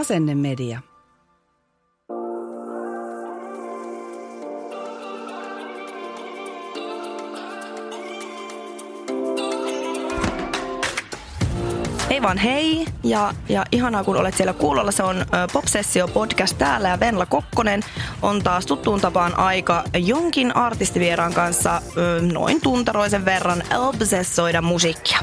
Asennemedia. Hei vaan hei ja, ja ihanaa kun olet siellä kuulolla. Se on Popsessio podcast täällä ja Venla Kokkonen on taas tuttuun tapaan aika jonkin artistivieraan kanssa noin tuntaroisen verran obsessoida musiikkia.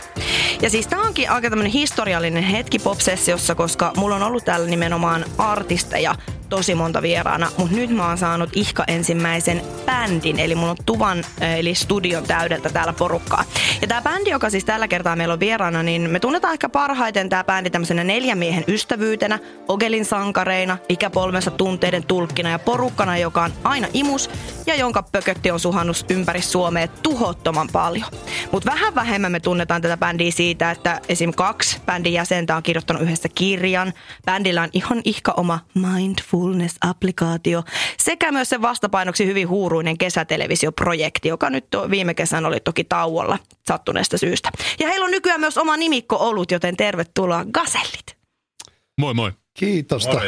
Ja siis tää onkin aika tämmönen historiallinen hetki Popsessiossa, koska mulla on ollut täällä nimenomaan artisteja tosi monta vieraana, mutta nyt mä oon saanut ihka ensimmäisen bändin, eli mulla on tuvan eli studion täydeltä täällä porukkaa. Ja tämä bändi, joka siis tällä kertaa meillä on vieraana, niin me tunnetaan ehkä parhaiten tämä bändi tämmöisenä neljän miehen ystävyytenä, Ogelin sankareina, ikäpolvensa tunteiden tulkkina ja porukkana, joka on aina imus ja jonka pökötti on suhannut ympäri Suomea tuhottoman paljon. Mutta vähän vähemmän me tunnetaan tätä bändiä siitä, että esim. kaksi bändin jäsentä on kirjoittanut yhdessä kirjan. Bändillä on ihan ihka oma Mindfulness-applikaatio sekä myös sen vastapainoksi hyvin huuruinen kesätelevisioprojekti, joka nyt viime kesänä oli toki tauolla sattuneesta syystä. Ja heillä on nykyään myös oma nimikko ollut, joten tervetuloa Gasellit. Moi moi. Kiitosta.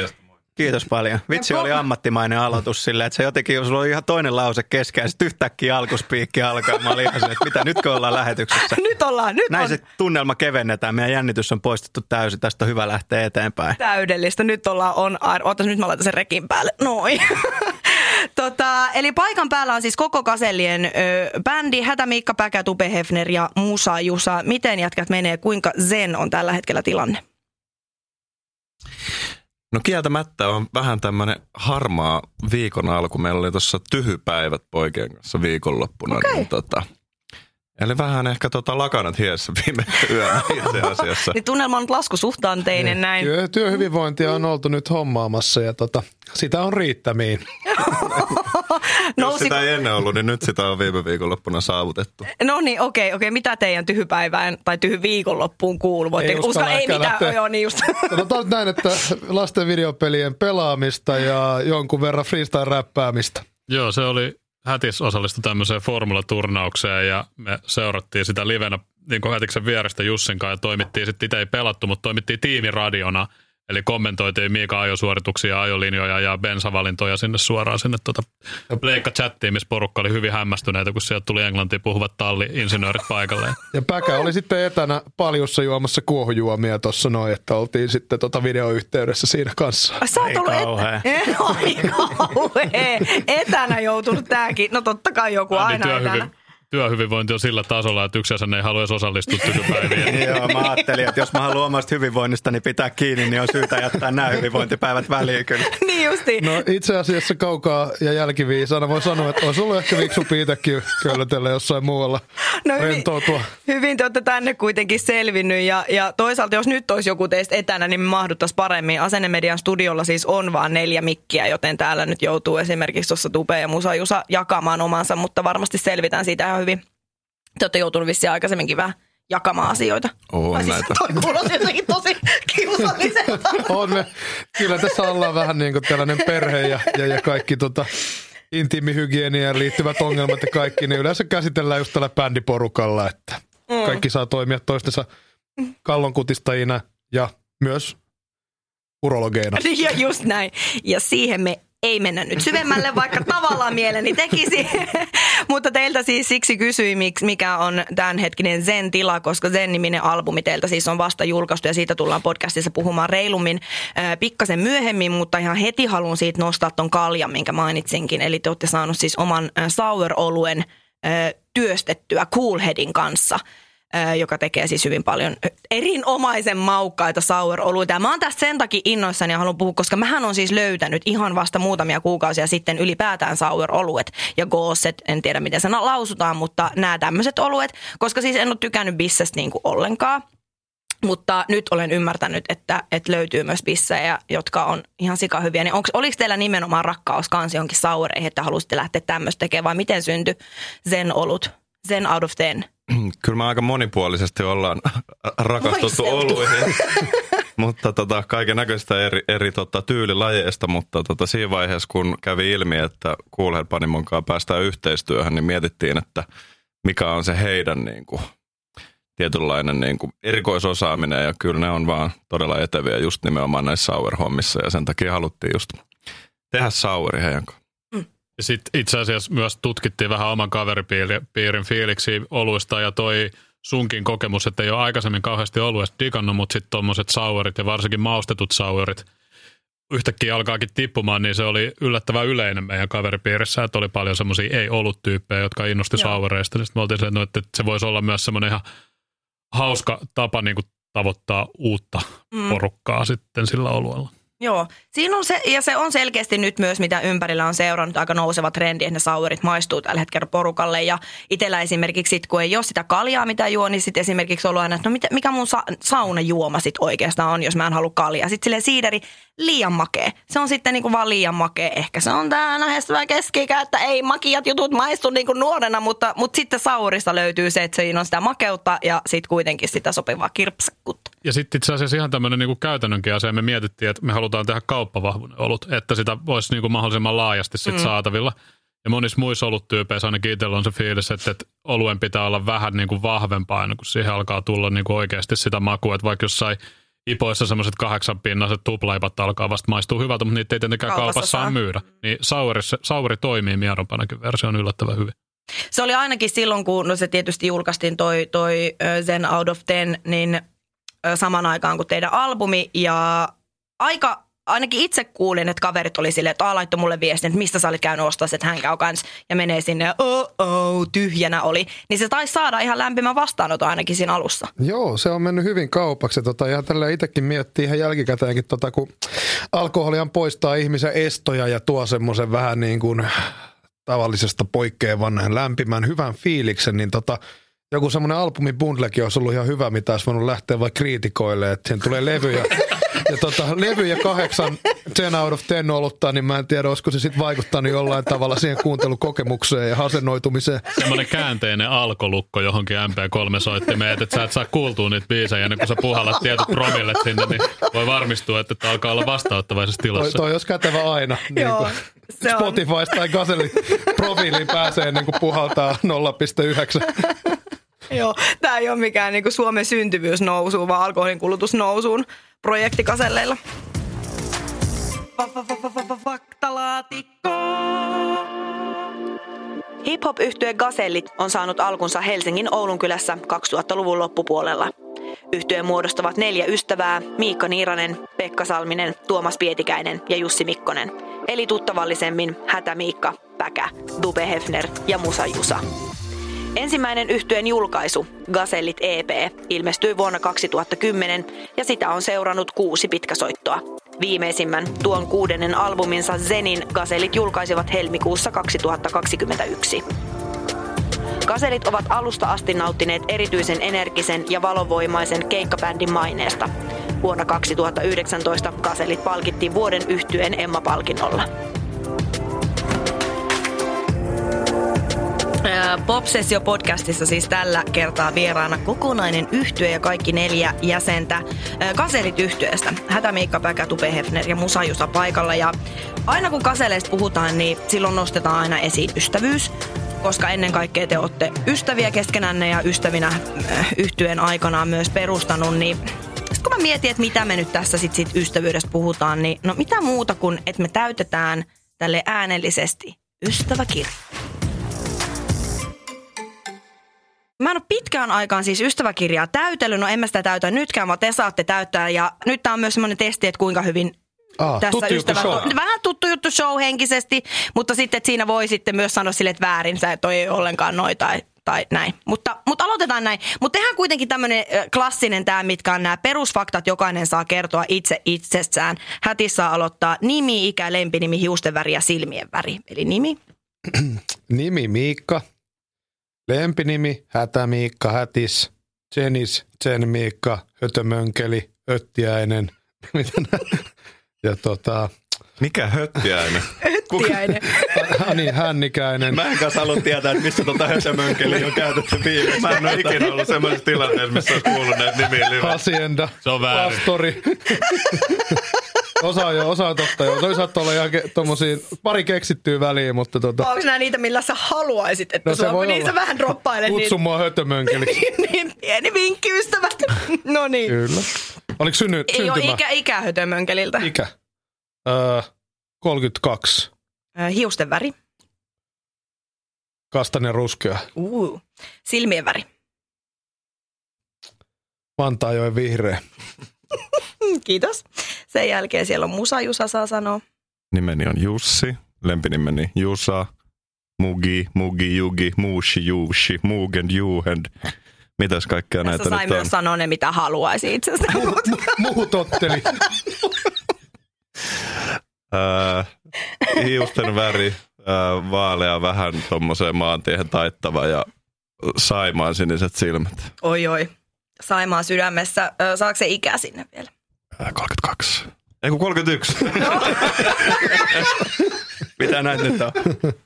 Kiitos paljon. Vitsi oli ammattimainen aloitus silleen, että se jotenkin, jos oli ihan toinen lause kesken, ja sitten yhtäkkiä alkuspiikki alkaa. Mä olin ihan silleen, että mitä, nytkö ollaan lähetyksessä? Nyt ollaan, nyt Näin on se tunnelma kevennetään. Meidän jännitys on poistettu täysin. Tästä on hyvä lähteä eteenpäin. täydellistä. Nyt ollaan on air. Ootas, nyt mä laitan sen rekin päälle. Noin. tota, eli paikan päällä on siis koko Kasellien ö, bändi, Hätä Miikka Päkä, Tupe Hefner ja Musa Jusa. Miten jätkät menee? Kuinka zen on tällä hetkellä tilanne? No kieltämättä on vähän tämmöinen harmaa viikon alku. Meillä oli tuossa tyhypäivät poikien kanssa viikonloppuna. Okei. Niin tota, eli vähän ehkä tota lakanat hiessä viime yönä itse asiassa. Niin tunnelma on nyt laskusuhtaanteinen näin. Työ, työhyvinvointia on oltu nyt hommaamassa ja tota, sitä on riittämiin. Jos Nousi, sitä ei ennen ollut, niin nyt sitä on viime viikonloppuna saavutettu. no niin, okei, okei. Mitä teidän tyhypäivään tai tyhy viikonloppuun kuuluu? Voitte, Ei uskalla ei mitään, lähteä. joo niin just. Sanotaan näin, että lasten videopelien pelaamista ja jonkun verran freestyle-räppäämistä. Joo, se oli Hätis osallistui tämmöiseen formulaturnaukseen ja me seurattiin sitä livenä niin kuin Hätiksen vierestä Jussin kanssa ja toimittiin sitten, itse ei pelattu, mutta toimittiin tiimiradiona. Eli kommentoitiin Miika ajosuorituksia, ajolinjoja ja bensavalintoja sinne suoraan sinne tuota leikka-chattiin, missä porukka oli hyvin hämmästyneitä, kun sieltä tuli englantiin puhuvat talli-insinöörit paikalle. Ja Päkä oli sitten etänä paljussa juomassa kuohujuomia tuossa noin, että oltiin sitten tota videoyhteydessä siinä kanssa. Sä oot ollut. Et... Kauhea. Etänä joutunut tääkin. No totta kai joku aina etänä. Työhyvi, työhyvinvointi on sillä tasolla, että yksi ei halua edes osallistua tykypäiviin. Joo, mä ajattelin, että jos mä haluan omasta hyvinvoinnista niin pitää kiinni, niin on syytä jättää nämä hyvinvointipäivät väliin kyllä. Niin justi. No itse asiassa kaukaa ja jälkiviisana voi sanoa, että olisi ollut ehkä viksumpi itsekin köllötellä jossain muualla No hyvin, rentoutua. hyvin te olette tänne kuitenkin selvinnyt ja, ja toisaalta jos nyt olisi joku teistä etänä, niin me mahduttaisiin paremmin. Asennemedian studiolla siis on vaan neljä mikkiä, joten täällä nyt joutuu esimerkiksi tuossa Tupe ja Musa Jusa jakamaan omansa, mutta varmasti selvitään siitä ihan hyvin. Te olette joutunut vissiin aikaisemminkin vähän jakamaan asioita. On Ai siis näitä. toi kuulosti jotenkin tosi kiusalliselta. On me, kyllä tässä ollaan vähän niin kuin tällainen perhe ja, ja, ja kaikki tota, intiimihygieniaan liittyvät ongelmat ja kaikki, niin yleensä käsitellään just tällä bändiporukalla, että kaikki saa toimia toistensa kallonkutistajina ja myös urologeina. Ja just näin. Ja siihen me ei mennä nyt syvemmälle, vaikka tavallaan mieleni tekisi. Mutta teiltä siis siksi miksi- mikä on tämänhetkinen Zen-tila, koska Zen-niminen albumi teiltä siis on vasta julkaistu ja siitä tullaan podcastissa puhumaan reilummin pikkasen myöhemmin, mutta ihan heti haluan siitä nostaa ton kaljan, minkä mainitsinkin. Eli te olette saanut siis oman äh, sour-oluen työstettyä Coolheadin kanssa. Joka tekee siis hyvin paljon erinomaisen maukkaita sour-oluita. Mä oon tästä sen takia innoissani ja haluan puhua, koska mähän on siis löytänyt ihan vasta muutamia kuukausia sitten ylipäätään sour-oluet ja gooset, en tiedä miten se lausutaan, mutta nämä tämmöiset oluet, koska siis en ole tykännyt bissestä niin kuin ollenkaan. Mutta nyt olen ymmärtänyt, että, että löytyy myös bissejä, jotka on ihan sikahyviä. Niin onks, oliko teillä nimenomaan rakkaus kansi jonkin saureihin, että halusitte lähteä tämmöistä tekemään vai miten syntyi sen olut, sen out of ten? Kyllä me aika monipuolisesti ollaan rakastuttu oluihin, mutta tota, kaiken näköistä eri, eri tota, tyylilajeista, mutta tota, siinä vaiheessa kun kävi ilmi, että Coolhead Panimon kanssa päästään yhteistyöhön, niin mietittiin, että mikä on se heidän niin kuin, tietynlainen niin kuin, erikoisosaaminen. Ja kyllä ne on vaan todella eteviä just nimenomaan näissä sour-hommissa ja sen takia haluttiin just tehdä souri heidän kanssaan. Sitten itse asiassa myös tutkittiin vähän oman kaveripiirin fiiliksi oluista ja toi sunkin kokemus, että ei ole aikaisemmin kauheasti oluesta digannut, mutta sitten tuommoiset sauerit ja varsinkin maustetut sauerit yhtäkkiä alkaakin tippumaan, niin se oli yllättävän yleinen meidän kaveripiirissä, että oli paljon semmoisia ei-ollut-tyyppejä, jotka innosti Joo. sauereista. Sitten me oltiin silleen, että se voisi olla myös semmoinen ihan hauska tapa niin kuin tavoittaa uutta Mm. porukkaa sitten sillä oluella. Joo, siinä on se, ja se on selkeästi nyt myös, mitä ympärillä on seurannut, aika nouseva trendi, että ne sauerit maistuu tällä hetkellä porukalle. Ja itsellä esimerkiksi, sit, kun ei ole sitä kaljaa, mitä juo, niin sitten esimerkiksi ollut aina, että no mitä, mikä mun sa- saunajuoma sit oikeastaan on, jos mä en halua kaljaa. Sitten silleen siideri, liian makea. Se on sitten niinku vaan liian makea. Ehkä se on tää lähestyvä keski että ei makiat jutut maistu niinku nuorena, mutta, mutta sitten saurista löytyy se, että siinä on sitä makeutta ja sitten kuitenkin sitä sopivaa kirpsakkuutta. Ja sitten itse asiassa ihan tämmöinen niinku käytännönkin asia. Me mietittiin, että me halutaan tehdä kauppavahvuinen olut, että sitä olisi niinku mahdollisimman laajasti sit mm. saatavilla. Ja monissa muissa oluttyypeissä ainakin itsellä on se fiilis, että, että oluen pitää olla vähän niinku vahvempaa aina, kun siihen alkaa tulla niinku oikeasti sitä makua. Että vaikka jossain ipoissa semmoiset kahdeksan pinnaiset tuplaipat alkaa vasta maistuu hyvältä, mutta niitä ei tietenkään Kaupassa kaupassa, saa myydä. Niin sauri, sauri toimii miedompanakin versio on yllättävän hyvin. Se oli ainakin silloin, kun no se tietysti julkaistiin toi, toi Zen Out of Ten, niin saman aikaan kuin teidän albumi. Ja aika, ainakin itse kuulin, että kaverit oli silleen, että "Aa, laittoi mulle viestin, että mistä sä olit käynyt ostaa, että hän käy kans. Ja menee sinne ja oh, oh, tyhjänä oli. Niin se taisi saada ihan lämpimän vastaanoton ainakin siinä alussa. Joo, se on mennyt hyvin kaupaksi. Tota, ihan tällä itsekin miettii ihan jälkikäteenkin, tota, kun alkoholihan poistaa ihmisen estoja ja tuo semmoisen vähän niin kuin tavallisesta poikkeavan lämpimän hyvän fiiliksen, niin tota, joku semmoinen albumin bundlekin olisi ollut ihan hyvä, mitä olisi voinut lähteä vaikka kriitikoille, että siihen tulee levy ja, ja tota, levy ja kahdeksan 10 out of 10 olutta, niin mä en tiedä, olisiko se sitten vaikuttanut jollain tavalla siihen kuuntelukokemukseen ja hasennoitumiseen. Semmoinen käänteinen alkolukko johonkin MP3 soittimeen, että sä et saa kuultua niitä biisejä ennen kuin sä puhallat tietyt promillet sinne, niin voi varmistua, että tämä alkaa olla vastaanottavaisessa Toi, tilassa. toi olisi kätevä aina. Niin Joo, kuin se on. Spotify tai Gazelin profiiliin pääsee ennen kuin puhaltaa 0,9. Joo, tämä ei ole mikään niinku Suomen syntyvyys nousuun, vaan alkoholin kulutus nousuun projektikaselleilla. Faktalaatikko. Hip-hop-yhtye Gazellit on saanut alkunsa Helsingin Oulunkylässä 2000-luvun loppupuolella. Yhtyeen muodostavat neljä ystävää, Miikka Niiranen, Pekka Salminen, Tuomas Pietikäinen ja Jussi Mikkonen. Eli tuttavallisemmin Hätä Miikka, Päkä, Dube Hefner ja Musa Jusa. Ensimmäinen yhtyeen julkaisu, Gazellit EP, ilmestyi vuonna 2010 ja sitä on seurannut kuusi pitkäsoittoa. Viimeisimmän, tuon kuudennen albuminsa Zenin Gazellit julkaisivat helmikuussa 2021. Gazelit ovat alusta asti nauttineet erityisen energisen ja valovoimaisen keikkabändin maineesta. Vuonna 2019 Gazelit palkittiin vuoden yhtyeen Emma-palkinnolla. Popsessio podcastissa siis tällä kertaa vieraana kokonainen yhtye ja kaikki neljä jäsentä Kaselit yhtyeestä. Hätä Miikka Päkä, Tupe Hefner ja Musa Jusa paikalla. Ja aina kun kaseleista puhutaan, niin silloin nostetaan aina esiin ystävyys. Koska ennen kaikkea te olette ystäviä keskenänne ja ystävinä yhtyeen aikanaan myös perustanut, niin sit kun mä mietin, että mitä me nyt tässä sit, sit ystävyydestä puhutaan, niin no mitä muuta kuin, että me täytetään tälle äänellisesti ystäväkirja. Mä en ole pitkään aikaan siis ystäväkirjaa täytellyt, no en mä sitä täytä nytkään, vaan te saatte täyttää. Ja nyt tää on myös semmoinen testi, että kuinka hyvin Ah, tässä tuttu juttu show. on. Vähän tuttu juttu show henkisesti, mutta sitten että siinä voi sitten myös sanoa sille, että väärin, sä toi ei ole ollenkaan noin tai, tai näin. Mutta, mutta aloitetaan näin. Mutta tehdään kuitenkin tämmöinen klassinen tämä, mitkä on nämä perusfaktat, jokainen saa kertoa itse itsessään. Häti saa aloittaa nimi, ikä, lempinimi, hiusten väri ja silmien väri. Eli nimi. Nimi Miikka. Lempinimi Hätä Miikka, Hätis. Jenis, Jen Miikka, Hötömönkeli, Öttiäinen. Ja tota, Mikä höttiäinen? Öttiäinen. ah, niin, Hännikäinen. Mä en kanssa halua tietää, että missä tota hötömönkeli on käytetty viimeksi. Mä en ole ikinä ollut semmoisessa tilanteessa, missä olisi kuullut näitä nimiä live. Hacienda. Se on väärin. Pastori. osa jo, osa totta jo. Toi saattaa olla ihan ke- tommosia, pari keksittyä väliin, mutta tota, Onko nämä niitä, millä sä haluaisit, että No voi niin sä vähän droppailet. kutsu Niin, mua hötömönkeliksi. niin, pieni vinkki, ystävät. no niin. Kyllä. Oliko synny, Ei ole syntymä? ikä, ikä hötömönkeliltä. Ikä. Öö, 32. Ö, Hiusten väri. Kastainen ruskea. Uh. Silmien väri. Vantaajoen vihreä. Kiitos. Sen jälkeen siellä on Musa Jusa saa sanoa. Nimeni on Jussi, lempinimeni Jusa, Mugi, Mugi, Jugi, Muushi, Juushi, Mugend, Juhend. Mitäs kaikkea Tässä näitä sai nyt on? myös sanoa ne, mitä haluaisi itsestään. Muut otteli. Ää, hiusten väri, ää, vaalea, vähän tommoseen maantiehen taittava ja saimaan siniset silmät. oi oi. Saimaa sydämessä. Saako se ikä sinne vielä? Ää, 32. Ei kun 31. Mitä näitä nyt on?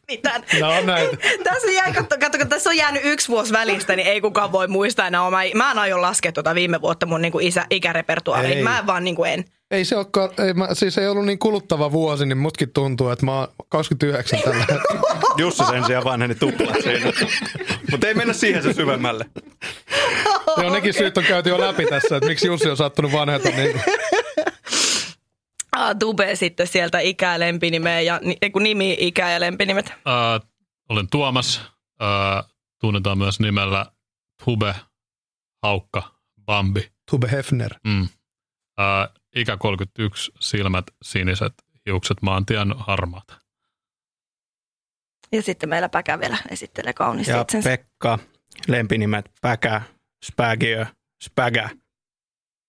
Mitään. No on näitä. Tässä jäi, katso, katso, kun tässä on jäänyt yksi vuosi välistä, niin ei kukaan voi muistaa enää. Mä, mä en aio laskea tuota viime vuotta mun niinku isä, ikärepertuaariin. Ei. Mä en vaan niinku en. Ei se olekaan, ei, mä, siis ei ollut niin kuluttava vuosi, niin mutkin tuntuu, että mä oon 29 tällä hetkellä. Jussi sen sijaan vanheni tuplat siinä. Mutta ei mennä siihen se syvemmälle. Joo, nekin syyt on käyty jo läpi tässä, että miksi Jussi on sattunut vanheta. Niin Ah, Tube sitten sieltä ikä, lempinimeä ja ni- ei kun nimi, ikä ja lempinimet. Äh, olen Tuomas. Äh, tunnetaan myös nimellä Tube, Haukka, Bambi. Tube Hefner. Mm. Äh, ikä 31, silmät siniset, hiukset maantien harmaat. Ja sitten meillä Päkä vielä esittelee kauniisti Ja itsensä. Pekka, lempinimet Päkä, Spägiö, Spägä,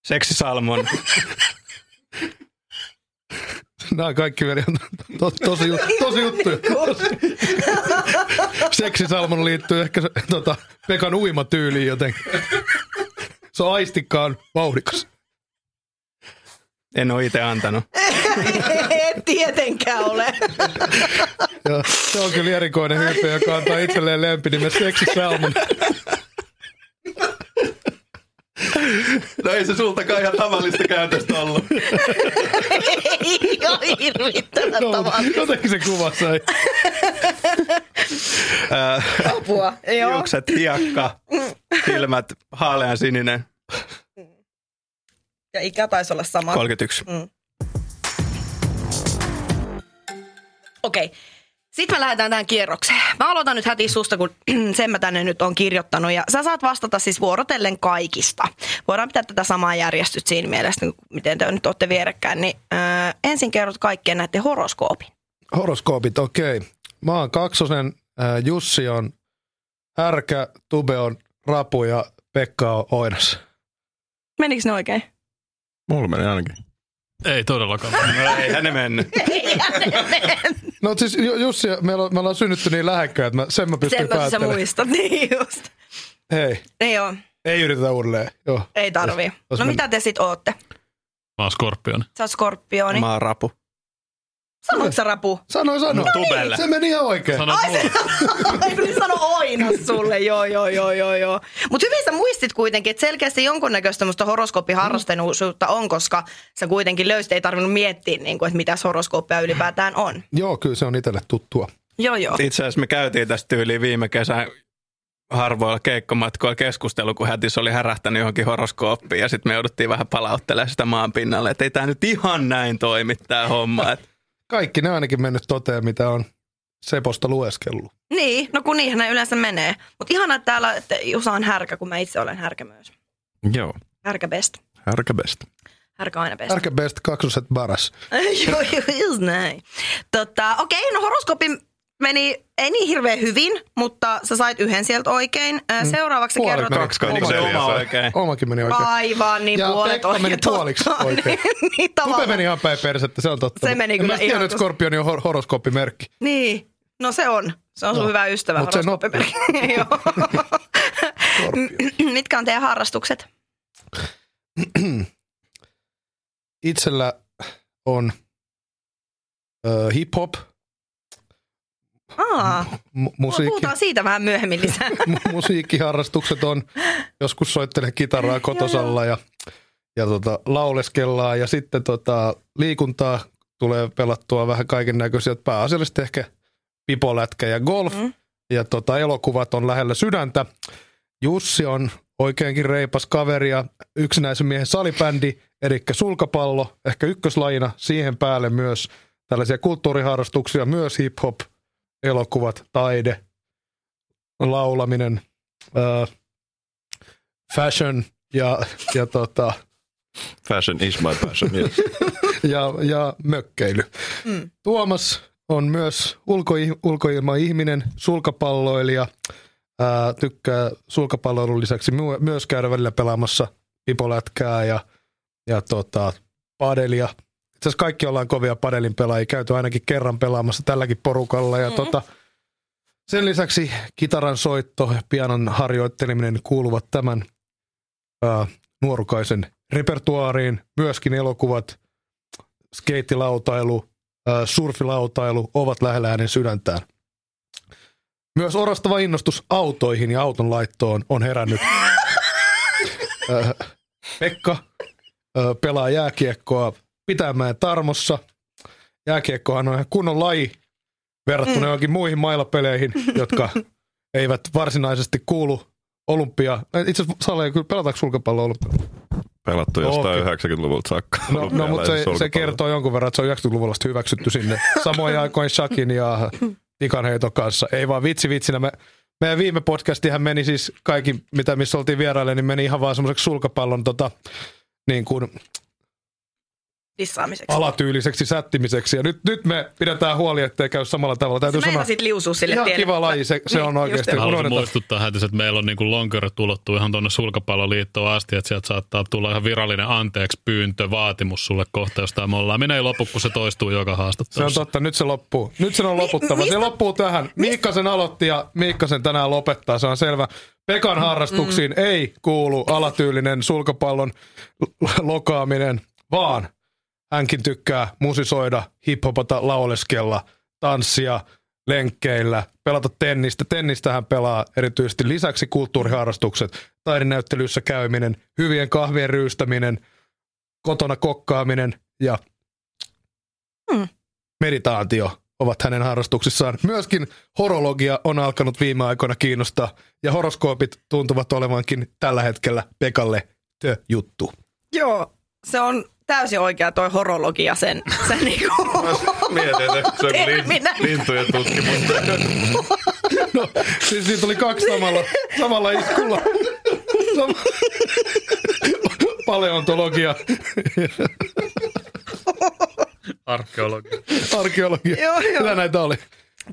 Seksisalmon. Nämä on kaikki vielä to, tosi, tosi juttuja. Seksisalmon liittyy ehkä se, tota, Pekan uimatyyliin jotenkin. Se on aistikkaan vauhdikas. En ole itse antanut. Ei tietenkään ole. Ja se on kyllä erikoinen hype, joka antaa itselleen lempinimen Seksisalmon. No ei se sultakaan ihan tavallista käytöstä ollut. Ei ole hirvittävän No, tavallista jotenkin se kuva sai. apua. Joo. Hiukset hiekka, silmät haalean sininen, Ja ikä taisi olla sama. 31. Okei. Sitten me lähdetään tähän kierrokseen. Mä aloitan nyt heti susta, kun sen mä tänne nyt on kirjoittanut. Ja sä saat vastata siis vuorotellen kaikista. Voidaan pitää tätä samaa järjestystä siinä mielessä, miten te nyt olette vierekkäin. Niin, öö, ensin kerrot kaikkien näiden horoskoopin. Horoskoopit, okei. Mä oon kaksosen, äh, Jussi on härkä, Tube on rapu ja Pekka on oinas. Menikö ne oikein? Mulla meni ainakin. Ei todellakaan. No ei ne mennyt. No siis Ju- Jussi, me ollaan, me ollaan synnytty niin lähekkäin, että mä, sen mä pystyn Senpä sä päättelemään. muistat. Niin just. Hei, Ei oo. ei yritetä uudelleen. Joo. Ei tarvii. Jos- jos No men- mitä te sit ootte? Mä oon skorpioni. Sä oot skorpioni. Mä oon rapu. Sanoitko sä rapu? Sano, sano. No, Tubelle. Se meni ihan oikein. Sanoit mulle. Ai kun sano oinas sulle, joo, joo, joo, joo, joo. Mutta hyvin sä muistit kuitenkin, että selkeästi jonkunnäköistä tämmöistä horoskooppiharrastenuisuutta on, koska sä kuitenkin löysit, ei tarvinnut miettiä, niin kuin, että mitä horoskooppia ylipäätään on. Joo, kyllä se on itselle tuttua. Joo, joo. Itse asiassa me käytiin tästä tyyliin viime kesän harvoilla keikkomatkoilla keskustelu, kun hätis oli härähtänyt johonkin horoskooppiin ja sitten me jouduttiin vähän palauttelemaan sitä maan pinnalle, että ei tämä nyt ihan näin toimi tämä homma. Et Kaikki ne ainakin mennyt toteen, mitä on Seposta lueskellut. Niin, no kun niinhän ne yleensä menee. Mutta ihanaa että täällä, että Jusa on härkä, kun mä itse olen härkä myös. Joo, Härkä best. härkä best. Härkä aina best. Härkä best kaksoset baras. joo, joo, just näin. Tota, okei, no horoskoopin meni, ei niin hirveän hyvin, mutta sä sait yhden sieltä oikein. Ö, Seuraavaksi Puolet kerrot... meni. Kaksi kai Oma- Oma oikein. Omakin meni oikein. Aivan, niin Ja puolet Pekka oikein. meni puoliksi totta. oikein. niin, niin, Tupe tavallaan. meni ihan päin persettä, se on totta. Se meni en kyllä mä tiedä, ihan että tosi- Skorpioni on hor- horoskooppimerkki. Niin, no se on. Se on sun No. hyvä ystävä. Mut se horoskooppimerkki. Joo. Mitkä on teidän harrastukset? Itsellä on ö, hip-hop, Aa, mu- musiikki, puhutaan siitä vähän myöhemmin lisää. mu- musiikkiharrastukset on, joskus soittelen kitaraa kotosalla ja, ja tota, lauleskellaan ja sitten tota, liikuntaa tulee pelattua vähän kaiken näköisiä, pääasiallisesti ehkä pipolätkä ja golf Mm. ja tota, elokuvat on lähellä sydäntä. Jussi on oikeinkin reipas kaveri ja yksinäisen miehen salibändi, eli sulkapallo, ehkä ykköslajina, siihen päälle myös tällaisia kulttuuriharrastuksia, myös hip-hop, elokuvat, taide, laulaminen, äh, fashion ja, ja, tota, Fashion is my passion, yes. ja, ja mökkeily. Mm. Tuomas on myös ulko, ulkoilma-ihminen, sulkapalloilija, ää, tykkää sulkapalloilun lisäksi my- myös käydä välillä pelaamassa pipolätkää ja, ja tota, padelia. Itse asiassa kaikki ollaan kovia padelin pelaajia, käyty ainakin kerran pelaamassa tälläkin porukalla. Ja tota, sen lisäksi kitaran soitto ja pianon harjoitteleminen kuuluvat tämän ää, nuorukaisen repertuaariin. Myöskin elokuvat, skeittilautailu, ää, surfilautailu ovat lähellä hänen sydäntään. Myös orastava innostus autoihin ja auton laittoon on herännyt. Pekka pelaa jääkiekkoa Pitämään Tarmossa. Jääkiekkohan on ihan kunnon laji verrattuna mm. johonkin muihin mailapeleihin, jotka eivät varsinaisesti kuulu olympia. Itse asiassa Sale, kyllä pelataanko sulkapallo olympia? Pelattu jostain Okei. 90-luvulta saakka. No, no mutta se, se kertoo jonkun verran, että se on 90-luvulla asti hyväksytty sinne. Samoin aikoin Shakin ja Tikanheiton kanssa. Ei vaan vitsi vitsinä. Me, meidän viime podcastihan meni siis kaikki, mitä missä oltiin vieraille, niin meni ihan vaan semmoiseksi sulkapallon tota, niin kuin Dissaamiseksi. alatyyliseksi sättimiseksi. Ja nyt, nyt me pidetään huoli, ettei käy samalla tavalla. Täytyy Sä sanoa, meinasit liusua sille ihan tielle. kiva laji, se, se Niin, on oikeasti. haluaisin muistuttaa häntä, että meillä on niin lonkerit ulottuu ihan tuonne sulkapalloliittoon asti, että sieltä saattaa tulla ihan virallinen anteeksi pyyntö, vaatimus sulle kohta, jos tämä ollaan. Minä ei lopu, kun se toistuu joka Se on haastattelussa. totta, nyt se loppuu. Nyt se on loputtava. mistä- Se loppuu tähän. Miikkasen aloitti ja Miikkasen tänään lopettaa, se on selvä. Pekan harrastuksiin mm. ei kuulu alatyylinen sulkapallon l- lokaaminen, vaan hänkin tykkää musisoida, hiphopata, lauleskella, tanssia, lenkkeillä, pelata tennistä. Tennistä hän pelaa erityisesti lisäksi kulttuuriharrastukset, taidenäyttelyissä käyminen, hyvien kahvien ryystäminen, kotona kokkaaminen ja meditaatio ovat hänen harrastuksissaan. Myöskin horologia on alkanut viime aikoina kiinnostaa ja horoskoopit tuntuvat olevankin tällä hetkellä Pekalle tö juttu. Joo, se on täysin oikea toi horologia sen, sen niinku. Mietin, että se on lin, lintujen tutkimus. No, siis siitä oli kaksi samalla, samalla iskulla. Sama. Paleontologia, Arkeologi. arkeologia. Joo, joo. Mitä näitä oli?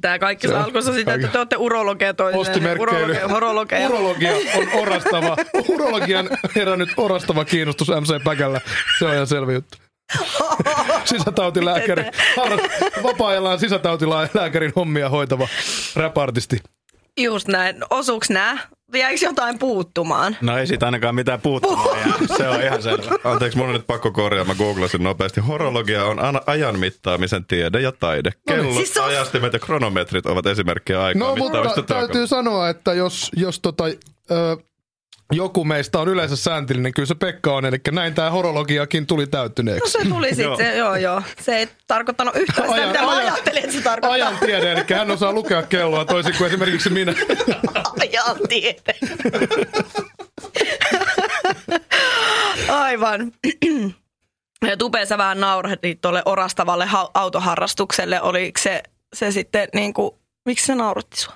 Tämä kaikki Se on alkoi siitä, että te olette urologeja toisilleen. Postimerkkeily. Urologeja, horologeja. Urologia on orastava. Urologian herännyt orastava kiinnostus MC Päkällä. Se on ihan selvä juttu. Sisätautilääkäri. Vapaa-ajallaan sisätautilääkärin hommia hoitava rap-artisti. Just näin. Osuuks nää? Jäikö jotain puuttumaan? No ei siitä ainakaan mitään puuttumaan jää. Se on ihan selvä. Anteeksi, mun on nyt pakko korjaa. Mä googlasin nopeasti. Horologia on ana- ajan mittaamisen tiede ja taide. Kellot, Siis se on- ajastimet ja kronometrit ovat esimerkkejä aikaa No mutta täytyy sanoa, että jos, jos tota, ö, joku meistä on yleensä sääntillinen, kyllä se Pekka on. Eli näin tämä horologiakin tuli No täyttyneeksi. se tuli sitten, joo joo. Se ei tarkoittanut yhtään sitä, Ajan- mitä mä ajan- ajattelin, että se tarkoittaa. Ajan tiede, eli hän osaa lukea kelloa toisin kuin esimerkiksi minä. Ajan tiede. Aivan. Ja Tupe, sä vähän naurahdit tuolle orastavalle autoharrastukselle. Oliko se, se sitten niin kuin, miksi se nauratti sua?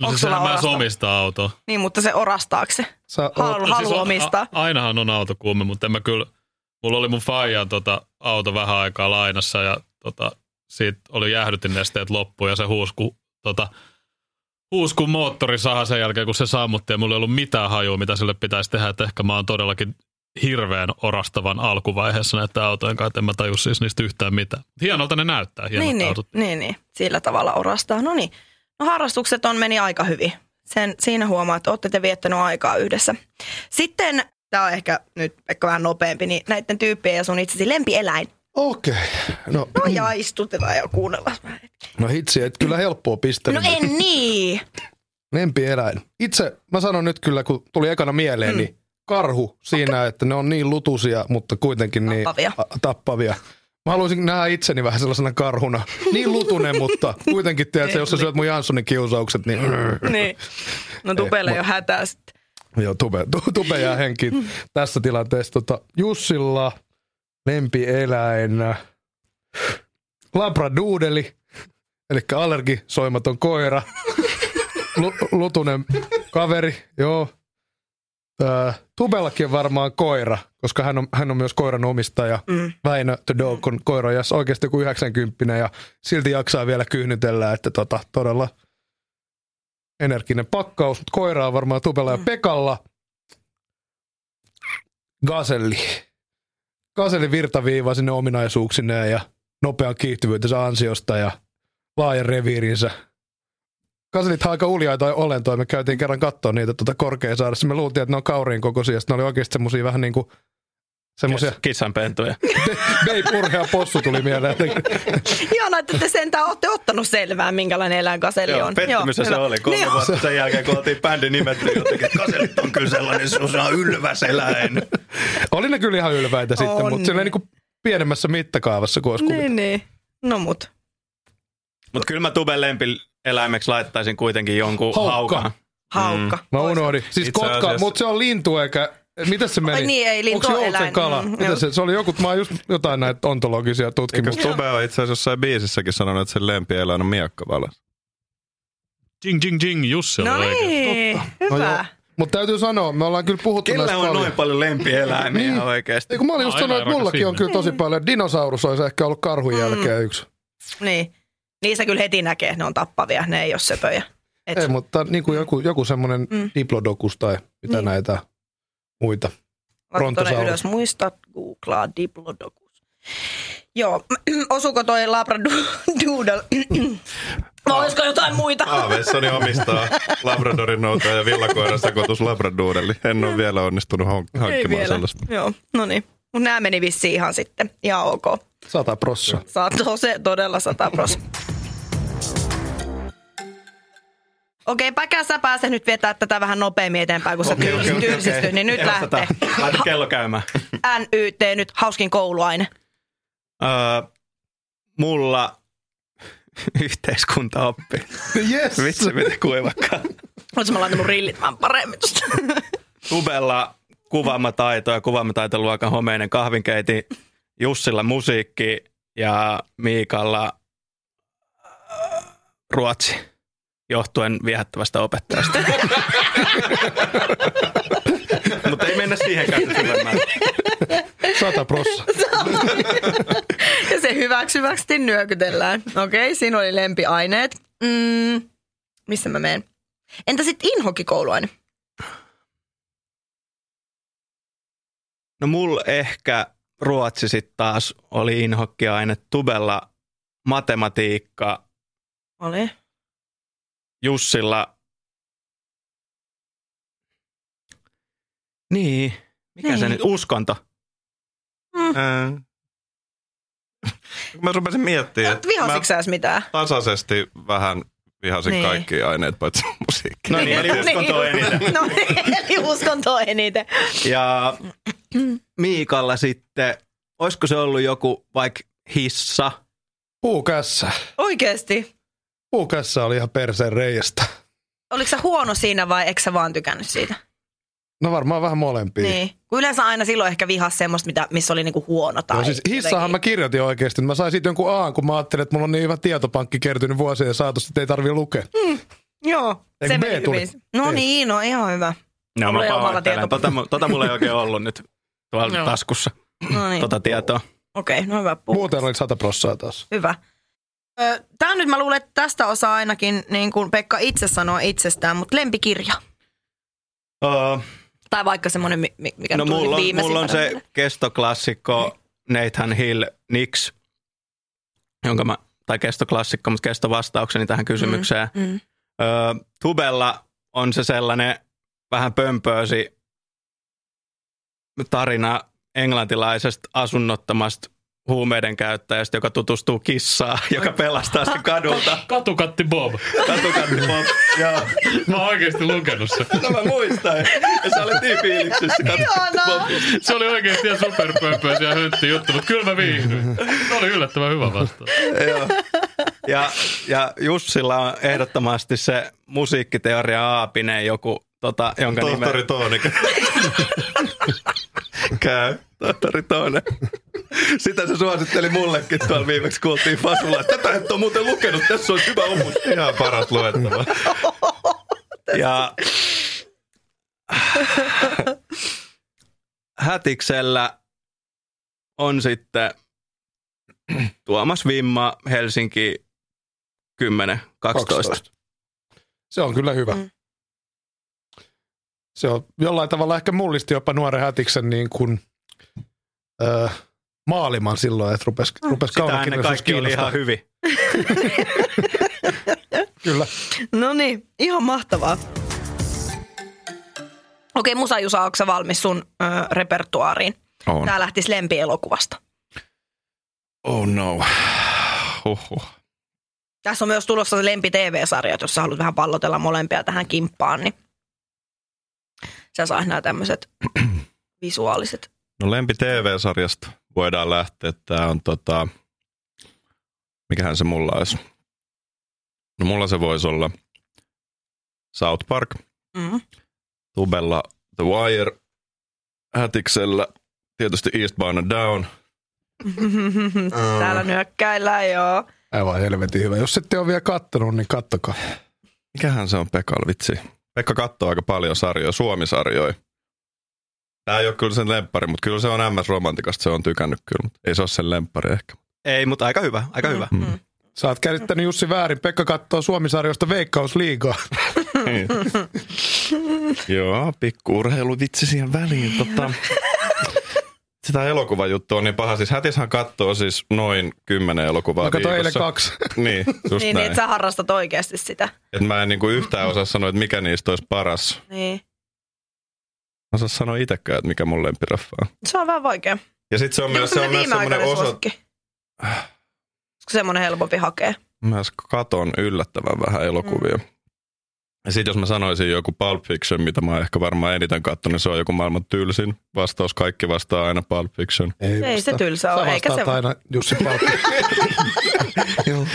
No Onko siis sulla sehän mä orastava? omistaa auto. Niin, mutta se orastaako se? Sä Halu, No halu siis on- omistaa. A, ainahan on autokuume, mutta en mä kyllä, mulla oli mun faijan tota, auto vähän aikaa lainassa ja tota, siitä oli jäähdytinnesteet loppu ja se huusi, kun tota, uuskun moottorisaha sen jälkeen, kun se sammutti ja mulla ei ollut mitään hajua, mitä sille pitäisi tehdä. Että ehkä mä oon todellakin hirveän orastavan alkuvaiheessa näiden autojen kanssa, että en mä taju siis niistä yhtään mitään. Hienolta ne näyttää, hienot Niin, niin, autot. niin, niin, sillä tavalla orastaa. No niin, no harrastukset on meni aika hyvin. Sen, siinä huomaa, että olette te viettänyt aikaa yhdessä. Sitten, tämä on ehkä nyt ehkä vähän nopeampi, niin näiden tyyppien ja sun itsesi lempieläin. Okei. No, No ja istutetaan ja kuunnellaan no hitsi, et kyllä helppoa pistää. No en niin. Lempieläin. Itse mä sanon nyt kyllä, kun tuli ekana mieleen, mm. niin karhu siinä, että ne on niin lutusia, mutta kuitenkin niin Tappavia. a- tappavia. Mä haluaisin nähdä itseni vähän sellaisena karhuna. Niin lutunen, mutta kuitenkin tiedät, jos sä syöt mun Janssonin kiusaukset, niin... niin. No tupelle Eh, jo hätää sitten. Joo, tube, tu, tube jää henkiin tässä tilanteessa. Tota, Jussilla lempieläin labradoodeli, eli allergisoimaton koira. Lu, lutunen kaveri, joo. Tubellakin on varmaan koira, koska hän on, hän on myös koiran omistaja. Mm. Väinö the Dog on koira ja oikeasti joku 90 ja silti jaksaa vielä kyhnytellä, että tota, todella energinen pakkaus. Mutta koira on varmaan Tubella ja Pekalla. Gaselli. Gaselli virtaviiva sinne ominaisuuksineen ja nopean kiihtyvyytensä ansiosta ja laajan reviirinsä. Gaselit aika uljaita olentoja. Me käytiin kerran katsoa niitä tuota Korkeasaaressa. Me luultiin, että ne on kauriin kokoisia. Sitten ne oli oikeasti semmosia vähän niin kuin semmosia Kissanpentuja. Babe Urhea possu tuli mieleen. Ihana, että te sentään olette ottanut selvää, minkälainen eläin kaseli Joo, on. pettymys se hyvä. oli kolme Niin, vuotta sen jälkeen, kun oltiin bändi nimetty jotenkin, että kaselit on kyllä sellainen, se on ylväs eläin. Oli ne kyllä ihan ylväitä sitten, On. mutta silleen niin kuin pienemmässä mittakaavassa kuin olisi niin, niin. No mut. Mutta kyllä mä Tuben lempieläimeksi laittaisin kuitenkin jonkun Haukka. haukan. Haukka. Mä unohdin. Siis Itse kotka, asiassa- mutta se on lintu eikä... Miten se meni? Ai niin, ei, lintu Onko se eläin. kala? Mm, Mitä se, se oli joku, mä oon just jotain näitä ontologisia Eikö tutkimusta. Tube on itse asiassa jossain biisissäkin sanonut, että sen lempieläin on miakkavalas? Jing, jing, jing, Jussi No niin, No joo. hyvä. Mutta täytyy sanoa, me ollaan kyllä puhuttu Kellä näistä on paljon. noin paljon lempieläimiä Niin. oikeasti? Ei kun mä olin just Aina sanonut, että mullakin on kyllä tosi paljon. Dinosaurus olisi ehkä ollut karhun jälkeen yksi. Niin. Niissä kyllä heti näkee, että ne on tappavia, ne ei ole söpöjä. Et, Ei, mutta niin kuin joku, joku semmoinen Mm. diplodokus tai mitä Niin. näitä muita. Brontosaurus. ylös, muista googlaa Diplodocus. Joo, osuuko toi Labradoodle? Vai olisiko jotain muita? Aavessani omistaa Labradorin noutoja ja villakoiran sekoitus Labradoodeli. En ole vielä onnistunut hankkimaan vielä. sellaista. Joo, no niin. Mutta nämä meni vissiin ihan sitten. Ihan ok. Sata prossa. Saatto se todella sata pros. Okei, Päkä, sä pääset nyt vetää tätä vähän nopeammin eteenpäin, kun sä tylsistyt, okei, tylsistyt, okei. niin nyt lähtee. Laita kello käymään. NYT nyt, hauskin kouluaine. Öö, mulla yhteiskuntaoppi. Yes! Vitsi, miten kuivakkaa. Oletko mä laitan mun rillit vähän paremmin tuosta? Tubella kuvaamataito ja kuvaamataitoluokan homeinen kahvinkeiti. Jussilla musiikki ja Miikalla äh, ruotsi johtuen viehättävästä opettajasta. Mutta ei mennä siihenkään nyt syvemmälle. Sata prossa. Ja se hyväksyvästi nyökytellään. Okei, siinä oli lempiaineet. Mm, missä mä menen? Entä sitten inhokikouluaine? No mulla ehkä ruotsi sitten taas oli inhokkiaine. Tubella matematiikka, Oli. Jussilla... Niin, mikä Niin. se nyt, uskonto. Ää. Mä rupesin miettimään, että Vihasitko mä mitään? tasaisesti vähän vihasin Niin. kaikki aineet paitsi musiikki. No niin, eli uskonto eniten. No niin, eli uskonto eniten. Ja Miikalla sitten, olisiko se ollut joku vaikka hissa? Puukässä. Oikeesti. Puukässä oli ihan perseen reiästä. Oliko sä huono siinä vai eikö sä vaan tykännyt siitä? No varmaan vähän molempia. Niin. Kun yleensä aina silloin ehkä vihas semmoista, mitä, missä oli niinku huono tai Joo, siis hissahan mä kirjoitin oikeasti. Mä sain siitä jonkun A, kun mä ajattelin, että mulla on niin hyvä tietopankki kertynyt vuosien saatossa, että ei tarvii lukea. Joo, Eikö se B meni tuli? hyvin. No niin, no ihan hyvä. No Mulla mä ei pahoittelen. Tota, tota mulla ei oikein ollut nyt tuolla Joo. taskussa, No niin, tota tietoa. okei, no hyvä puu. Muuten oli sata prossaa taas. Hyvä. Tämä nyt mä luulen, että tästä osaa ainakin, niin kuin Pekka itse sanoo itsestään, mutta lempikirja. Uh, Tai vaikka semmoinen, mi- mi- mikä no tuli mulla on, mulla on se kestoklassikko Nathan Hill Nix, jonka mä, tai kestoklassikko, mutta kestovastaukseni tähän kysymykseen. Mm, mm. Öö, Tubella on se sellainen vähän pömpöösi tarina englantilaisesta asunnottomasta huumeiden käyttäjästä, joka tutustuu kissaan, joka pelastaa sen kadulta. Katukatti Bob. Katukatti Bob. Joo. Mä oon oikeesti lukenut sen. No mä muistan. Ja sä olet niin fiiliksissä Katukatti Bobista. Se oli oikeesti ihan superpömpöisiä ja hyntti juttu, mutta kyllä mä viihdyin. Se oli yllättävän hyvä vastaus. Joo. Ja, ja Jussilla on ehdottomasti se musiikkiteoria aapinen joku, tota, jonka Tohtori nime... Tooni. Käy. Tohtori Toone. Sitä se suositteli mullekin tuolla viimeksi, kun oltiin Fasulla. Tätä et ole muuten lukenut, tässä on hyvä opus. Ihan paras luettava. Ja Hätiksellä on sitten Tuomas Vimma, Helsinki 10, 12. 12. Se on kyllä hyvä. Mm. Se on jollain tavalla ehkä mullisti jopa nuoren hätiksen niin kuin, ö, maaliman silloin, että rupesi, Sitä ennen kaunokirjallisuus kaikki oli ihan hyvin. Kyllä. No niin, ihan mahtavaa. Okei, Musa Jusa, onko sä valmis sun ö, repertuaariin? On. Tää lähtisi lempielokuvasta. Oh no. Huhhuh. Tässä on myös tulossa se lempi TV-sarja, jos sä haluat vähän pallotella molempia tähän kimppaan, niin sä saat nämä tämmöiset visuaaliset. No lempi TV-sarjasta voidaan lähteä. Tämä on tota, mikähän se mulla olisi? No mulla se voisi olla South Park, Mm. Tubella The Wire, Hätiksellä tietysti Eastbound and Down. Täällä nyökkäillään, joo. Aivan helvetin hyvä. Jos ette ole vielä kattonut, niin kattokaa. Mikähän se on Pekalla vitsi? Pekka katsoo aika paljon sarjoja, Suomi-sarjoja. Tämä ei ole kyllä sen lemppari, mutta kyllä se on MS Romantikasta, se on tykännyt kyllä, mutta ei se ole sen lemppari ehkä. Ei, mutta aika hyvä, aika hyvä. Mm. Sä oot käsittänyt Jussi väärin. Pekka katsoo Suomi-sarjoista Veikkausliigaa. Joo, pikku urheiluvitsi siihen väliin. Tota, sitä elokuvajuttua on niin paha. Siis Hätishän katsoo siis noin kymmenen elokuvaa Mä katsoin eilen kaksi. Niin, just Niin, niin, näin. että sä harrastat oikeasti sitä. Et mä en niinku yhtään osaa sanoa, että mikä niistä olisi paras. Niin. Mä osaa sanoa itsekään, että mikä mun lempiraffa on. Se on vähän vaikea. Ja sitten se on myös, se on myös semmoinen osa... suosikki? Olisiko semmoinen helpompi hakea? Mä katon yllättävän vähän elokuvia. Mm. Ja sitten jos mä sanoisin joku Pulp Fiction, mitä mä oon ehkä varmaan eniten katsonut, niin se on joku maailman tylsin vastaus. Kaikki vastaa aina Pulp Fiction. Ei vastaa. se tylsä Sä ole, eikä vastaat se- aina Jussi. Joo.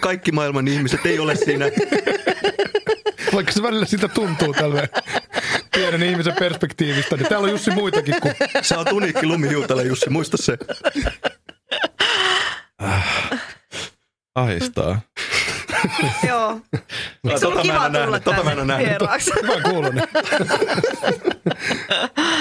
Kaikki maailman ihmiset ei ole siinä. Vaikka se välillä sitä tuntuu tälle pienen ihmisen perspektiivistä, niin täällä on Jussi muitakin kuin Sä oot uniikki lumihiutale, Jussi, muista se. Ahistaa. Joo. Eikö se Tota mä en kiva tulla nähnyt, tota mä en ole tänne nähnyt. vieraaksi? hyvän kuulonen.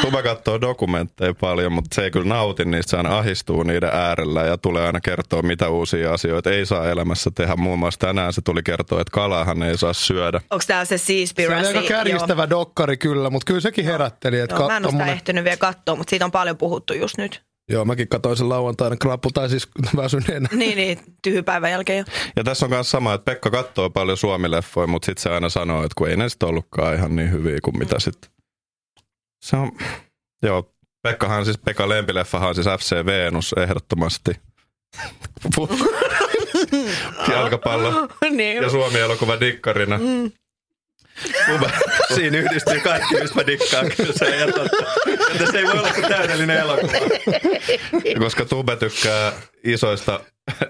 Tuba katsoo dokumentteja paljon, mutta se ei kyllä nauti niistä. Se ahistuu niiden äärellä ja tulee aina kertoa, mitä uusia asioita ei saa elämässä tehdä. Muun muassa tänään se tuli kertoa, että kalahan ei saa syödä. Onko tää se Se oli Seaspiracy? aika kärjistävä dokkari kyllä, mutta kyllä sekin herätteli. Että Joo, mä en ole sitä ehtinyt vielä katsoa, mutta siitä on paljon puhuttu just nyt. Joo, mäkin katsoin sen lauantaina krapu, tai siis väsyneenä. Niin, niin, tyhjypäivän jälkeen jo. Ja tässä on myös sama, että Pekka katsoo paljon suomileffoja, mutta sitten se aina sanoo, että kun ei ne sitten ollutkaan ihan niin hyviä kuin mitä sitten. Se on, joo, Pekkahan siis, Pekka lempileffahan on siis FC Venus ehdottomasti. Jalkapallo niin. ja Suomi-elokuva dikkarina. Mm. Tuba, Siinä yhdistyy kaikki, mistä mä dikkaan kyllä se. Ja totta. Että se ei voi olla kuin täydellinen elokuva. koska Tube tykkää isoista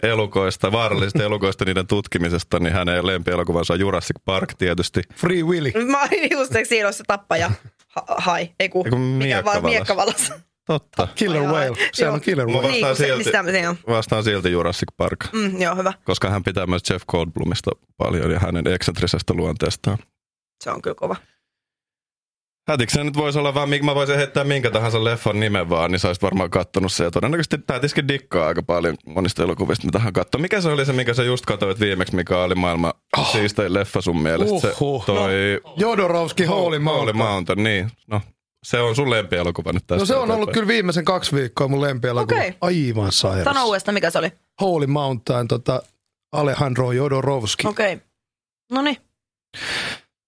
elukoista, vaarallisista elukoista niiden tutkimisesta, niin hänen lempielokuvansa on Jurassic Park tietysti. Free Willy. Mä olin just se, siinä se tappaja. Ha- hai, ei kun, Ei mikä vaan miekkavalas. miekkavalas. Totta. Killer. Whale. Sehän Joo. on Killer Mä Whale. Niin, vastaan, se, silti, se on. vastaan silti Jurassic Park, Mm, joo, hyvä. koska hän pitää myös Jeff Goldblumista paljon ja hänen eksentrisestä luonteestaan. Se on kyllä kova. Hätiksen nyt voisi olla vaan, mä voisin heittää minkä tahansa leffan nimen vaan, niin sä olisit varmaan kattonut se. Ja todennäköisesti Hätiskin dikkaa aika paljon monista elokuvista, mitä hän katsoo. Mikä se oli se, mikä sä just katsoit viimeksi, mikä oli maailman oh. siistein leffa sun mielestä? Uhuh. Se toi... No, Jodorowsky Holy Mountain. Holy Mountain, niin. No, se on sun lempielokuva nyt tästä. No se on ollut kyllä viimeisen kaksi viikkoa mun lempielokuva. Okei. Aivan sairas. Sano uudestaan, mikä se oli. Holy Mountain, tota, Alejandro Jodorowsky. Okei. Okay. No niin.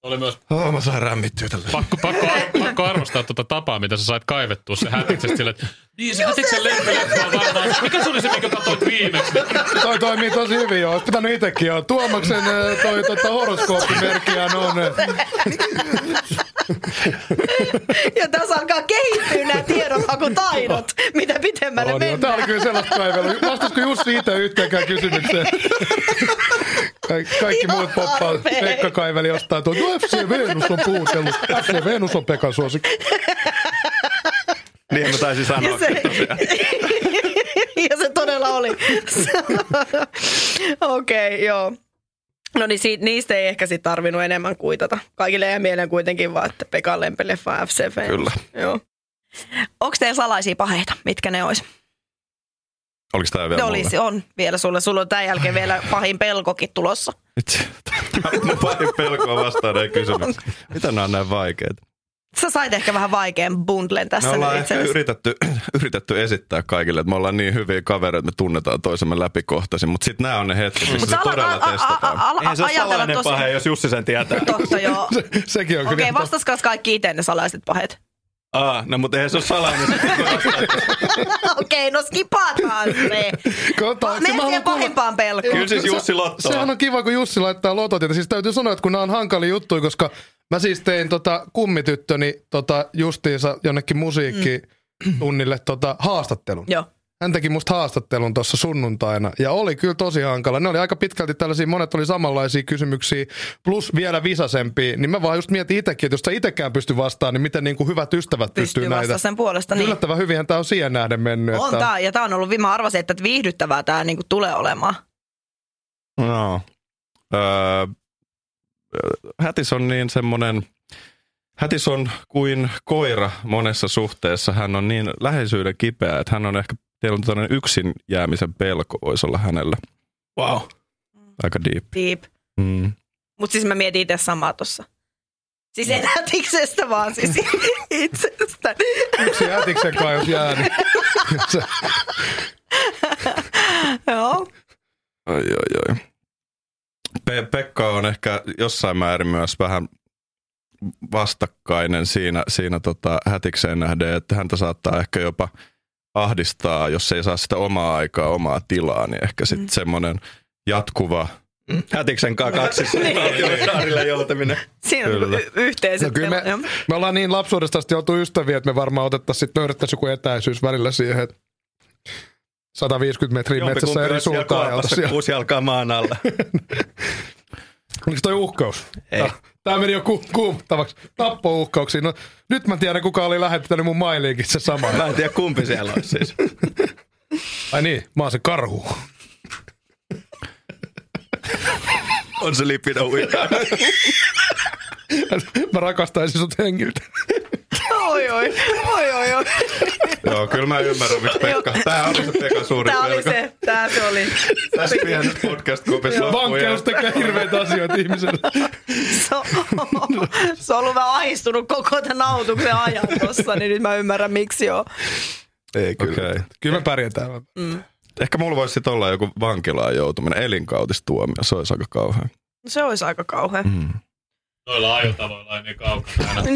Oli myös Oh, mä sain rämmittyä tällä. pakko, pakko, pakko arvostaa tuota tapaa, mitä sä sait kaivettua se hätiksestä sille, että niin se hätiksen lempileffa on varmaan. Mikä se oli se, minkä katsoit viimeksi? Toi toimii tosi hyvin joo. Olisi pitänyt itsekin joo. Tuomaksen toi tota, horoskooppimerkkiään on. Ja tässä alkaa kehittyä nämä tiedonhakutaidot, mitä pitemmälle On, joo. Tää oli mennään. kyllä sellaista kaivelua. Vastasko Jussi itse yhteenkään kysymykseen? Kaikki, kaikki Ihan muut poppaa. Pekka kaiveli jostain tuo. No FC Venus on puhutellut. FC Venus on Pekan suosikki. Niin mä taisin Ja sanoa. se, ja se todella oli. Okei, okay, joo. No niin, siitä, niistä ei ehkä sit tarvinnut enemmän kuitata. Kaikille jää mieleen kuitenkin vaan, että Pekan lempileffa FC Fans. Kyllä. Joo. Onko teillä salaisia paheita? Mitkä ne olisi? Oliko tää vielä mulle? olisi, on vielä sulle. Sulla on tämän jälkeen vielä pahin pelkokin tulossa. Mun pahin pelkoa vastaan ei kysymys. Mitä nämä on näin vaikeita? Sä sait ehkä vähän vaikean bundlen Me tässä ollaan nyt ehkä yritetty, yritetty esittää kaikille, että me ollaan niin hyviä kavereita, että me tunnetaan toisemme läpikohtaisin. Mutta sitten nämä on ne hetket, missä Mut se todella a- testataan. a- a- Eihän se ole salainen tosi- pahe, jos Jussi sen tietää. Totta joo. Se, sekin on Okei, kyllä. okay, vastaskas kaikki itse ne salaiset paheet. Aa, no mutta eihän se ole salainen. Okei, okay, no skipataan se. Kota, Mene siihen pahimpaan pelkoon. Kyllä siis Jussi Lottoa. Sehän on kiva, kun Jussi laittaa lotot. Ja siis täytyy sanoa, että kun nämä on hankalia juttuja, koska mä siis tein tota kummityttöni tota justiinsa jonnekin musiikkitunnille tota haastattelun. Joo. Hän teki musta haastattelun tuossa sunnuntaina ja oli kyllä tosi hankala. Ne oli aika pitkälti tällaisia, monet oli samanlaisia kysymyksiä, plus vielä visasempia. Niin mä vaan just mietin itsekin, että jos sä itsekään pysty vastaan, niin miten niin kuin hyvät ystävät pystyy, Pystyy näitä. sen puolesta. Niin. Yllättävän hyvinhän tämä on siihen nähden mennyt. On että tää, ja tää on ollut, mä arvasin, että viihdyttävää tää niinku tulee olemaan. No. Öö, hätis on niin semmoinen, hätis on kuin koira monessa suhteessa. Hän on niin läheisyyden kipeä, että hän on ehkä, teillä on tällainen yksin jäämisen pelko voisi olla hänellä. Wow. Aika deep. Deep. Mm. Mut siis mä mietin itse samaa tossa. Siis en hätiksestä vaan, siis itsestä. Yksi jätiksen kai jos jää, niin Joo. Ai, ai, ai. Pe- Pekka on ehkä jossain määrin myös vähän vastakkainen siinä, siinä tota hätikseen nähden, että häntä saattaa ehkä jopa ahdistaa, jos ei saa sitä omaa aikaa, omaa tilaa, niin ehkä sitten mm. semmoinen jatkuva Hätiksen kanssa kaksissa saarille joutaminen. Siinä on Kyllä. y- yhteiset. no kyllä me, me ollaan niin lapsuudesta asti oltu ystäviä, että me varmaan otettaisiin sitten löydettäisiin joku etäisyys välillä siihen, että 150 metriä metsässä eri suuntaan. ja oltaisiin siellä. kuusi jalkaa maan alla. Oliko toi uhkaus? Ei. Tää, tää meni jo ku, kuumtavaksi. Tappouhkauksiin. No, nyt mä tiedän, kuka oli lähettänyt mun mailiinkin se sama. Mä en tiedä kumpi siellä olisi siis. Ai niin, mä oon se karhu. On se uikaa. Mä rakastaisin sut hengiltä. Oi, oi, oi, oi, oi. Joo, kyllä mä ymmärrän, miksi Pekka. Tämä oli se Pekan suuri Tää oli se, tää se oli. Tässä pienessä podcast-kopissa Vankeus tekee hirveitä asioita ihmiselle. Se on, se on ollut vähän ahistunut koko tämän nautuksen ajan tossa, niin nyt mä ymmärrän miksi joo. Ei kyllä. Okei. Okay. Kyllä me pärjätään. Ehkä mulla voisi sitten olla joku vankilaan joutuminen, elinkautistuomio. Se olisi aika kauhean. Se olisi aika kauhea. Mm. Noilla ajotavoilla ei niin kaukana aina.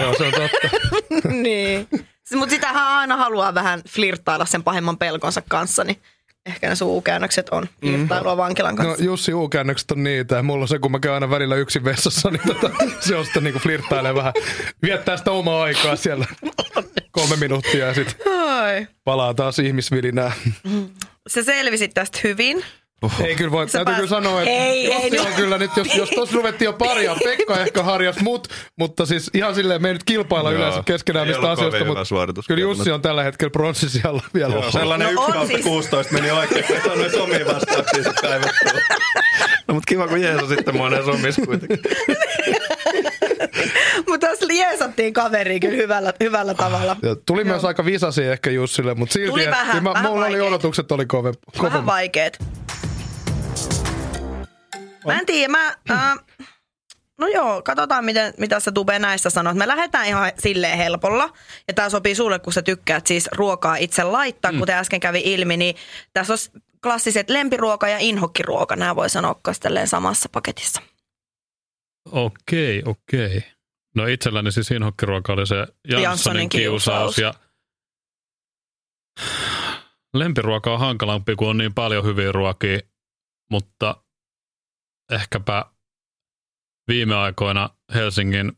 Joo, se on totta. niin. Mutta sitähän aina haluaa vähän flirttailla sen pahimman pelkonsa kanssa, niin ehkä ne suukäännökset on flirttailua vankilan No kanssa. Jussi U-käännökset on niitä. Ja mulla on se, kun mä käyn aina välillä yksin vessassa, niin tota, se on sitten niinku flirttailee vähän. Viettää sitä omaa aikaa siellä kolme minuuttia ja sitten Ai. palaa taas ihmisvilinää. Sä selvisit tästä hyvin. Ei kyllä voi, Sä täytyy pääs- kyllä sanoa, että Ei, ei on nyt. kyllä nyt, jos, jos tuossa ruvettiin jo paria, Pekka ehkä harjas mut, mutta siis ihan silleen, me ei nyt kilpailla Joo. yleensä keskenään Ei mistä asioista, mutta suoritus kyllä. Jussi on tällä hetkellä pronssisijalla vielä. Joo, sellainen No 1 on kautta siis. 16 meni oikein, kun ei saanut edes omia vastauksia sit kaivettua. No mutta kiva, kun Jeesus sitten mua näissä omissa kuitenkin. Mutta tässä jeesattiin kaveri kyllä hyvällä, hyvällä tavalla. Ja tuli myös aika visasi ehkä Jussille, mutta silti Tuli että vähän, mä, vähän mulla oli vaikeet. odotukset oli kove, Vähän kovemmat. vaikeet. Mä en tiedä, mä... Äh, no joo, katsotaan miten, mitä sä Tube näistä sanot. Me lähdetään ihan silleen helpolla. Ja tää sopii sulle, kun sä tykkäät siis ruokaa itse laittaa. Mm. Kuten äsken kävi ilmi, niin tässä olisi klassiset lempiruoka ja inhokkiruoka. Nämä voi sanoa myös tälleen samassa paketissa. Okei, okei. No itselläni siis inhokkiruoka oli se Janssonin, Janssonin kiusaus. kiusaus. Ja lempiruoka on hankalampi, kun on niin paljon hyviä ruokia, mutta ehkäpä viime aikoina Helsingin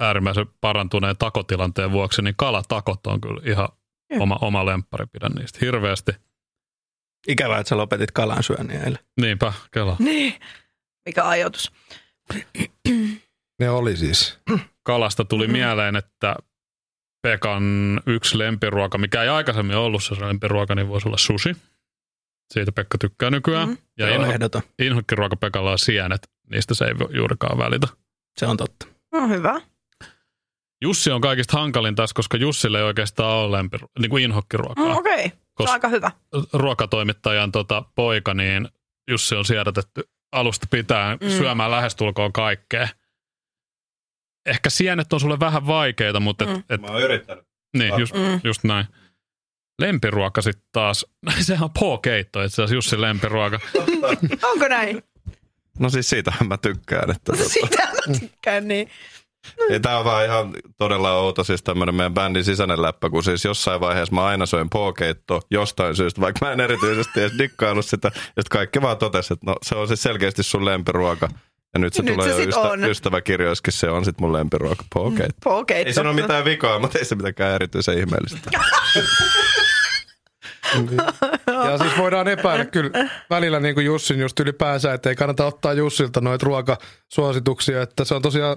äärimmäisen parantuneen takotilanteen vuoksi, niin kalatakot on kyllä ihan oma, oma lemppari, pidän niistä hirveästi. Ikävää, että sä lopetit kalan syönnin eilen. Niinpä, kela. Niin. Mikä ajoitus. Ne oli siis. kalasta tuli Mm-hmm. mm. mieleen, että Pekan yksi lempiruoka, mikä ei aikaisemmin ollut se lempiruoka, niin voisi olla sushi. Siitä Pekka tykkää nykyään. Mm. Ja Joo, inho, inhokkiruoka Pekalla on sienet. Niistä se ei juurikaan välitä. Se on totta. No hyvä. Jussi on kaikista hankalin tässä, koska Jussille ei oikeastaan ole lempiru- niin kuin inhokkiruokaa. Mm, Okei, okay. se on Kos- aika hyvä. Ruokatoimittajan tota, poika, niin Jussi on siedätetty alusta pitäen Mm. mm. syömään lähestulkoon kaikkea. Ehkä sienet on sulle vähän vaikeita, mutta et, Mm. et, Mä oon yrittänyt. Niin, just, Mm. just näin. Lempiruoka sitten taas, sehän on pookeitto itse asiassa Jussin lempiruoka. Onko näin? No siis siitähän mä tykkään. Että tota, Sitä mä tykkään niin. ja tää on vaan ihan todella outo siis tämmönen meidän bändin sisäinen läppä, kun siis jossain vaiheessa mä aina söin pookeitto jostain syystä, vaikka mä en erityisesti edes dikkaillut sitä. Ja kaikki vaan totesi, että no se on siis selkeästi sun lempiruoka. Ja nyt se Nyt tulee se jo ystä, on. ystäväkirjoissakin, se on sit mun lempiruoka, pookeitto. Okei. Ei siinä ole mitään vikaa, mutta ei se mitenkään erityisen ihmeellistä. Ja siis voidaan epäillä kyllä välillä niin kuin Jussin just ylipäänsä, että ei kannata ottaa Jussilta noita ruokasuosituksia, että se on tosiaan,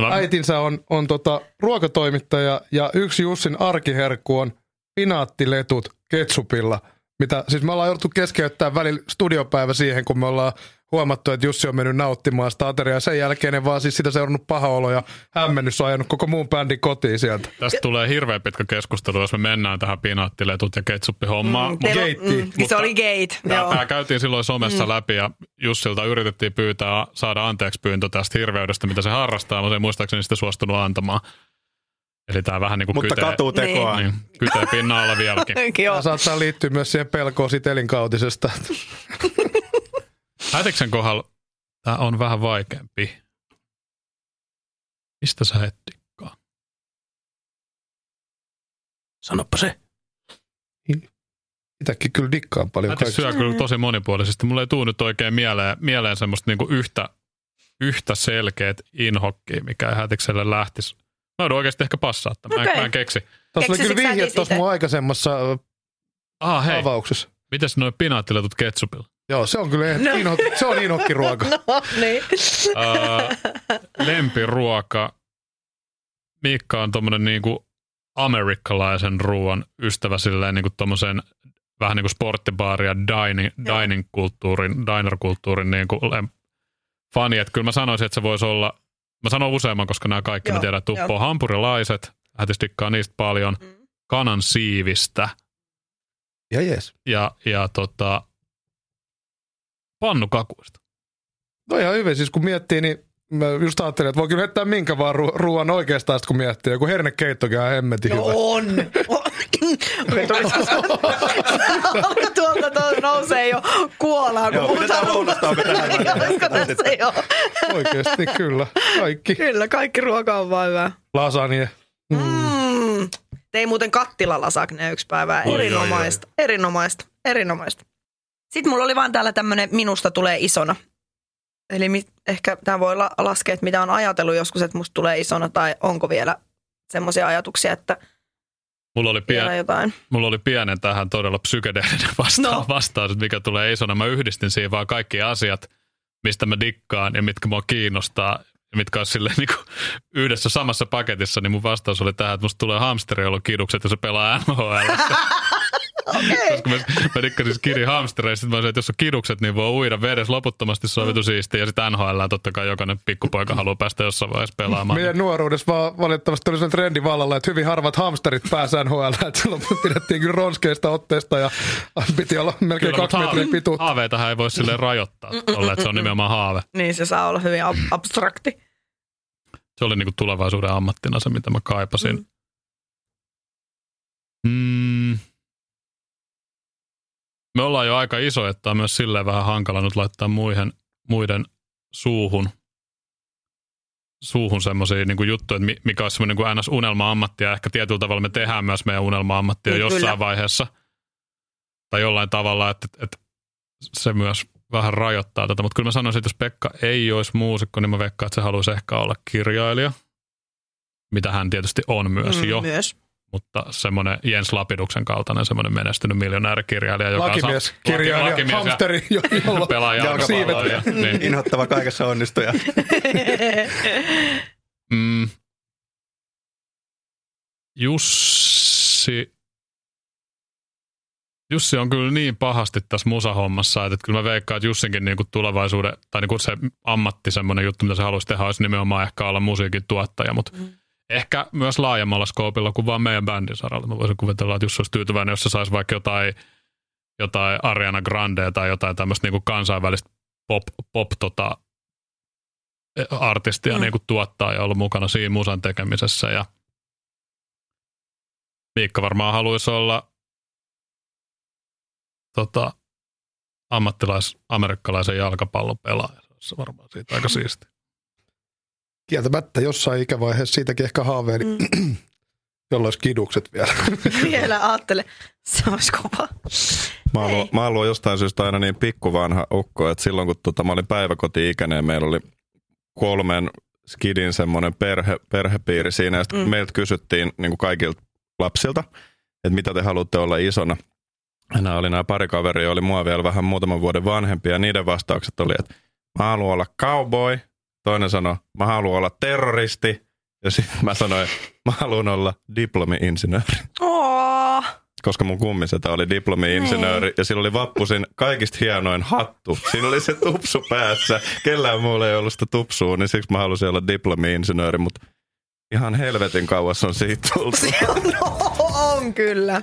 No, äitinsä on, on tota ruokatoimittaja ja yksi Jussin arkiherkku on pinaattiletut ketsupilla, mitä siis me ollaan jouduttu keskeyttämään välillä studiopäivä siihen, kun me ollaan huomattu, että Jussi on mennyt nauttimaan sitä ateriaa. Sen jälkeen ne vaan siis sitä seurannut paha olo ja hämmennys on ajanut koko muun bändin kotiin sieltä. tästä tulee hirveän pitkä keskustelu, jos me mennään tähän pinaattiletut ja ketsuppihommaan. Mm, teillä Geitti. mm, se oli gate. Tämä, tämä käytiin silloin somessa mm. läpi ja Jussilta yritettiin pyytää saada anteeksi pyyntö tästä hirveydestä, mitä se harrastaa, mutta se ei muistaakseni sitä suostunut antamaan. Eli tämä vähän niin kuin Mutta kytee, katutekoa. niin, kytee pinnan alla vieläkin. Joo. Ja saattaa liittyä myös siihen pelkoon siitä elinkautisesta. Hätiksen kohdalla tämä on vähän vaikeampi. Mistä sä et dikkaa? Sanoppa se. Itäkin kyllä dikkaan paljon kaikista. syö kyllä tosi monipuolisesti. Mulla ei tuu nyt oikein mieleen, mieleen semmoista niinku yhtä, yhtä selkeät inhokkia, mikä ei hätikselle lähtisi. Mä joudun oikeasti ehkä passaa tämän. Mä, en- mä en keksi. Tuossa oli kyllä vihje tuossa mun aikaisemmassa Ah hei, avauksessa. mitäs noin pinaattiletut ketsupilla? Joo, se on kyllä no. inho, se on inhokkiruoka. No niin. Uh, lempiruoka. Miikka on tommonen niinku amerikkalaisen ruoan ystävä silleen niinku tommosen vähän niinku sporttibaari ja dining, dining-kulttuurin, diner-kulttuurin niinku lem- fani. Että kyllä mä sanoisin, että se voisi olla, mä sanon useamman, koska nämä kaikki Joo, mä tiedän, tuppoo hampurilaiset, hätis dikkaa niistä paljon, Mm. kanan siivistä Ja jes. ja, ja tota, pannukakuista. No ihan hyvin, siis kun miettii, niin mä just ajattelin, että voi kyllä heittää minkä vaan ru- ruoan oikeastaan, sit kun miettii. Joku hernekeittokin on hemmetin No hyvä. on. Tuolta tuo nousee jo kuolaan, kun Joo, puhutaan. Olisiko tässä jo? Oikeasti kyllä. Kaikki. Kyllä, kaikki ruoka on vaan hyvä. Lasagne. Mm. Mm. Tein muuten kattilalasagne yksi päivä. Oi, Erinomaista, erinomaista, erinomaista. Sitten mulla oli vaan täällä tämmönen minusta tulee isona. Eli mi- ehkä tämä voi la- laskea, että mitä on ajatellut joskus, että musta tulee isona, tai onko vielä semmoisia ajatuksia, että Mulla oli, pien, jotain. mulla oli pienen tähän todella psykedeellinen vasta- No. vastaus, mikä tulee isona. Mä yhdistin siihen vaan kaikki asiat, mistä mä dikkaan ja mitkä mua kiinnostaa ja mitkä on silleen niin kuin yhdessä samassa paketissa, niin mun vastaus oli tähän, että musta tulee hamsteri, jolla on kidukset ja se pelaa NHL. Koska mä, mä dikkasin Skidin hamstereista, mä sanoin, että jos on kidukset, niin voi uida vedessä loputtomasti, se on vitu siistiä. Ja sitten NHL totta kai jokainen pikkupoika haluaa päästä jossain vaiheessa pelaamaan. Meidän nuoruudessa vaan valitettavasti oli sellainen trendi vallalla, että hyvin harvat hamsterit pääsään NHL, että silloin pidettiin kyllä ronskeista otteesta ja piti olla melkein Kyllä, kaksi metriä pituutta. Haaveitahan ei voi silleen rajoittaa, olla, että se on nimenomaan haave. Niin se saa olla hyvin ab- abstrakti. Se oli niinku tulevaisuuden ammattina se, mitä mä kaipasin. Mm. Me ollaan jo aika iso, että on myös silleen vähän hankala nyt laittaa muihin, muiden suuhun, suuhun semmoisia niin juttuja, että mi- mikä olisi semmoinen niin NS-unelma-ammatti, ja ehkä tietyllä tavalla me tehdään myös meidän unelma-ammattia Niin, jossain kyllä. vaiheessa. Tai jollain tavalla, että, että se myös vähän rajoittaa tätä. Mutta kyllä mä sanoisin, että jos Pekka ei olisi muusikko, niin mä veikkaan, että se haluaisi ehkä olla kirjailija. Mitä hän tietysti on myös Mm, jo, Myös. Mutta semmoinen Jens Lapiduksen kaltainen semmoinen menestynyt miljonäärikirjailija, joka Lakimies, saa- kirjailija, lakimies ja hamsteri, jo- jolla pelaa jalkapalloa. ja- Niin. Inhottava kaikessa onnistuja. Mm. Jussi, Jussi on kyllä niin pahasti tässä musahommassa, että kyllä mä veikkaan, että Jussinkin niinku tulevaisuuden, tai niinku se ammatti, semmoinen juttu, mitä se haluaisi tehdä, olisi nimenomaan ehkä olla musiikin tuottaja, mutta mm. Ehkä myös laajemmalla skoopilla kuin vaan meidän bändin saralla. Mä voisin kuvitella, että Jussi olisi tyytyväinen, jos se saisi vaikka jotain, jotain Ariana Grandea tai jotain tämmöistä niinku kansainvälistä pop, pop tota, artistia mm. niin kuin tuottaa ja ollut mukana siinä musan tekemisessä. Ja Miikka varmaan haluaisi olla tota, ammattilais amerikkalaisen jalkapallon pelaaja. Se on varmaan siitä aika siisti. Kieltämättä jossain ikävaiheessa siitäkin ehkä haaveili, mm. jolla olisi kidukset vielä. Vielä ajattele, se olisi kova. Mä oon, Ei. mä oon ollut jostain syystä aina niin pikkuvanha ukko, että silloin kun tota, mä olin päiväkoti-ikäinen meillä oli kolmen skidin semmoinen perhe, perhepiiri siinä, ja sitten mm. meiltä kysyttiin niin kuin kaikilta lapsilta, että mitä te haluatte olla isona. Ja nämä oli nämä pari kaveria, oli mua vielä vähän muutaman vuoden vanhempia, ja niiden vastaukset oli, että mä haluan olla cowboy, toinen sanoi, mä haluan olla terroristi, ja sitten mä sanoin, mä haluan olla diplomi-insinööri Oh, koska mun kummisetä oli diplomi-insinööri ja sillä oli vappusin kaikista hienoin hattu. Siinä oli se tupsu päässä. Kellään muulla ei ollut sitä tupsua, niin siksi mä halusin olla diplomi-insinööri, mutta ihan helvetin kauas on siitä tultu. no, on kyllä.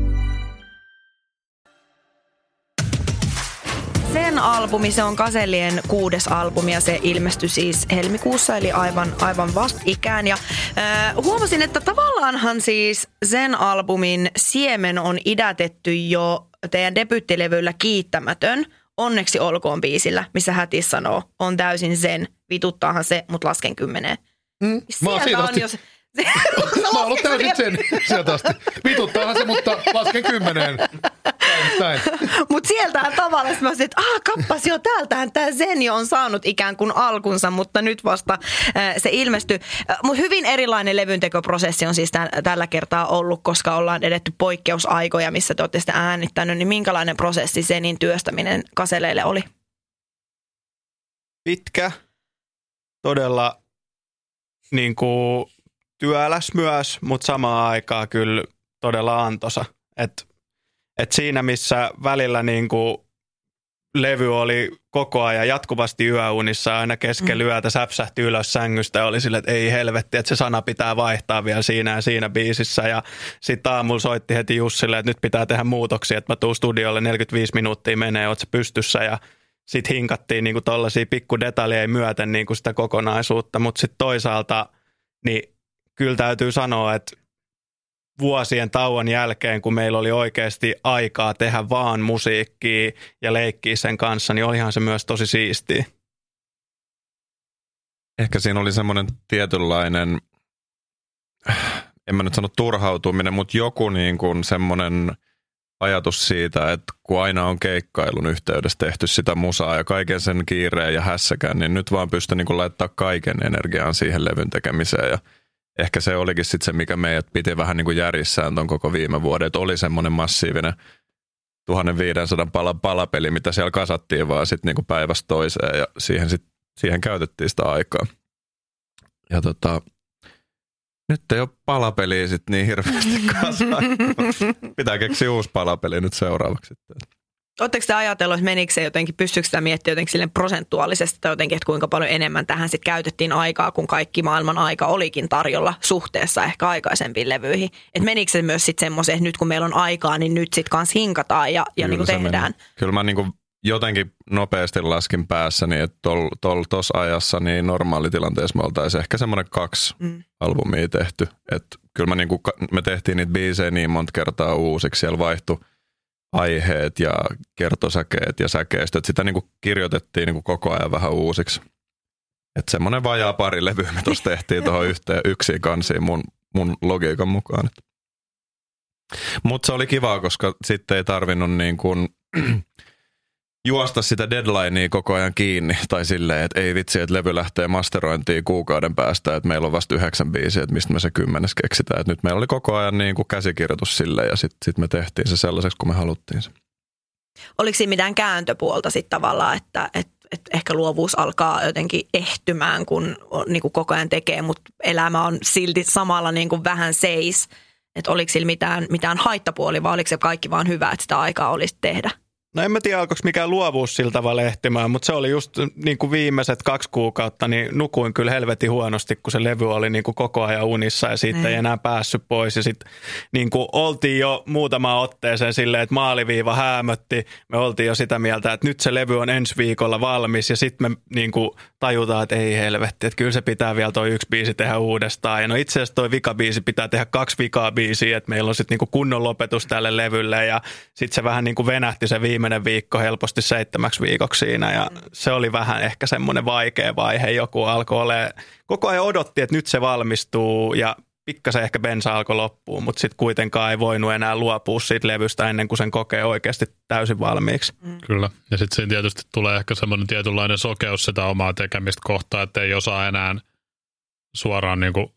Sen albumi, se on Kasellien kuudes albumi ja se ilmestyi siis helmikuussa, eli aivan, aivan vastikään. Ja äh, huomasin, että tavallaanhan siis sen albumin siemen on idätetty jo teidän debyyttilevyllä Kiittämätön. Onneksi olkoon biisillä, missä Hätis sanoo, on täysin sen. Vituttaahan se, mutta lasken kymmeneen. Mm, Sieltä on asti, jo se- mä oon ollut täysin sen sieltä asti. Vituttaahan se, mutta lasken kymmeneen. Mutta sieltähän tavallaan mä olisin, että ah, kappas jo, täältähän tämä Zen jo on saanut ikään kuin alkunsa, mutta nyt vasta äh, se ilmestyi. Äh, mutta hyvin erilainen levyntekoprosessi on siis tä- tällä kertaa ollut, koska ollaan edetty poikkeusaikoja, missä te olette sitä äänittänyt, niin minkälainen prosessi Zenin työstäminen kaseleille oli? Pitkä, todella niin kuin, työläs myös, mutta samaan aikaan kyllä todella antosa. Et, et siinä, missä välillä niin kuin, levy oli koko ajan jatkuvasti yöunissa, aina keskellä yötä säpsähti ylös sängystä ja oli sille, että ei helvetti, että se sana pitää vaihtaa vielä siinä ja siinä biisissä. Ja sitten aamulla soitti heti Jussille, että nyt pitää tehdä muutoksia, että mä tuun studiolle 45 minuuttia menee, oot se pystyssä ja sitten hinkattiin niinku tollaisia pikkudetaljeja myöten niinku sitä kokonaisuutta, mutta sitten toisaalta niin kyllä täytyy sanoa, että vuosien tauon jälkeen, kun meillä oli oikeasti aikaa tehdä vaan musiikkia ja leikkiä sen kanssa, niin olihan se myös tosi siistiä. Ehkä siinä oli semmoinen tietynlainen, en mä nyt sano turhautuminen, mutta joku niin kuin semmoinen ajatus siitä, että kun aina on keikkailun yhteydessä tehty sitä musaa ja kaiken sen kiireen ja hässäkään, niin nyt vaan pystyy niin laittaa kaiken energiaan siihen levyn tekemiseen ja ehkä se olikin sitten se, mikä meidät piti vähän niin kuin järjissään ton koko viime vuoden, että oli semmoinen massiivinen 1500 pala palapeli, mitä siellä kasattiin vaan sitten niin päivästä toiseen ja siihen, sit, siihen käytettiin sitä aikaa. Ja tota, nyt ei ole palapeliä sitten niin hirveästi kasaan. Pitää keksiä uusi palapeli nyt seuraavaksi. Sitten. Oletteko te ajatellut, että menikö se jotenkin, pystyykö sitä miettimään jotenkin silleen prosentuaalisesti tai jotenkin, että kuinka paljon enemmän tähän sitten käytettiin aikaa, kun kaikki maailman aika olikin tarjolla suhteessa ehkä aikaisempiin levyihin. Että menikö se myös sitten semmoiseen, että nyt kun meillä on aikaa, niin nyt sitten kanssa hinkataan ja, ja niin kuin tehdään? Meni. Kyllä mä niin kuin jotenkin nopeasti laskin päässäni, että tuossa tol, tol, ajassa niin normaalitilanteessa me oltaisiin ehkä semmoinen kaksi mm. albumia tehty. että kyllä mä niinku, me tehtiin niitä biisejä niin monta kertaa uusiksi. Siellä vaihtui aiheet ja kertosäkeet ja säkeistöt. Sitä niinku kirjoitettiin niinku koko ajan vähän uusiksi. Että semmoinen vajaa pari levyä me tuossa tehtiin tuohon yhteen yksin kansiin mun, mun logiikan mukaan. Mutta se oli kivaa, koska sitten ei tarvinnut niin kuin juosta sitä deadlinea koko ajan kiinni. Tai silleen, että ei vitsi, että levy lähtee masterointiin kuukauden päästä, että meillä on vasta yhdeksän biisiä, että mistä me se kymmenes keksitään. Että nyt meillä oli koko ajan niin kuin käsikirjoitus sille ja sitten sit me tehtiin se sellaiseksi, kun me haluttiin se. Oliko siinä mitään kääntöpuolta sitten tavallaan, että, että, että ehkä luovuus alkaa jotenkin ehtymään, kun niin kuin koko ajan tekee, mutta elämä on silti samalla niin kuin vähän seis. Että oliko sillä mitään, mitään haittapuoli vai oliko se kaikki vaan hyvä, että sitä aikaa olisi tehdä? No en mä tiedä, alkoiko mikään luovuus sillä tavalla ehtimään, mutta se oli just niin kuin viimeiset kaksi kuukautta, niin nukuin kyllä helvetin huonosti, kun se levy oli niin kuin koko ajan unissa ja siitä mm. ei enää päässyt pois. Ja sitten niin kuin oltiin jo muutama otteeseen silleen, että maaliviiva häämötti. Me oltiin jo sitä mieltä, että nyt se levy on ensi viikolla valmis ja sitten me niin kuin tajutaan, että ei helvetti, että kyllä se pitää vielä toi yksi biisi tehdä uudestaan. Ja no itse asiassa toi vikabiisi pitää tehdä kaksi vikaa biisiä, että meillä on sitten niin kunnon lopetus tälle levylle ja sitten se vähän niin kuin venähti se viime viimeinen viikko helposti seitsemäksi viikoksi siinä ja se oli vähän ehkä semmoinen vaikea vaihe. Joku alkoi ole, koko ajan odotti, että nyt se valmistuu ja pikkasen ehkä bensa alkoi loppua, mutta sitten kuitenkaan ei voinut enää luopua siitä levystä ennen kuin sen kokee oikeasti täysin valmiiksi. Mm. Kyllä, ja sitten siinä tietysti tulee ehkä semmoinen tietynlainen sokeus sitä omaa tekemistä kohtaa, että ei osaa enää suoraan niin kuin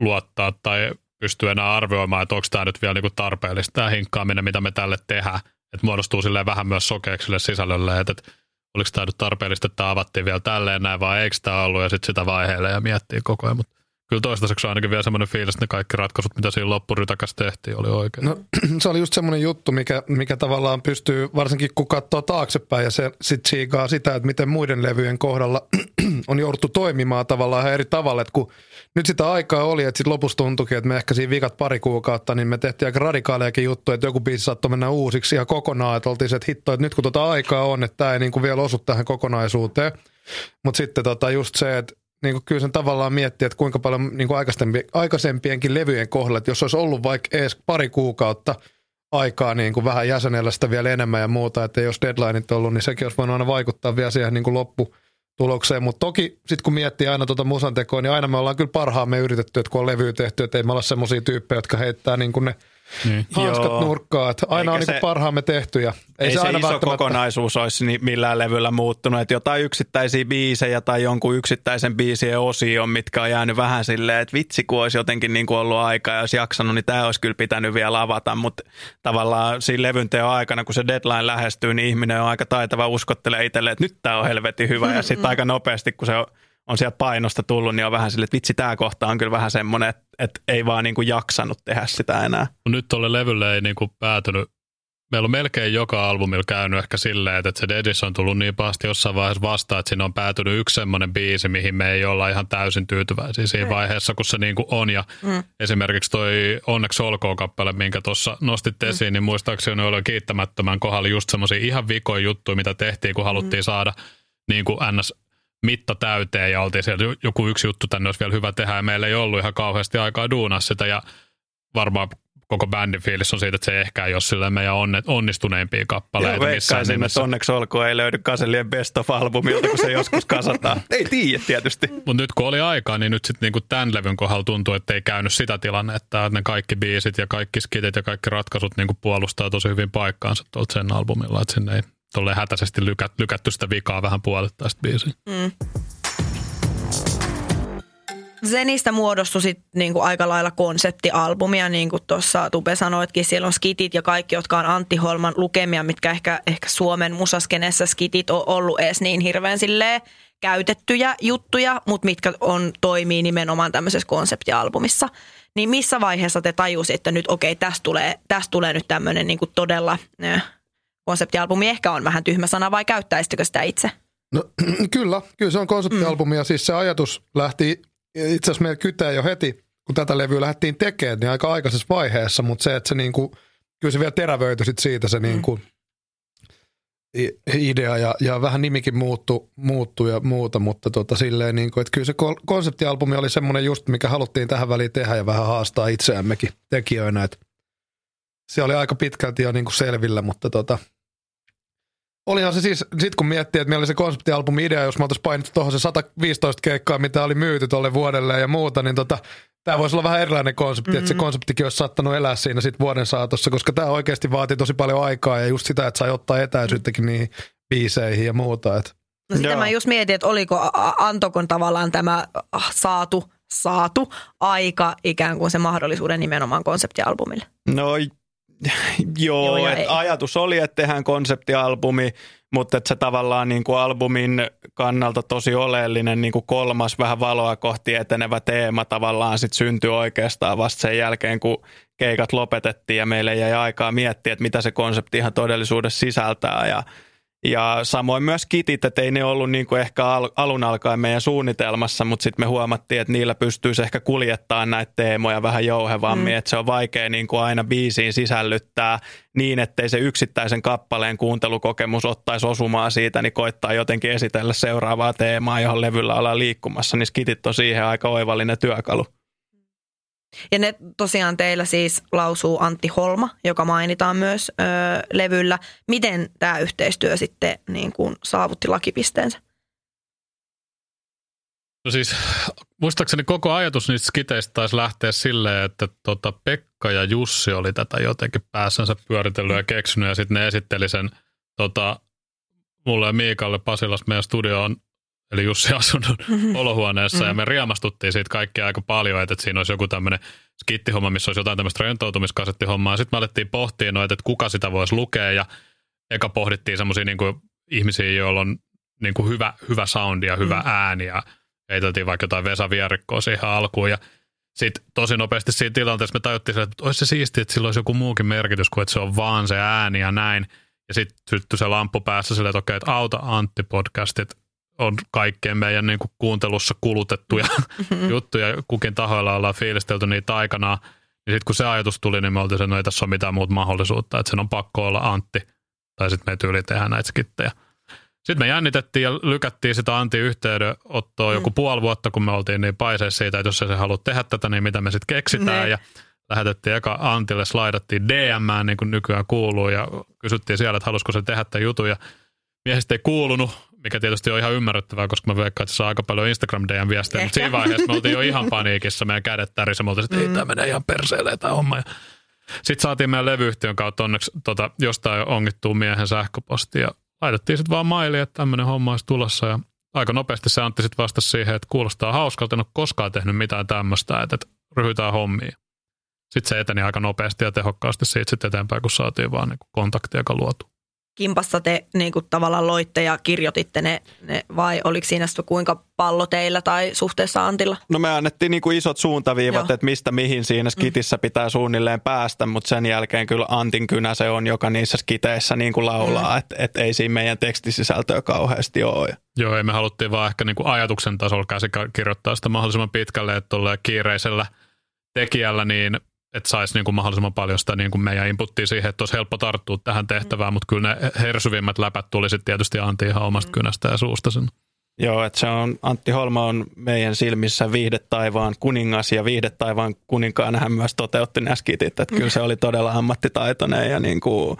luottaa tai pystyy enää arvioimaan, että onko tämä nyt vielä niin kuin tarpeellista, tämä hinkkaaminen, mitä me tälle tehdään että muodostuu silleen vähän myös sokeaksi sille sisällölle, että, että oliko tämä nyt tarpeellista, että tämä avattiin vielä tälleen näin, vai eikö tämä ollut, ja sitten sitä vaiheelle ja miettii koko ajan. Mutta kyllä toistaiseksi ainakin vielä semmoinen fiilis, että ne kaikki ratkaisut, mitä siinä loppurytäkässä tehtiin, oli oikein. No, se oli just semmoinen juttu, mikä, mikä tavallaan pystyy, varsinkin kun katsoo taaksepäin ja se sitten siikaa sitä, että miten muiden levyjen kohdalla on jouduttu toimimaan tavallaan ihan eri tavalla, että kun nyt sitä aikaa oli, että sitten lopussa tuntuikin, että me ehkä siinä vikat pari kuukautta, niin me tehtiin aika radikaalejakin juttuja, että joku biisi saattoi mennä uusiksi ihan kokonaan, että oltiin se, että hitto, että nyt kun tota aikaa on, että tämä ei niin kuin vielä osu tähän kokonaisuuteen. Mutta sitten tota just se, että niin kuin kyllä sen tavallaan miettii, että kuinka paljon niin kuin aikaisempienkin levyjen kohdalla, että jos olisi ollut vaikka edes pari kuukautta aikaa niin kuin vähän jäsenellä sitä vielä enemmän ja muuta, että jos deadlineit ollut, niin sekin olisi voinut aina vaikuttaa vielä siihen niin kuin loppu, tulokseen. Mutta toki sitten kun miettii aina tuota musan tekoa, niin aina me ollaan kyllä parhaamme yritetty, että kun on levy tehty, että ei me olla semmoisia tyyppejä, jotka heittää niin kuin ne niin. Hanskat Joo. nurkkaa, että aina Eikä on niin parhaamme tehty. Ja ei, ei se, se aina iso välttämättä... kokonaisuus olisi niin millään levyllä muuttunut. Että jotain yksittäisiä biisejä tai jonkun yksittäisen biisien osio, mitkä on jäänyt vähän silleen, että vitsi kun olisi jotenkin niin kuin ollut aikaa ja olisi jaksanut, niin tämä olisi kyllä pitänyt vielä avata. Mutta tavallaan siinä levyn teon aikana, kun se deadline lähestyy, niin ihminen on aika taitava uskottelee itselleen, että nyt tämä on helvetin hyvä. Ja sitten aika nopeasti, kun se on on sieltä painosta tullut, niin on vähän sille, että vitsi, tämä kohta on kyllä vähän semmoinen, että, että ei vaan niin kuin jaksanut tehdä sitä enää. No nyt tuolle levylle ei niin kuin päätynyt meillä on melkein joka albumilla käynyt ehkä silleen, että se Dedis on tullut niin pahasti jossain vaiheessa vastaan, että siinä on päätynyt yksi semmoinen biisi, mihin me ei olla ihan täysin tyytyväisiä siinä vaiheessa, kun se niin kuin on. Ja mm. esimerkiksi toi Onneksi olkoon kappale, minkä tuossa nostit mm. esiin, mm. niin muistaakseni oli kiittämättömän kohdalla just semmoisia ihan vikoja juttuja, mitä tehtiin, kun haluttiin mm. saada niin kuin NS mitta täyteen ja oltiin siellä joku yksi juttu tänne olisi vielä hyvä tehdä ja meillä ei ollut ihan kauheasti aikaa duunaa sitä ja varmaan koko bändin fiilis on siitä, että se ehkä ei ole silleen meidän onne, onnistuneimpia kappaleita Joo, missään nimessä. että onneksi olkoon ei löydy Kasellien Best of albumilta, kun se joskus kasataan. ei tiedä tietysti. Mutta nyt kun oli aikaa, niin nyt sitten niinku tämän levyn kohdalla tuntuu, että ei käynyt sitä tilannetta, että ne kaikki biisit ja kaikki skitit ja kaikki ratkaisut niinku puolustaa tosi hyvin paikkaansa tuolta sen albumilla, että sinne ei tolleen hätäisesti lykät, lykätty sitä vikaa vähän puolittaista biisiä. Zenistä muodostui sit niinku aika lailla konseptialbumia, niin kuin tuossa Tupe sanoitkin, siellä on skitit ja kaikki, jotka on Antti Holman lukemia, mitkä ehkä, ehkä Suomen musaskenessä skitit on ollut edes niin hirveän silleen käytettyjä juttuja, mutta mitkä on, toimii nimenomaan tämmöisessä konseptialbumissa. Niin missä vaiheessa te tajusitte, että nyt okei, tästä tulee, tästä tulee nyt tämmöinen niinku todella äh, konseptialbumi. Ehkä on vähän tyhmä sana, vai käyttäisittekö sitä itse? No, kyllä, kyllä se on konseptialbumi ja siis se ajatus lähti itse asiassa meillä kytää jo heti, kun tätä levyä lähdettiin tekemään, niin aika aikaisessa vaiheessa, mutta se, että se niinku, kyllä se vielä terävöityi sit siitä se niinku i- idea ja, ja vähän nimikin muuttu, muuttu ja muuta, mutta tota silleen niinku, että kyllä se konseptialbumi oli semmoinen just, mikä haluttiin tähän väliin tehdä ja vähän haastaa itseämmekin tekijöinä, että se oli aika pitkälti jo niinku selvillä, mutta tota, Olihan se siis, sit kun miettii, että meillä oli se konseptialbumi idea, jos mä oltaisiin painettu tuohon se 115 keikkaa, mitä oli myyty tuolle vuodelle ja muuta, niin tota, tämä voisi olla vähän erilainen konsepti, mm-hmm. että se konseptikin olisi saattanut elää siinä sit vuoden saatossa, koska tämä oikeasti vaatii tosi paljon aikaa ja just sitä, että sai ottaa etäisyyttäkin niihin biiseihin ja muuta. Että. No sitä Joo. mä just mietin, että oliko, antokon tavallaan tämä saatu, saatu aika ikään kuin se mahdollisuuden nimenomaan konseptialbumille. No joo, Joo ja et ei. ajatus oli, että tehdään konseptialbumi, mutta että se tavallaan niin kuin albumin kannalta tosi oleellinen niin kuin kolmas vähän valoa kohti etenevä teema tavallaan sit syntyi oikeastaan vasta sen jälkeen, kun keikat lopetettiin ja meille jäi aikaa miettiä, että mitä se konsepti ihan todellisuudessa sisältää ja ja samoin myös kitit, että ei ne ollut niin kuin ehkä al- alun alkaen meidän suunnitelmassa, mutta sitten me huomattiin, että niillä pystyisi ehkä kuljettaa näitä teemoja vähän jouhevammin, mm. että se on vaikea niin kuin aina biisiin sisällyttää niin, ettei se yksittäisen kappaleen kuuntelukokemus ottaisi osumaa siitä, niin koittaa jotenkin esitellä seuraavaa teemaa, johon levyllä ollaan liikkumassa, niin skitit on siihen aika oivallinen työkalu. Ja ne tosiaan teillä siis lausuu Antti Holma, joka mainitaan myös ö, levyllä. Miten tämä yhteistyö sitten niin kuin saavutti lakipisteensä? No siis muistaakseni koko ajatus niistä skiteistä taisi lähteä silleen, että tota Pekka ja Jussi oli tätä jotenkin päässänsä pyöritellyt ja keksinyt ja sitten ne esitteli sen tota, mulle ja Miikalle Pasilas meidän studioon, eli Jussi asunnon olohuoneessa ja me riemastuttiin siitä kaikkia aika paljon, että, että siinä olisi joku tämmöinen skittihomma, missä olisi jotain tämmöistä rentoutumiskasettihommaa. Sitten me alettiin pohtia noita, että kuka sitä voisi lukea ja eka pohdittiin semmoisia niin ihmisiä, joilla on niin kuin hyvä, hyvä soundi ja hyvä mm. ääni ja heiteltiin vaikka jotain Vesa Vierikkoa siihen alkuun ja sitten tosi nopeasti siinä tilanteessa me tajuttiin, että olisi se siistiä, että sillä olisi joku muukin merkitys kuin että se on vaan se ääni ja näin. Ja sitten syttyi se lamppu päässä silleen, että okei, että auta Antti podcastit on kaikkien meidän niin kuin kuuntelussa kulutettuja juttuja. Kukin tahoilla ollaan fiilistelty niitä aikanaan. Ja sitten kun se ajatus tuli, niin me oltiin se, että no ei tässä ole mitään muuta mahdollisuutta, että sen on pakko olla Antti. Tai sitten me tyyli tehdä näitä skittejä. Sitten me jännitettiin ja lykättiin sitä Antin yhteydenottoa mm. joku puoli vuotta, kun me oltiin niin paiseissa siitä, että jos se haluaa tehdä tätä, niin mitä me sitten keksitään. Ne. Ja lähetettiin eka Antille, slaidattiin DM, niin kuin nykyään kuuluu, ja kysyttiin siellä, että halusiko se tehdä tämän jutun. Ja miehistä ei kuulunut, mikä tietysti on ihan ymmärrettävää, koska mä veikkaan, että se saa aika paljon instagram dm viestejä mutta siinä vaiheessa me oltiin jo ihan paniikissa, meidän kädet tärissä, me oltiin, että ei tämä menee ihan perseelle tämä homma. Sitten saatiin meidän levyyhtiön kautta onneksi tota, jostain ongittua miehen sähköposti ja laitettiin sitten vaan maili, että tämmöinen homma olisi tulossa ja aika nopeasti se Antti sitten vastasi siihen, että kuulostaa hauskalta, en ole koskaan tehnyt mitään tämmöistä, että, että ryhdytään hommiin. Sitten se eteni aika nopeasti ja tehokkaasti siitä sitten eteenpäin, kun saatiin vaan niin kontaktia, joka luotu. Kimpassa te niin kuin tavallaan loitte ja kirjoititte ne, ne, vai oliko siinä sitten kuinka pallo teillä tai suhteessa Antilla? No me annettiin niin kuin isot suuntaviivat, Joo. että mistä mihin siinä skitissä pitää suunnilleen päästä, mutta sen jälkeen kyllä Antin kynä se on, joka niissä skiteissä niin kuin laulaa, että et ei siinä meidän tekstisisältöä kauheasti ole. Joo, ei me haluttiin vaan ehkä niin kuin ajatuksen tasolla käsikirjoittaa sitä mahdollisimman pitkälle, että tolleen kiireisellä tekijällä niin että saisi niin kuin mahdollisimman paljon sitä niin kuin meidän inputtia siihen, että olisi helppo tarttua tähän tehtävään, mutta kyllä ne hersyvimmät läpät tuli sitten tietysti Antti ihan omasta kynästä ja suusta sen. Joo, että se on, Antti Holma on meidän silmissä viihdetaivaan kuningas ja viihdetaivaan kuninkaana hän myös toteutti nämä skitit. Että kyllä se oli todella ammattitaitoinen ja niin kuin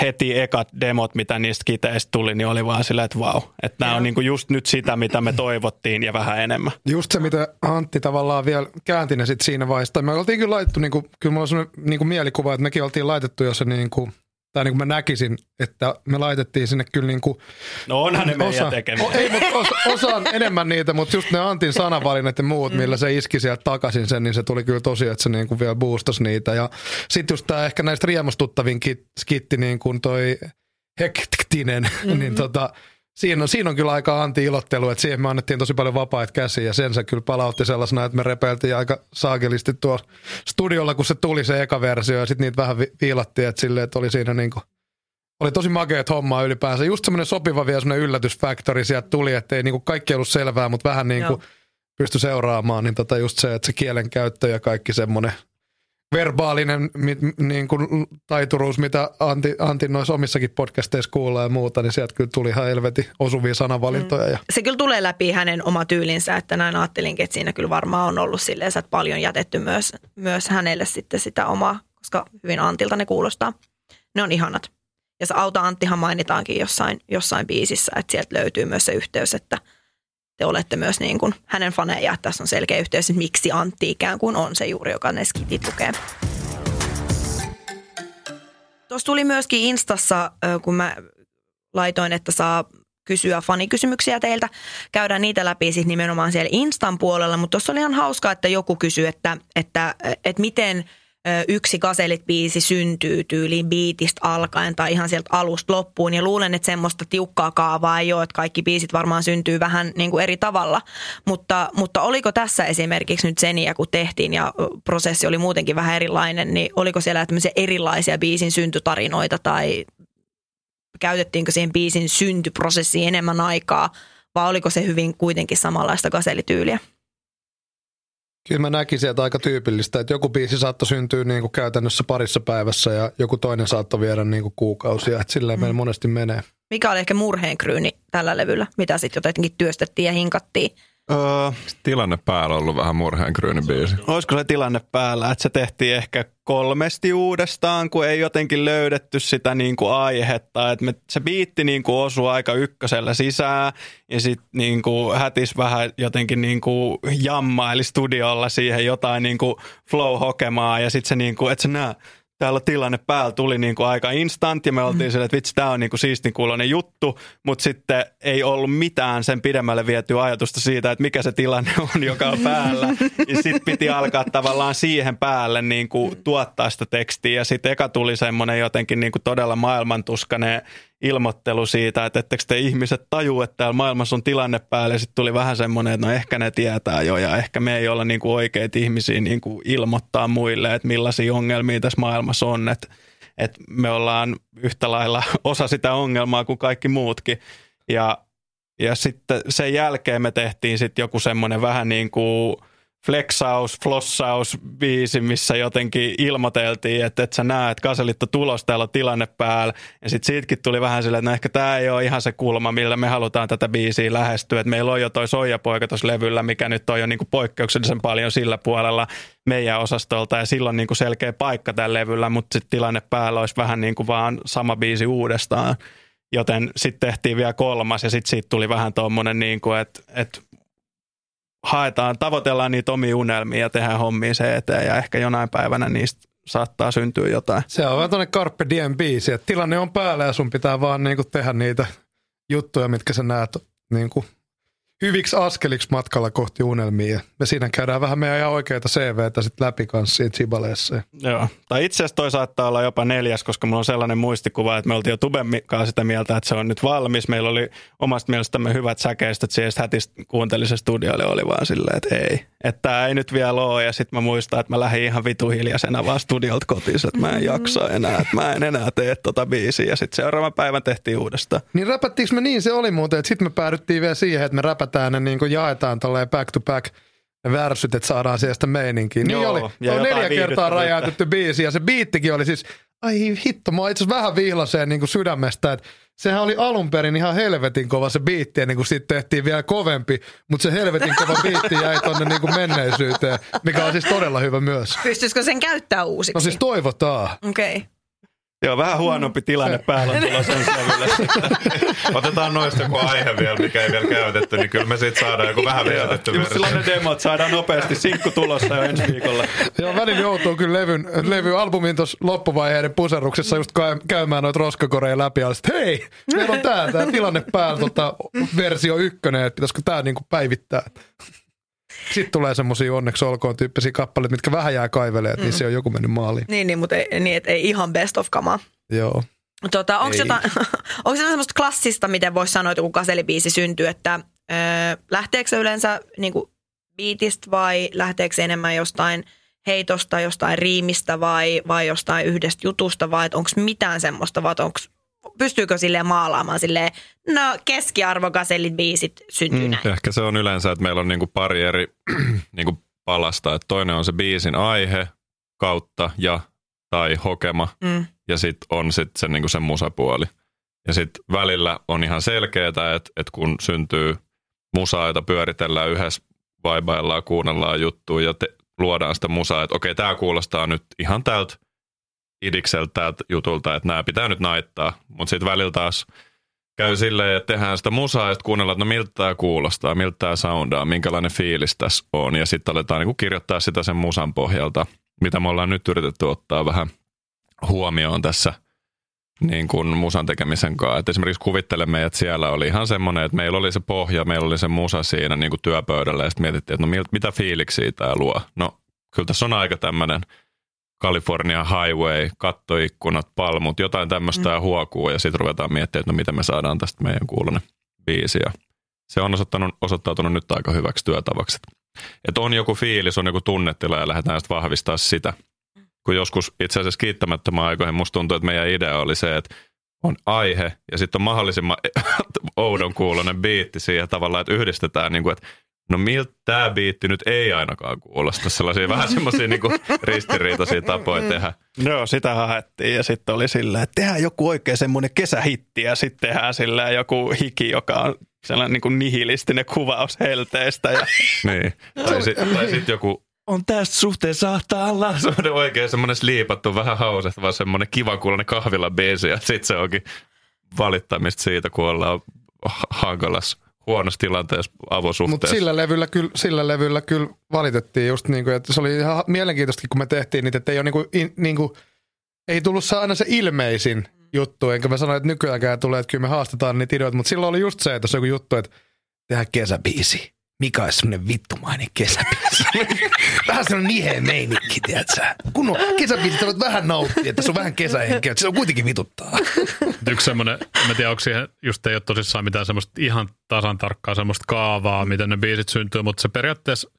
heti ekat demot, mitä niistä skiteistä tuli, niin oli vaan silleen, että vau. Että nämä on niin kuin just nyt sitä, mitä me toivottiin ja vähän enemmän. Just se, mitä Antti tavallaan vielä käänti ne sit siinä vaiheessa. Me oltiin kyllä laitettu, niin kuin, kyllä mulla on sellainen niin kuin mielikuva, että mekin oltiin laitettu jo se niin kuin, tai niin kuin mä näkisin, että me laitettiin sinne kyllä niin kuin No onhan ne meidän. O, ei, mutta osa, osaan enemmän niitä, mutta just ne Antin sanavalinnat ja muut, mm. millä se iski sieltä takaisin sen, niin se tuli kyllä tosiaan, että se niin kuin vielä boostasi niitä. Ja sitten just tämä ehkä näistä riemustuttavin kit, skitti, niin kuin toi hektinen, mm-hmm. niin tota, siinä on, siinä on kyllä aika anti-ilottelu, että siihen me annettiin tosi paljon vapaita käsiä. Ja sen se kyllä palautti sellaisena, että me repeltiin aika saakelisti tuolla studiolla, kun se tuli se eka versio. Ja sitten niitä vähän vi- viilattiin, että silleen, että oli siinä niinku, oli tosi makeet hommaa ylipäänsä. Just semmoinen sopiva vielä semmoinen yllätysfaktori sieltä tuli, että ei niinku kaikki ollut selvää, mutta vähän niinku pysty seuraamaan, niin tota just se, että se kielen käyttö ja kaikki semmoinen verbaalinen niin kuin taituruus, mitä Antti, Antti noissa omissakin podcasteissa kuulee ja muuta, niin sieltä kyllä tuli ihan helvetin osuvia sanavalintoja. Ja. Se kyllä tulee läpi hänen oma tyylinsä, että näin ajattelinkin, että siinä kyllä varmaan on ollut silleen, että paljon jätetty myös, myös hänelle sitten sitä omaa, koska hyvin Antilta ne kuulostaa. Ne on ihanat. Ja se Auta Anttihan mainitaankin jossain, jossain biisissä, että sieltä löytyy myös se yhteys, että te olette myös niin kuin hänen faneja. Tässä on selkeä yhteys, että miksi Antti ikään kuin on se juuri, joka ne skitit lukee. Tuossa tuli myöskin Instassa, kun mä laitoin, että saa kysyä fanikysymyksiä teiltä. Käydään niitä läpi siis nimenomaan siellä Instan puolella, mutta tuossa oli ihan hauskaa, että joku kysyi, että, että, että miten – yksi Kaselit-biisi syntyy tyyliin biitistä alkaen tai ihan sieltä alusta loppuun. Ja luulen, että semmoista tiukkaa kaavaa ei ole, että kaikki biisit varmaan syntyy vähän niin kuin eri tavalla. Mutta, mutta oliko tässä esimerkiksi nyt seniä, kun tehtiin ja prosessi oli muutenkin vähän erilainen, niin oliko siellä tämmöisiä erilaisia biisin syntytarinoita tai käytettiinkö siihen biisin syntyprosessiin enemmän aikaa vai oliko se hyvin kuitenkin samanlaista kaselityyliä? Kyllä mä näkisin, että aika tyypillistä, että joku biisi saattoi syntyä niin kuin käytännössä parissa päivässä ja joku toinen saattoi viedä niin kuin kuukausia, että silleen mm. meillä monesti menee. Mikä oli ehkä murheenkryyni tällä levyllä, mitä sitten jotenkin työstettiin ja hinkattiin? Öö, tilanne päällä on ollut vähän murheenkryyni biisi. Olisiko se tilanne päällä, että se tehtiin ehkä kolmesti uudestaan, kun ei jotenkin löydetty sitä niin kuin aihetta. Että me, se biitti niin kuin osui aika ykkösellä sisään ja sitten niin kuin hätis vähän jotenkin niin kuin jammaili studiolla siihen jotain niin kuin flow-hokemaa ja sitten se niin kuin, että se nää, täällä tilanne päällä tuli niin kuin aika instant ja me oltiin mm. sille, että vitsi, tämä on niin kuin siistin kuulonen juttu, mutta sitten ei ollut mitään sen pidemmälle vietyä ajatusta siitä, että mikä se tilanne on, joka on päällä. ja sitten piti alkaa tavallaan siihen päälle niin kuin tuottaa sitä tekstiä ja sitten eka tuli semmoinen jotenkin niin kuin todella maailmantuskainen ilmoittelu siitä, että ettekö te ihmiset taju, että täällä maailmassa on tilanne päällä. Sitten tuli vähän semmoinen, että no ehkä ne tietää jo ja ehkä me ei olla niin kuin oikeita ihmisiä niin kuin ilmoittaa muille, että millaisia ongelmia tässä maailmassa on. Että, että me ollaan yhtä lailla osa sitä ongelmaa kuin kaikki muutkin. Ja, ja sitten sen jälkeen me tehtiin sitten joku semmoinen vähän niin kuin – flexaus, flossaus biisi, missä jotenkin ilmoiteltiin, että et sä näet, Kaselitto tulos, täällä on tilanne päällä. Ja sitten siitäkin tuli vähän silleen, että no ehkä tämä ei ole ihan se kulma, millä me halutaan tätä biisiä lähestyä. Et meillä on jo toi Soijapoika tuossa levyllä, mikä nyt on jo niinku poikkeuksellisen paljon sillä puolella meidän osastolta. Ja silloin niinku selkeä paikka tällä levyllä, mutta sitten tilanne päällä olisi vähän niin kuin vaan sama biisi uudestaan. Joten sitten tehtiin vielä kolmas ja sitten siitä tuli vähän tuommoinen, niin kuin, että, että haetaan, tavoitellaan niitä omia unelmia ja tehdään hommia se eteen ja ehkä jonain päivänä niistä saattaa syntyä jotain. Se on vähän tuonne Carpe Diem biisi, että tilanne on päällä ja sun pitää vaan niinku tehdä niitä juttuja, mitkä sä näet niinku hyviksi askeliksi matkalla kohti unelmia. Me siinä käydään vähän meidän ihan oikeita CVtä sitten läpi kanssa siitä Sibaleessa. Joo, tai itse asiassa toi saattaa olla jopa neljäs, koska mulla on sellainen muistikuva, että me oltiin jo Tuben sitä mieltä, että se on nyt valmis. Meillä oli omasta mielestämme hyvät säkeistöt, siihen hätistä kuunteli se studiolle, oli vaan silleen, että ei. Että ei nyt vielä ole, ja sitten mä muistan, että mä lähdin ihan vitu hiljaisena vaan studiolta kotiin, että mä en jaksa enää, että mä en enää tee tota biisiä, ja sitten seuraavan päivän tehtiin uudestaan. Niin räpättiinkö me niin, se oli muuten, että sitten me päädyttiin vielä siihen, että me räpätään ne niin kuin jaetaan tolleen back to back värsyt, että saadaan sieltä meininkiä. Niin Joo, oli. ja on neljä kertaa räjäytetty biisi ja se biittikin oli siis, ai hitto, mä itse asiassa vähän vihlaseen niin kuin sydämestä, että sehän oli alun perin ihan helvetin kova se biitti, ennen kuin sitten tehtiin vielä kovempi, mutta se helvetin kova biitti jäi tonne niin kuin menneisyyteen, mikä on siis todella hyvä myös. Pystyisikö sen käyttää uusiksi? No siis toivotaan. Okei. Okay. Joo, vähän huonompi tilanne päällä on tulossa Otetaan noista joku aihe vielä, mikä ei vielä käytetty, niin kyllä me siitä saadaan joku vähän vietetty Just sellainen demo, että saadaan nopeasti sinkku tulossa jo ensi viikolla. Joo, välillä joutuu kyllä levyn, levy albumin tuossa loppuvaiheiden puserruksessa just käy- käymään noita roskakoreja läpi ja sitten hei, meillä on tää, tää tilanne päällä tota, versio ykkönen, että pitäisikö tää niinku päivittää. Sitten tulee semmosia onneksi olkoon tyyppisiä kappaleita, mitkä vähän jää kaivelemaan, että mm. niissä on joku mennyt maaliin. Niin, niin mutta ei, niin, et ei ihan best of kamaa. Joo. Tota, onko jotain, onko jotain semmoista klassista, miten voisi sanoa, että kun kaselibiisi syntyy, että ö, lähteekö se yleensä niin kuin biitistä vai lähteekö se enemmän jostain heitosta, jostain riimistä vai, vai jostain yhdestä jutusta vai onko mitään semmoista vai onko pystyykö silleen maalaamaan silleen, no keskiarvokasellit biisit syntyy mm. näin. Ehkä se on yleensä, että meillä on niinku pari eri niinku palasta. Että toinen on se biisin aihe kautta ja tai hokema Mm. ja sitten on sit se, niinku se musapuoli. Ja sitten välillä on ihan selkeää, että, että kun syntyy musaa, jota pyöritellään yhdessä, vaibaillaan, kuunnellaan juttuja ja te, luodaan sitä musaa, että okei, tämä kuulostaa nyt ihan tältä idikseltä jutulta, että nämä pitää nyt naittaa. Mutta sitten välillä taas käy silleen, että tehdään sitä musaa ja sitten kuunnellaan, että no miltä tämä kuulostaa, miltä tämä soundaa, minkälainen fiilis tässä on. Ja sitten aletaan niinku kirjoittaa sitä sen musan pohjalta, mitä me ollaan nyt yritetty ottaa vähän huomioon tässä niin kuin musan tekemisen kanssa. Et esimerkiksi kuvittelemme, että siellä oli ihan semmoinen, että meillä oli se pohja, meillä oli se musa siinä niin kuin työpöydällä ja sitten mietittiin, että no mitä fiiliksiä tämä luo. No kyllä tässä on aika tämmöinen California Highway, kattoikkunat, palmut, jotain tämmöistä mm. huokuu ja sitten ruvetaan miettimään, että no miten me saadaan tästä meidän kuulonen biisi. Ja se on osoittanut, osoittautunut nyt aika hyväksi työtavaksi. Että on joku fiilis, on joku tunnetila ja lähdetään sitten vahvistaa sitä. Kun joskus itse asiassa kiittämättömän aikoihin musta tuntuu, että meidän idea oli se, että on aihe ja sitten on mahdollisimman oudon kuulonen biitti siihen tavallaan, että yhdistetään niin kuin, että no miltä tämä biitti nyt ei ainakaan kuulosta. Sellaisia vähän semmoisia niin ristiriitaisia tapoja tehdä. Joo, sitä haettiin ja sitten oli silleen, että tehdään joku oikein semmoinen kesähitti ja sitten tehdään silleen joku hiki, joka on sellainen niin kuin nihilistinen kuvaus helteestä. Ja Niin. Tai sitten sit joku on tästä suhteen sahtaalla. Semmoinen oikein semmoinen sliipattu, vähän hausehtava, semmoinen kivan kuulonen kahvila biisi ja sitten se onkin valittamista siitä, kun ollaan ha- hankalassa huonossa tilanteessa Mutta avosuhteessa. sillä levyllä, kyllä, sillä levyllä kyllä valitettiin just niin kuin, että se oli ihan mielenkiintoista, kun me tehtiin niitä, että ei ole niin kuin, in, niin kuin, ei tullut se aina se ilmeisin juttu, enkä mä sano, että nykyäänkään tulee, että kyllä me haastetaan niitä ideoita, mutta silloin oli just se, että se joku juttu, että tehdään kesäbiisi. Mikä olisi semmoinen vittumainen kesäbiisi? vähän semmoinen niheä meininki, tiedätkö? Kun on kesäbiisi, sä voit vähän nauttia, että se on vähän kesähenkeä, että se on kuitenkin vituttaa. Yksi semmoinen, en mä tiedä, onko siihen just ei ole tosissaan mitään semmoista ihan tasan tarkkaa semmoista kaavaa, miten ne biisit syntyy, mutta se periaatteessa,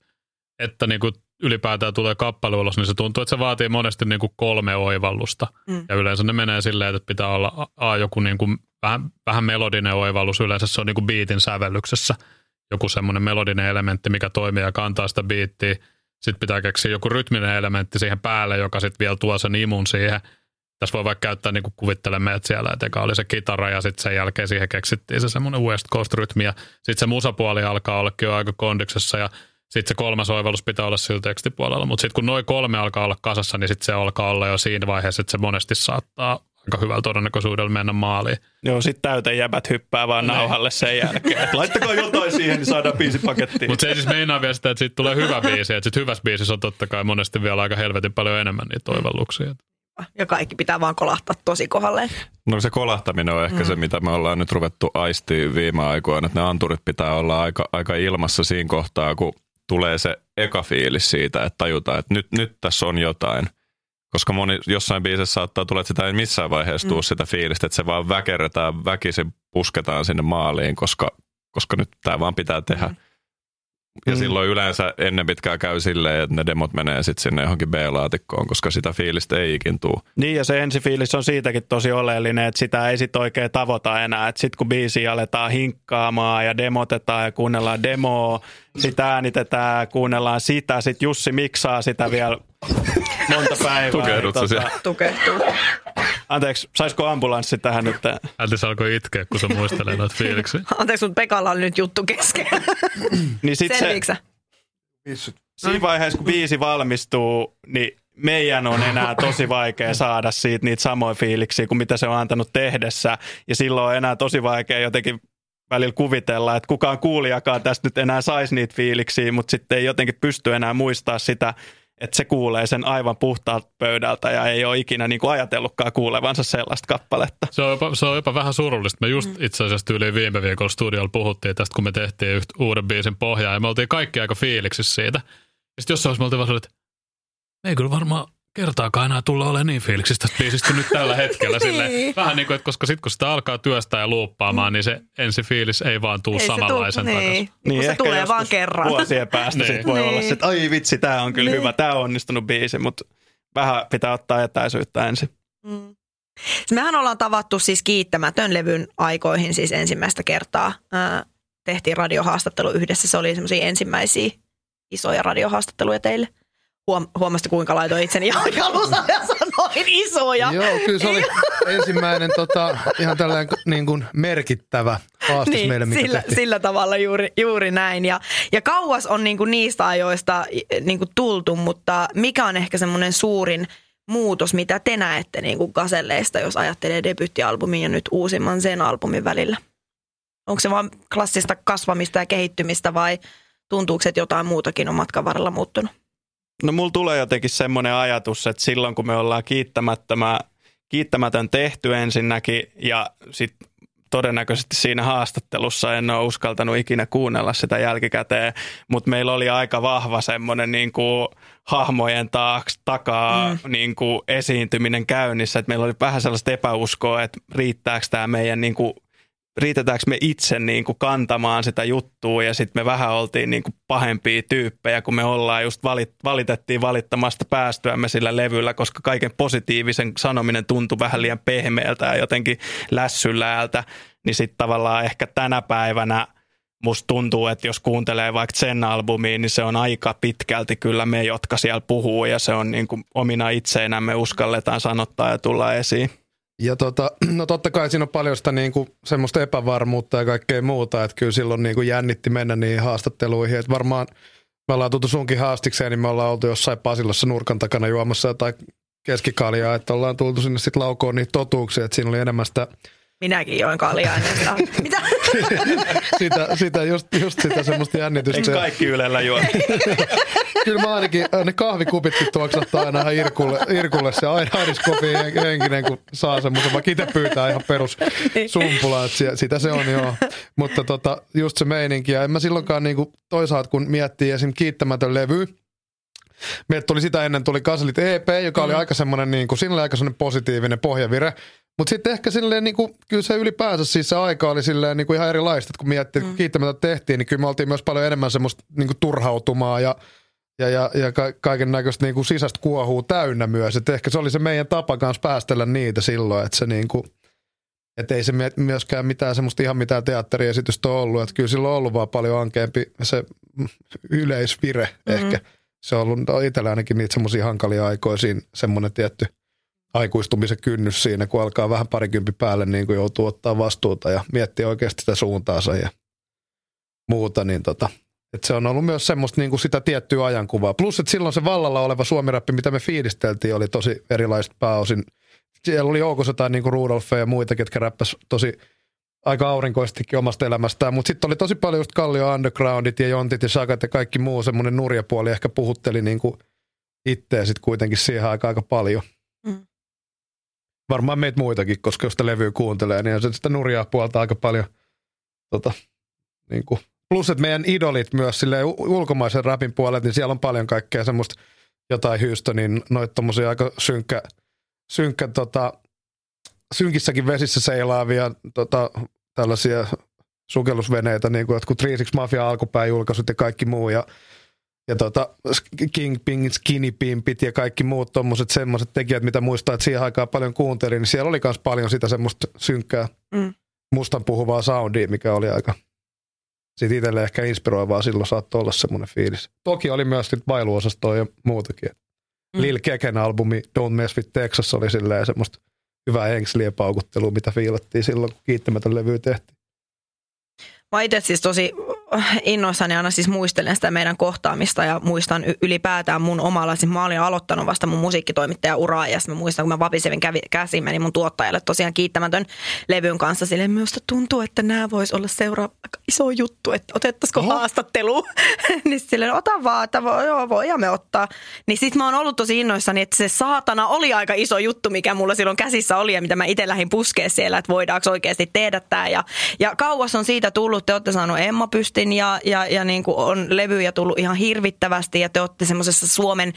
että niinku ylipäätään tulee kappale ulos, niin se tuntuu, että se vaatii monesti niinku kolme oivallusta. Mm. Ja yleensä ne menee silleen, että pitää olla a, a joku niinku vähän, vähän melodinen oivallus, yleensä se on niinku biitin sävellyksessä joku semmoinen melodinen elementti, mikä toimii ja kantaa sitä biittiä. Sitten pitää keksiä joku rytminen elementti siihen päälle, joka sitten vielä tuo sen imun siihen. Tässä voi vaikka käyttää niin kuin kuvittelemme, että siellä että eka oli se kitara ja sitten sen jälkeen siihen keksittiin se semmoinen West Coast-rytmi ja sitten se musapuoli alkaa ollakin jo aika kondiksessa ja sitten se kolmas oivallus pitää olla sillä tekstipuolella, mutta sitten kun noin kolme alkaa olla kasassa, niin sitten se alkaa olla jo siinä vaiheessa, että se monesti saattaa aika hyvällä todennäköisyydellä mennä maaliin. Joo, sit täytejäbät hyppää vaan nauhalle sen jälkeen. Et laittakaa jotain siihen, niin saadaan biisipakettiin. Mutta se ei siis meinaa vielä sitä, että siitä tulee hyvä biisi. Että sit hyvässä biisissä on totta kai monesti vielä aika helvetin paljon enemmän niitä oivalluksia. Ja kaikki pitää vaan kolahtaa tosi kohdalleen. No se kolahtaminen on ehkä mm. se, mitä me ollaan nyt ruvettu aistiin viime aikoina, että ne anturit pitää olla aika, aika ilmassa siinä kohtaa, kun tulee se eka fiilis siitä, että tajutaan, että nyt, nyt tässä on jotain. Koska moni, jossain biisissä saattaa tulla, että sitä ei missään vaiheessa tuu mm. sitä fiilistä, että se vaan väkerretään, väkisin pusketaan sinne maaliin, koska, koska nyt tämä vaan pitää tehdä. Mm. Ja mm. silloin yleensä ennen pitkää käy silleen, että ne demot menee sitten sinne johonkin B-laatikkoon, koska sitä fiilistä ei ikin tuu. Niin ja se ensifiilis on siitäkin tosi oleellinen, että sitä ei sit oikein tavoita enää. Että sitten kun biisi aletaan hinkkaamaan ja demotetaan ja kuunnellaan demoa, sitä äänitetään, kuunnellaan sitä, sitten Jussi miksaa sitä vielä monta päivää. Tukehdut niin siellä? Tukehtuu. Anteeksi, saisiko ambulanssi tähän nyt? Ältis alkoi itkeä, kun se muistelee noita fiiliksiä. Anteeksi, mutta Pekalla on nyt juttu kesken. Niin sit se, Selviiksä? siinä vaiheessa, kun biisi valmistuu, niin meidän on enää tosi vaikea saada siitä niitä samoja fiiliksiä kuin mitä se on antanut tehdessä. Ja silloin on enää tosi vaikea jotenkin välillä kuvitella, että kukaan kuulijakaan tästä nyt enää saisi niitä fiiliksiä, mutta sitten ei jotenkin pysty enää muistaa sitä, että se kuulee sen aivan puhtaalta pöydältä ja ei ole ikinä niin kuin ajatellutkaan kuulevansa sellaista kappaletta. Se on, jopa, se on jopa vähän surullista. Me just itse asiassa tyyliin viime viikolla studiolla puhuttiin tästä, kun me tehtiin yht, uuden biisin pohjaa ja me oltiin kaikki aika fiiliksissä siitä. Ja sitten jossain vaiheessa me oltiin vaan sellainen, että me ei kyllä varmaan kertaakaan enää tulla olemaan niin fiiliksistä biisistä nyt tällä hetkellä. Silleen, vähän niin kuin, että koska sitten kun sitä alkaa työstää ja luuppaamaan, niin se ensi fiilis ei vaan tuu Ei se samanlaisen tuu- takaisin. niin. Niin, se tulee vaan kerran. Vuosien päästä Niin. sit voi olla Niin. se, että ai vitsi, tämä on kyllä Niin. hyvä, tämä on onnistunut biisi, mutta vähän pitää ottaa etäisyyttä ensin. Mm. Mehän ollaan tavattu siis kiittämätön levyn aikoihin siis ensimmäistä kertaa. Tehtiin radiohaastattelu yhdessä. Se oli semmoisia ensimmäisiä isoja radiohaastatteluja teille. Huom- huomasitte, kuinka laitoin itseni jalusta ja sanoin isoja. Joo, kyllä se oli ensimmäinen tota, ihan tällainen niin kuin merkittävä haastis niin, meille, mikä sillä, tehtiin. sillä tavalla juuri, juuri näin. Ja, ja kauas on niinku niistä ajoista niinku tultu, mutta mikä on ehkä semmoinen suurin muutos, mitä te näette niinku Gaselleista, jos ajattelee debyttialbumin ja nyt uusimman sen albumin välillä? Onko se vaan klassista kasvamista ja kehittymistä vai tuntuuko, että jotain muutakin on matkan varrella muuttunut? No mulla tulee jotenkin semmoinen ajatus, että silloin kun me ollaan kiittämättömä, kiittämätön tehty ensinnäkin ja sitten todennäköisesti siinä haastattelussa en ole uskaltanut ikinä kuunnella sitä jälkikäteen, mutta meillä oli aika vahva semmoinen niin kuin hahmojen taaks, takaa mm. niin kuin esiintyminen käynnissä, että meillä oli vähän sellaista epäuskoa, että riittääkö tämä meidän niin kuin riitetäänkö me itse niin kuin kantamaan sitä juttua ja sitten me vähän oltiin niin kuin pahempia tyyppejä, kun me ollaan just valit, valitettiin valittamasta päästyämme sillä levyllä, koska kaiken positiivisen sanominen tuntui vähän liian pehmeältä ja jotenkin lässyläältä, niin sitten tavallaan ehkä tänä päivänä musta tuntuu, että jos kuuntelee vaikka sen albumiin, niin se on aika pitkälti kyllä me, jotka siellä puhuu ja se on niin kuin omina itseinämme uskalletaan sanottaa ja tulla esiin. Ja tota, no totta kai siinä on paljon sitä niinku semmoista epävarmuutta ja kaikkea muuta, että kyllä silloin niinku jännitti mennä niihin haastatteluihin. Että varmaan me ollaan tultu sunkin haastikseen, niin me ollaan oltu jossain Pasilassa nurkan takana juomassa jotain keskikaljaa, että ollaan tultu sinne sitten laukoon niitä totuuksia, että siinä oli enemmän sitä, Minäkin join kaljaa ennen sitä. Mitä? sitä, sitä just, just sitä semmoista jännitystä. Eikö kaikki Ylellä juo? Kyllä mä ainakin, ne kahvikupitkin tuoksattaa aina ihan Irkulle, Irkulle se aina Ariskofi henkinen, kun saa semmoisen, vaikka itse pyytää ihan perus sumpula, että si- sitä se on joo. Mutta tota, just se meininki, ja en mä silloinkaan niinku, toisaalta kun miettii esim. kiittämätön levy, Meiltä tuli sitä ennen tuli Kaselit EP, joka oli aika semmoinen, niin kuin, siinä oli aika semmoinen positiivinen pohjavire. Mutta sitten ehkä silleen, niin kuin, kyllä se ylipäänsä siis se aika oli silleen niin kuin ihan erilaista, että kun miettii, että kun kiittämättä tehtiin, niin kyllä me oltiin myös paljon enemmän semmoista niin kuin turhautumaa ja ja, ja, ja ka- kaiken näköistä niin kuin sisäistä kuohuu täynnä myös. Et ehkä se oli se meidän tapa kanssa päästellä niitä silloin, että se niin kuin, et ei se myöskään mitään semmoista ihan mitään teatteriesitystä ole ollut. Että kyllä sillä on ollut vaan paljon ankeampi se mm, yleisvire mm-hmm. ehkä. Se on ollut no itsellä ainakin niitä semmoisia hankalia aikoja siinä, semmoinen tietty aikuistumisen kynnys siinä, kun alkaa vähän parikympi päälle niin kuin joutuu ottaa vastuuta ja miettiä oikeasti sitä suuntaansa ja muuta, niin tota, et se on ollut myös semmoista niin kuin sitä tiettyä ajankuvaa. Plus, että silloin se vallalla oleva suomirappi, mitä me fiilisteltiin, oli tosi erilaista pääosin. Siellä oli joukossa jotain niin kuin Rudolfia ja muita, ketkä räppäs tosi aika aurinkoistikin omasta elämästään, mutta sitten oli tosi paljon just Kallio Undergroundit ja Jontit ja Sagat ja kaikki muu semmoinen nurjapuoli ehkä puhutteli niin kuin itseä sitten kuitenkin siihen aika aika paljon. Varmaan meitä muitakin, koska jos sitä levyä kuuntelee, niin se sitä nurjaa puolta aika paljon. Tota, niin kuin. Plus, että meidän idolit myös silleen u- ulkomaisen rapin puolet, niin siellä on paljon kaikkea semmoista jotain Houstonin, noita tommosia aika synkkä, synkkä tota, synkissäkin vesissä seilaavia tota, tällaisia sukellusveneitä, niin kuin jotkut 3 Mafia alkupääjulkaisut ja kaikki muu. Ja, ja tota, Kingpin, Skinny Pimpit ja kaikki muut tommoset semmoiset tekijät, mitä muistaa, että siihen aikaan paljon kuuntelin, niin siellä oli myös paljon sitä semmoista synkkää Mm. mustan puhuvaa soundia, mikä oli aika sitten itselle ehkä inspiroivaa silloin saattoi olla semmoinen fiilis. Toki oli myös sit vailuosastoa ja muutakin. Mm. Lil Keken albumi Don't Mess with Texas oli silleen semmoista hyvää henkslien paukuttelua, mitä fiilattiin silloin, kun kiittämätön levy tehtiin. Mä itse siis tosi innoissani aina siis muistelen sitä meidän kohtaamista ja muistan ylipäätään mun omalla, siis mä olin aloittanut vasta mun musiikkitoimittaja uraa ja mä muistan, kun mä vapisevin kävi, käsiin meni mun tuottajalle tosiaan kiittämätön levyn kanssa. Silleen minusta tuntuu, että nämä vois olla seuraava iso juttu, että otettaisiko Oho. haastattelu. niin silleen, ota vaan, että voi, joo, voidaan me ottaa. Niin sit mä oon ollut tosi innoissani, että se saatana oli aika iso juttu, mikä mulla silloin käsissä oli ja mitä mä itse lähdin puskea siellä, että voidaanko oikeasti tehdä tämä. Ja, ja kauas on siitä tullut, te olette saanut Emma Pystin ja, ja, ja niin kuin on levyjä tullut ihan hirvittävästi ja te olette semmoisessa Suomen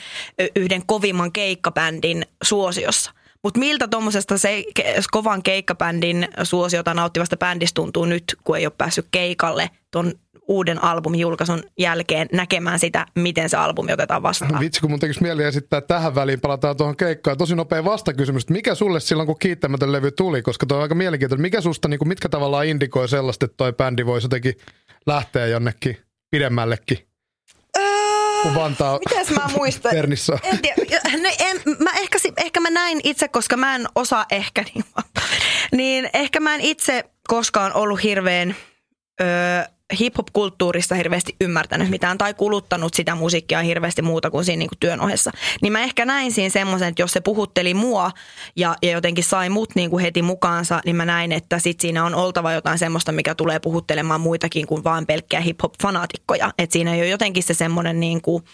yhden kovimman keikkabändin suosiossa. Mutta miltä tuommoisesta se kovan keikkabändin suosiota nauttivasta bändistä tuntuu nyt, kun ei ole päässyt keikalle ton uuden albumin julkaisun jälkeen näkemään sitä, miten se albumi otetaan vastaan? Vitsi, kun mun tekisi mieli esittää tähän väliin, palataan tuohon keikkaan. Tosi nopea vastakysymys, mikä sulle silloin, kun kiittämätön levy tuli, koska tuo on aika mielenkiintoinen. Mikä susta, niin kuin, mitkä tavallaan indikoi sellaista, että toi bändi voisi jotenkin lähteä jonnekin pidemmällekin? kun Vantaa Mites mä muistan? En tiedä. No, en, mä ehkä, ehkä mä näin itse, koska mä en osaa ehkä, niin, niin ehkä mä en itse koskaan ollut hirveän öö, hip-hop-kulttuurista hirveästi ymmärtänyt mitään tai kuluttanut sitä musiikkia hirveästi muuta kuin siinä niin kuin työn ohessa. Niin mä ehkä näin siinä semmoisen, että jos se puhutteli mua ja, ja jotenkin sai mut niin kuin heti mukaansa, niin mä näin, että sit siinä on oltava jotain semmoista, mikä tulee puhuttelemaan muitakin kuin vain pelkkiä hip-hop-fanaatikkoja. Että siinä ei ole jotenkin se semmoinen niin kuin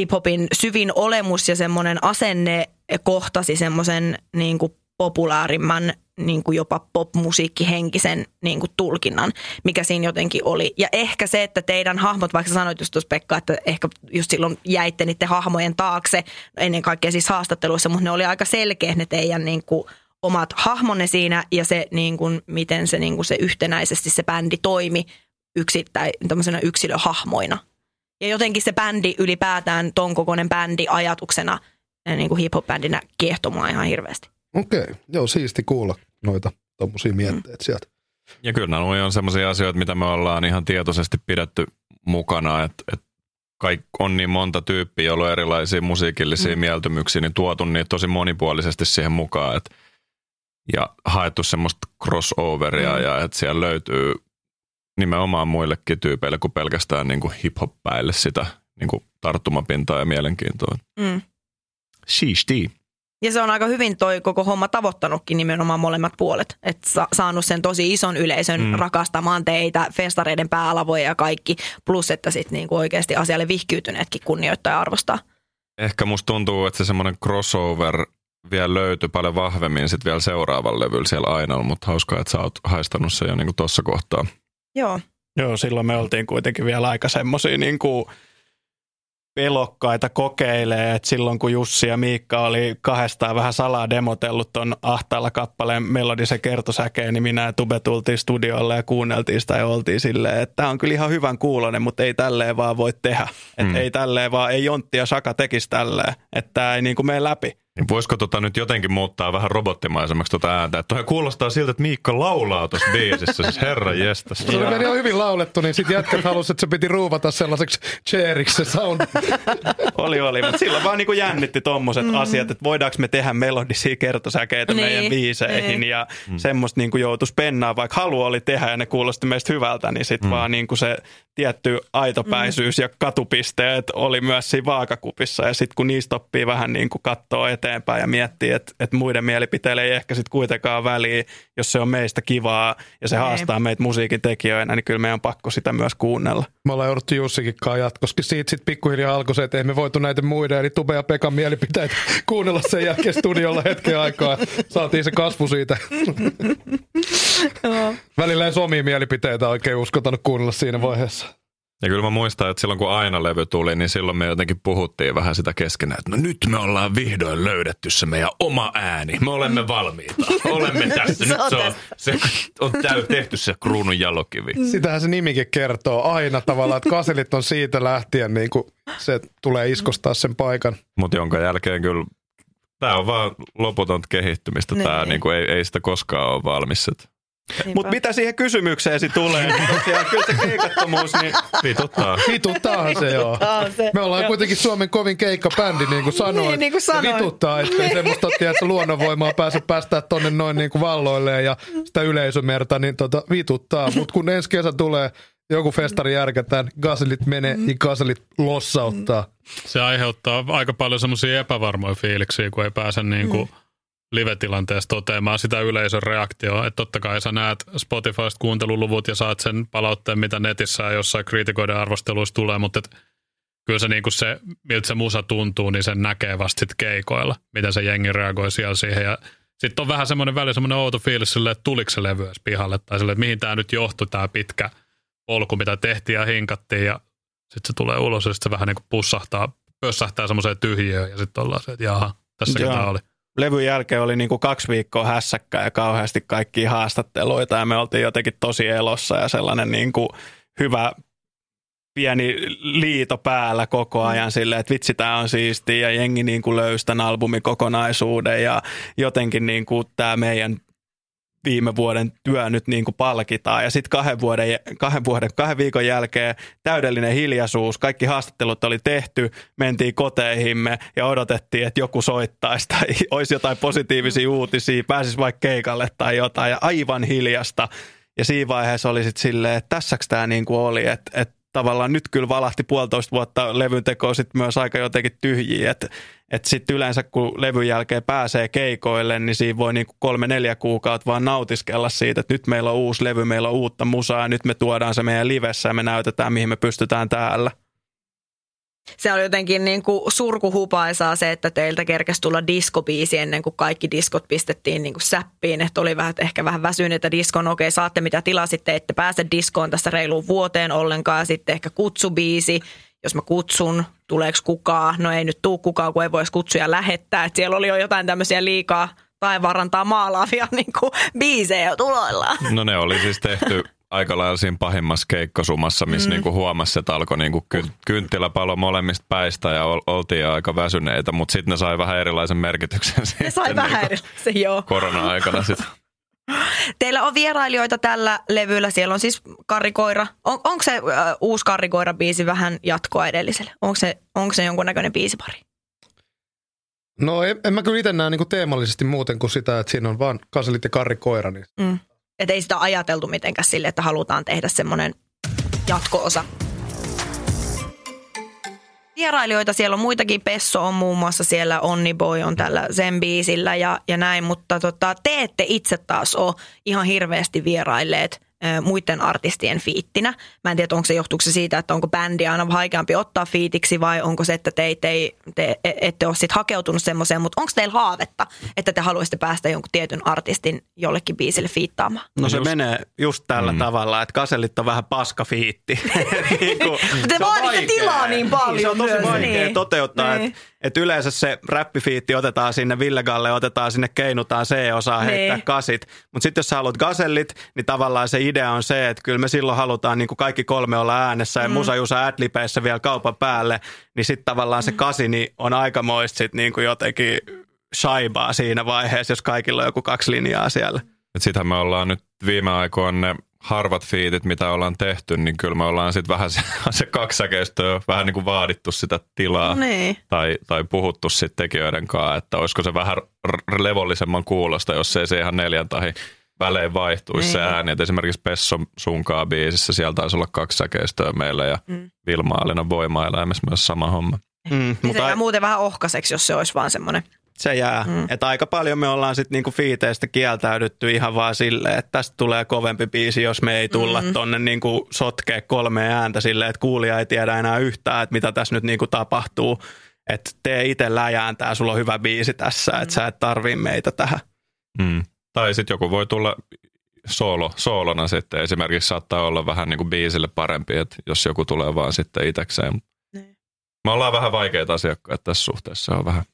hip-hopin syvin olemus ja semmoinen asenne kohtasi semmoisen niin kuin populaarimman niin kuin jopa popmusiikkihenkisen niin kuin tulkinnan, mikä siinä jotenkin oli. Ja ehkä se, että teidän hahmot, vaikka sanoit just tuossa Pekka, että ehkä just silloin jäitte niiden hahmojen taakse, ennen kaikkea siis haastatteluissa, mutta ne oli aika selkeä ne teidän niin kuin omat hahmonne siinä ja se, niin kuin, miten se, niin kuin se yhtenäisesti se bändi toimi yksittäin, yksilöhahmoina. Ja jotenkin se bändi ylipäätään, ton kokoinen bändi ajatuksena niin kuin hip-hop-bändinä kiehtomaan ihan hirveästi. Okei, okay. joo siisti kuulla noita tuommoisia mietteitä mm. sieltä. Ja kyllä nämä on sellaisia asioita, mitä me ollaan ihan tietoisesti pidetty mukana, että, että kaik, on niin monta tyyppiä, joilla on erilaisia musiikillisia mm. mieltymyksiä, niin tuotu niitä tosi monipuolisesti siihen mukaan. Että, ja haettu semmoista crossoveria mm. ja että siellä löytyy nimenomaan muillekin tyypeille kuin pelkästään niin kuin hip-hop-päille sitä niin kuin tarttumapintaa ja mielenkiintoa. Mm. Sheesh ja se on aika hyvin toi koko homma tavoittanutkin nimenomaan molemmat puolet. Että sa- saanut sen tosi ison yleisön mm. rakastamaan teitä, festareiden päälavoja ja kaikki. Plus, että sitten niinku oikeasti asialle vihkiytyneetkin kunnioittaa ja arvostaa. Ehkä musta tuntuu, että se semmoinen crossover vielä löytyy paljon vahvemmin sitten vielä seuraavan levyllä siellä aina, mutta hauskaa, että sä oot haistanut sen jo niinku tuossa kohtaa. Joo. Joo, silloin me oltiin kuitenkin vielä aika semmoisia niin kuin – pelokkaita kokeilee, että silloin kun Jussi ja Miikka oli kahdestaan vähän salaa demotellut ton ahtaalla kappaleen melodisen kertosäkeen, niin minä ja Tube tultiin studiolle ja kuunneltiin sitä ja oltiin silleen, että tämä on kyllä ihan hyvän kuulonen, mutta ei tälleen vaan voi tehdä. Että mm. ei tälleen vaan, ei Jontti ja Saka tekisi tälleen, että tämä ei niin kuin mene läpi. Niin voisiko tota nyt jotenkin muuttaa vähän robottimaisemmaksi tota ääntä? Toi kuulostaa siltä, että Miikka laulaa tuossa biisissä, siis herra jestas. Se oli meni hyvin laulettu, niin sitten jätkät halusivat, että se piti ruuvata sellaiseksi chairiksi se sound. oli, oli, mutta silloin vaan niin jännitti tommoset mm. asiat, että voidaanko me tehdä melodisia kertosäkeitä niin, meidän biiseihin niin. ja mm. semmoista niin joutuisi pennaa, vaikka halu oli tehdä ja ne kuulosti meistä hyvältä, niin sitten mm. vaan niin kuin se tietty aitopäisyys mm. ja katupisteet oli myös siinä vaakakupissa ja sitten kun niistä oppii vähän niin kuin katsoa eteenpäin ja miettii, että, että muiden mielipiteille ei ehkä sitten kuitenkaan väliä, jos se on meistä kivaa ja se ei. haastaa meitä musiikin tekijöinä, niin kyllä meidän on pakko sitä myös kuunnella. Me ollaan jouduttu Jussikin koska siitä sitten pikkuhiljaa alkoi se, että emme voitu näitä muiden, eli Tube ja Pekan mielipiteitä kuunnella sen jälkeen studiolla hetken aikaa. Saatiin se kasvu siitä. Välillä ei omia mielipiteitä oikein uskaltanut kuunnella siinä vaiheessa. Ja kyllä mä muistan, että silloin kun aina levy tuli, niin silloin me jotenkin puhuttiin vähän sitä keskenään, että no nyt me ollaan vihdoin löydetty se meidän oma ääni. Me olemme valmiita. Olemme tässä. Nyt se on, se on täy, tehty se kruunun jalokivi. Sitähän se nimikin kertoo aina tavallaan, että kaselit on siitä lähtien niin kuin se tulee iskostaa sen paikan. Mutta jonka jälkeen kyllä Tämä on vaan loputonta kehittymistä. Tämä niin kuin, ei, ei sitä koskaan ole valmis. Mutta mitä siihen kysymykseesi tulee, niin tosiaan kyllä se keikattomuus, niin Vituttaa. Vituttaahan se joo. Vituttaa se, Me ollaan joo. kuitenkin Suomen kovin keikkabändi, niin kuin sanoin. Niin, niin kuin sanoin. Vituttaa, ettei semmoista tiedätkö, luonnonvoimaa pääse päästää tonne noin niin kuin valloilleen ja sitä yleisömerta, niin tota, vituttaa. Mutta kun ensi kesä tulee, joku festari järkätään, gaselit menee ja gaselit lossauttaa. Se aiheuttaa aika paljon semmoisia epävarmoja fiiliksiä, kun ei pääse niin kuin Mm. Live-tilanteessa toteamaan sitä yleisön reaktioa. Että totta kai sä näet Spotifysta kuunteluluvut ja saat sen palautteen, mitä netissä ja jossain kriitikoiden arvosteluissa tulee, mutta et kyllä se, niin se, miltä se musa tuntuu, niin sen näkee vasta sit keikoilla, miten se jengi reagoi siellä siihen. Ja sitten on vähän semmoinen väli semmoinen outo fiilis silleen, että tuliko se levy pihalle, tai silleen, että mihin tämä nyt johtui, tämä pitkä polku, mitä tehtiin ja hinkattiin, ja sitten se tulee ulos ja sitten se vähän niin kuin pussahtaa, pössähtää semmoiseen tyhjiöön, ja sitten ollaan se, että jaha, tässä Joo. tämä oli. Levyn jälkeen oli niinku kaksi viikkoa hässäkkää ja kauheasti kaikkia haastatteluita ja me oltiin jotenkin tosi elossa ja sellainen niinku hyvä pieni liito päällä koko ajan silleen, että vitsi tämä on siistiä ja jengi niinku löysi tämän albumikokonaisuuden ja jotenkin niinku tämä meidän viime vuoden työ nyt niin kuin palkitaan. Ja sitten kahden, vuoden, kahden, vuoden, kahden viikon jälkeen täydellinen hiljaisuus. Kaikki haastattelut oli tehty, mentiin koteihimme ja odotettiin, että joku soittaisi tai olisi jotain positiivisia uutisia, pääsisi vaikka keikalle tai jotain ja aivan hiljasta. Ja siinä vaiheessa oli sitten silleen, että tässäks tämä niin kuin oli, että, että tavallaan nyt kyllä valahti puolitoista vuotta levyn tekoa sitten myös aika jotenkin tyhjiä, että että sitten yleensä kun levyn jälkeen pääsee keikoille, niin siinä voi niinku kolme neljä kuukautta vaan nautiskella siitä, että nyt meillä on uusi levy, meillä on uutta musaa ja nyt me tuodaan se meidän livessä ja me näytetään, mihin me pystytään täällä. Se oli jotenkin niin kuin surkuhupaisaa se, että teiltä kerkesi tulla diskobiisi ennen kuin kaikki diskot pistettiin niin kuin säppiin. Että oli vähän, ehkä vähän väsyneitä diskon. Okei, saatte mitä tilasitte, ette pääse diskoon tässä reiluun vuoteen ollenkaan. Sitten ehkä kutsubiisi. Jos mä kutsun, tuleeko kukaan? No ei nyt tuu kukaan, kun ei voisi kutsuja lähettää. Et siellä oli jo jotain tämmöisiä liikaa taivaanrantaa maalaavia niin kuin biisejä tuloillaan. No ne oli siis tehty aika lailla siinä pahimmassa keikkosumassa, missä mm. niinku huomasi, että alkoi niinku ky- kynttilä palo molemmista päistä ja ol- oltiin aika väsyneitä, mutta sitten ne sai vähän erilaisen merkityksen Ne sai vähän niinku se joo. korona-aikana sitten. Teillä on vierailijoita tällä levyllä. Siellä on siis Karikoira. On, onko se äh, uusi Karikoira-biisi vähän jatkoa edelliselle? Onko se, onko se jonkunnäköinen biisipari? No en, en mä kyllä itse näe niinku teemallisesti muuten kuin sitä, että siinä on vaan kaselit ja karrikoira. Niin. Mm. Että ei sitä ajateltu mitenkään sille, että halutaan tehdä semmoinen jatko-osa. Vierailijoita. Siellä on muitakin, Pesso on muun muassa siellä, Onni Boy on tällä sen biisillä ja, ja näin, mutta tota, te ette itse taas ole ihan hirveästi vierailleet muiden artistien fiittinä. Mä en tiedä, onko se johtuuko se siitä, että onko bändi aina vaikeampi ottaa fiitiksi vai onko se, että te, ei- te, te ette ole sit hakeutunut semmoiseen, mutta onko teillä haavetta, että te haluaisitte päästä jonkun tietyn artistin jollekin biisille fiittaamaan? No se Just- menee just tällä mm. tavalla, että kaselit on vähän paskafiitti. niin kuin, Te se on vaaditte tilaa niin paljon Se on tosi myös, vaikea niin. toteuttaa, Niin. että et yleensä se räppifiitti otetaan sinne Villegalle, otetaan sinne keinutaan C-osaa heittää Niin. kasit. Mutta sitten jos sä haluat gasellit, niin tavallaan se idea on se, että kyllä me silloin halutaan niin kuin kaikki kolme olla äänessä ja Mm. Musa Jusa Adlibeissä vielä kaupan päälle, niin sitten tavallaan Mm. se kasi niin on aikamoista sit niin kuin jotenkin shaibaa siinä vaiheessa, jos kaikilla on joku kaksi linjaa siellä. Sitähän me ollaan nyt viime aikoina ne harvat fiitit, mitä ollaan tehty, niin kyllä me ollaan sitten vähän se, se kaksisäkeistö jo vähän niin kuin vaadittu sitä tilaa Niin. tai, tai puhuttu sitten tekijöiden kanssa, että olisiko se vähän r- levollisemman kuulosta, jos ei se ihan neljän tai välein vaihtuisi se Niin. ääni. Et esimerkiksi Pesso sunkaa biisissä, siellä taisi olla kaksi säkeistöä meillä ja Mm. Vilma Alina voimaeläimessä myös sama homma. Mm, Niin se mutta jää muuten vähän ohkaiseksi, jos se olisi vaan semmoinen. Se jää. Mm. Että aika paljon me ollaan sitten niinku fiiteistä kieltäydytty ihan vaan silleen, että tästä tulee kovempi biisi, jos me ei tulla mm. tonne niinku sotkee kolme ääntä silleen, että kuulija ei tiedä enää yhtään, että mitä tässä nyt niinku tapahtuu. Että tee itse läjääntää, sulla on hyvä biisi tässä, että sä et tarvii meitä tähän. Mm. Tai sitten joku voi tulla soolo, soolona sitten. Esimerkiksi saattaa olla vähän niin kuin biisille parempi, että jos joku tulee vaan sitten itsekseen. Niin. Me ollaan vähän vaikeita asiakkaita tässä suhteessa. On vähän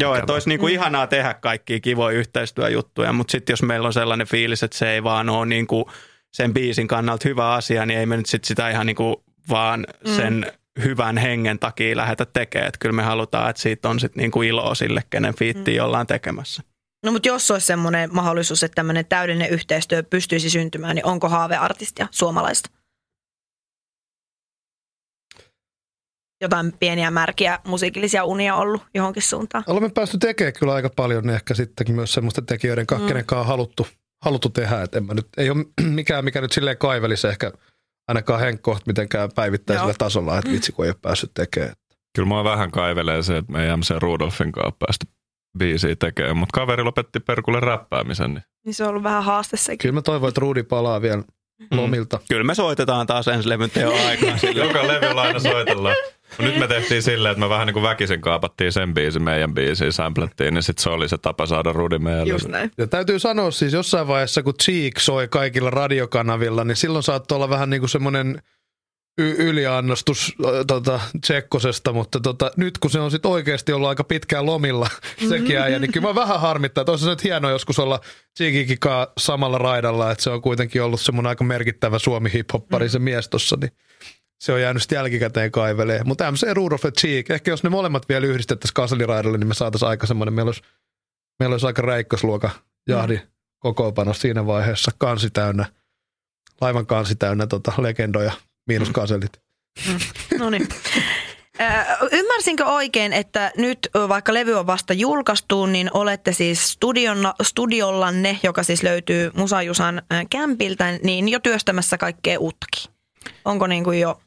Joo, Ikävä. että olisi niinku ihanaa tehdä kaikkia kivoja yhteistyöjuttuja, mutta sitten jos meillä on sellainen fiilis, että se ei vaan ole niinku sen biisin kannalta hyvä asia, niin ei me nyt sit sitä ihan niinku vaan sen hyvän hengen takia lähdetä tekemään. Että kyllä me halutaan, että siitä on sitten niinku iloa sille, kenen fiittiä ollaan tekemässä. No mutta jos olisi semmoinen mahdollisuus, että tämmöinen täydellinen yhteistyö pystyisi syntymään, niin onko haaveartistia suomalaista? Jotain pieniä märkiä musiikillisia unia ollut johonkin suuntaan. Olemme päästy tekemään kyllä aika paljon niin ehkä sittenkin myös semmoista tekijöiden kanssa, mm. kenenkaan on haluttu, haluttu tehdä. Et en mä nyt, ei ole mikään, mikä nyt silleen kaivelisi ehkä ainakaan Henkko mitenkään päivittäisellä Joo. tasolla, että vitsi kun ei ole päässyt tekemään. Kyllä mua vähän kaivelee se, että me ei MC Rudolfin kanssa päästy biisiä tekemään, mutta kaveri lopetti perkulle räppäämisen. Niin. Niin se on ollut vähän haaste sekin. Kyllä mä toivon, että Rudi palaa vielä lomilta. Kyllä me soitetaan taas ensi levyn teon aikaan. Joka levyllä aina soitellaan. No nyt me tehtiin silleen, että me vähän niin kuin väkisin kaapattiin sen biisin meidän biisiin, samplettiin, niin sitten se oli se tapa saada Rudi meidän Just näin. Ja täytyy sanoa siis jossain vaiheessa, kun Cheek soi kaikilla radiokanavilla, niin silloin saattoi olla vähän niin kuin semmoinen y- yliannostus äh, tota, Tsekkosesta, mutta tota, nyt kun se on sitten oikeasti ollut aika pitkään lomilla sekin äijä, niin kyllä mä vähän harmittaa, että olisi se nyt hienoa joskus olla kanssa samalla raidalla, että se on kuitenkin ollut semmoinen aika merkittävä Suomi hiphoppari se mies tossa, niin se on jäänyt sitten jälkikäteen kaivelee. Mutta MC Rudolf ja Cheek, ehkä jos ne molemmat vielä yhdistettäisiin kaseliraidalle, niin me saataisiin aika semmoinen, meillä olisi, meillä olisi aika räikkösluoka jahdi kokoopano siinä vaiheessa, kansi täynnä, laivan kansi täynnä tota, legendoja, miinus kaselit. No niin. Ö, Ymmärsinkö oikein, että nyt vaikka levy on vasta julkaistu, niin olette siis studionna, studiollanne, joka siis löytyy Musajusan kämpiltä, niin jo työstämässä kaikkea uuttakin? Onko niin kuin jo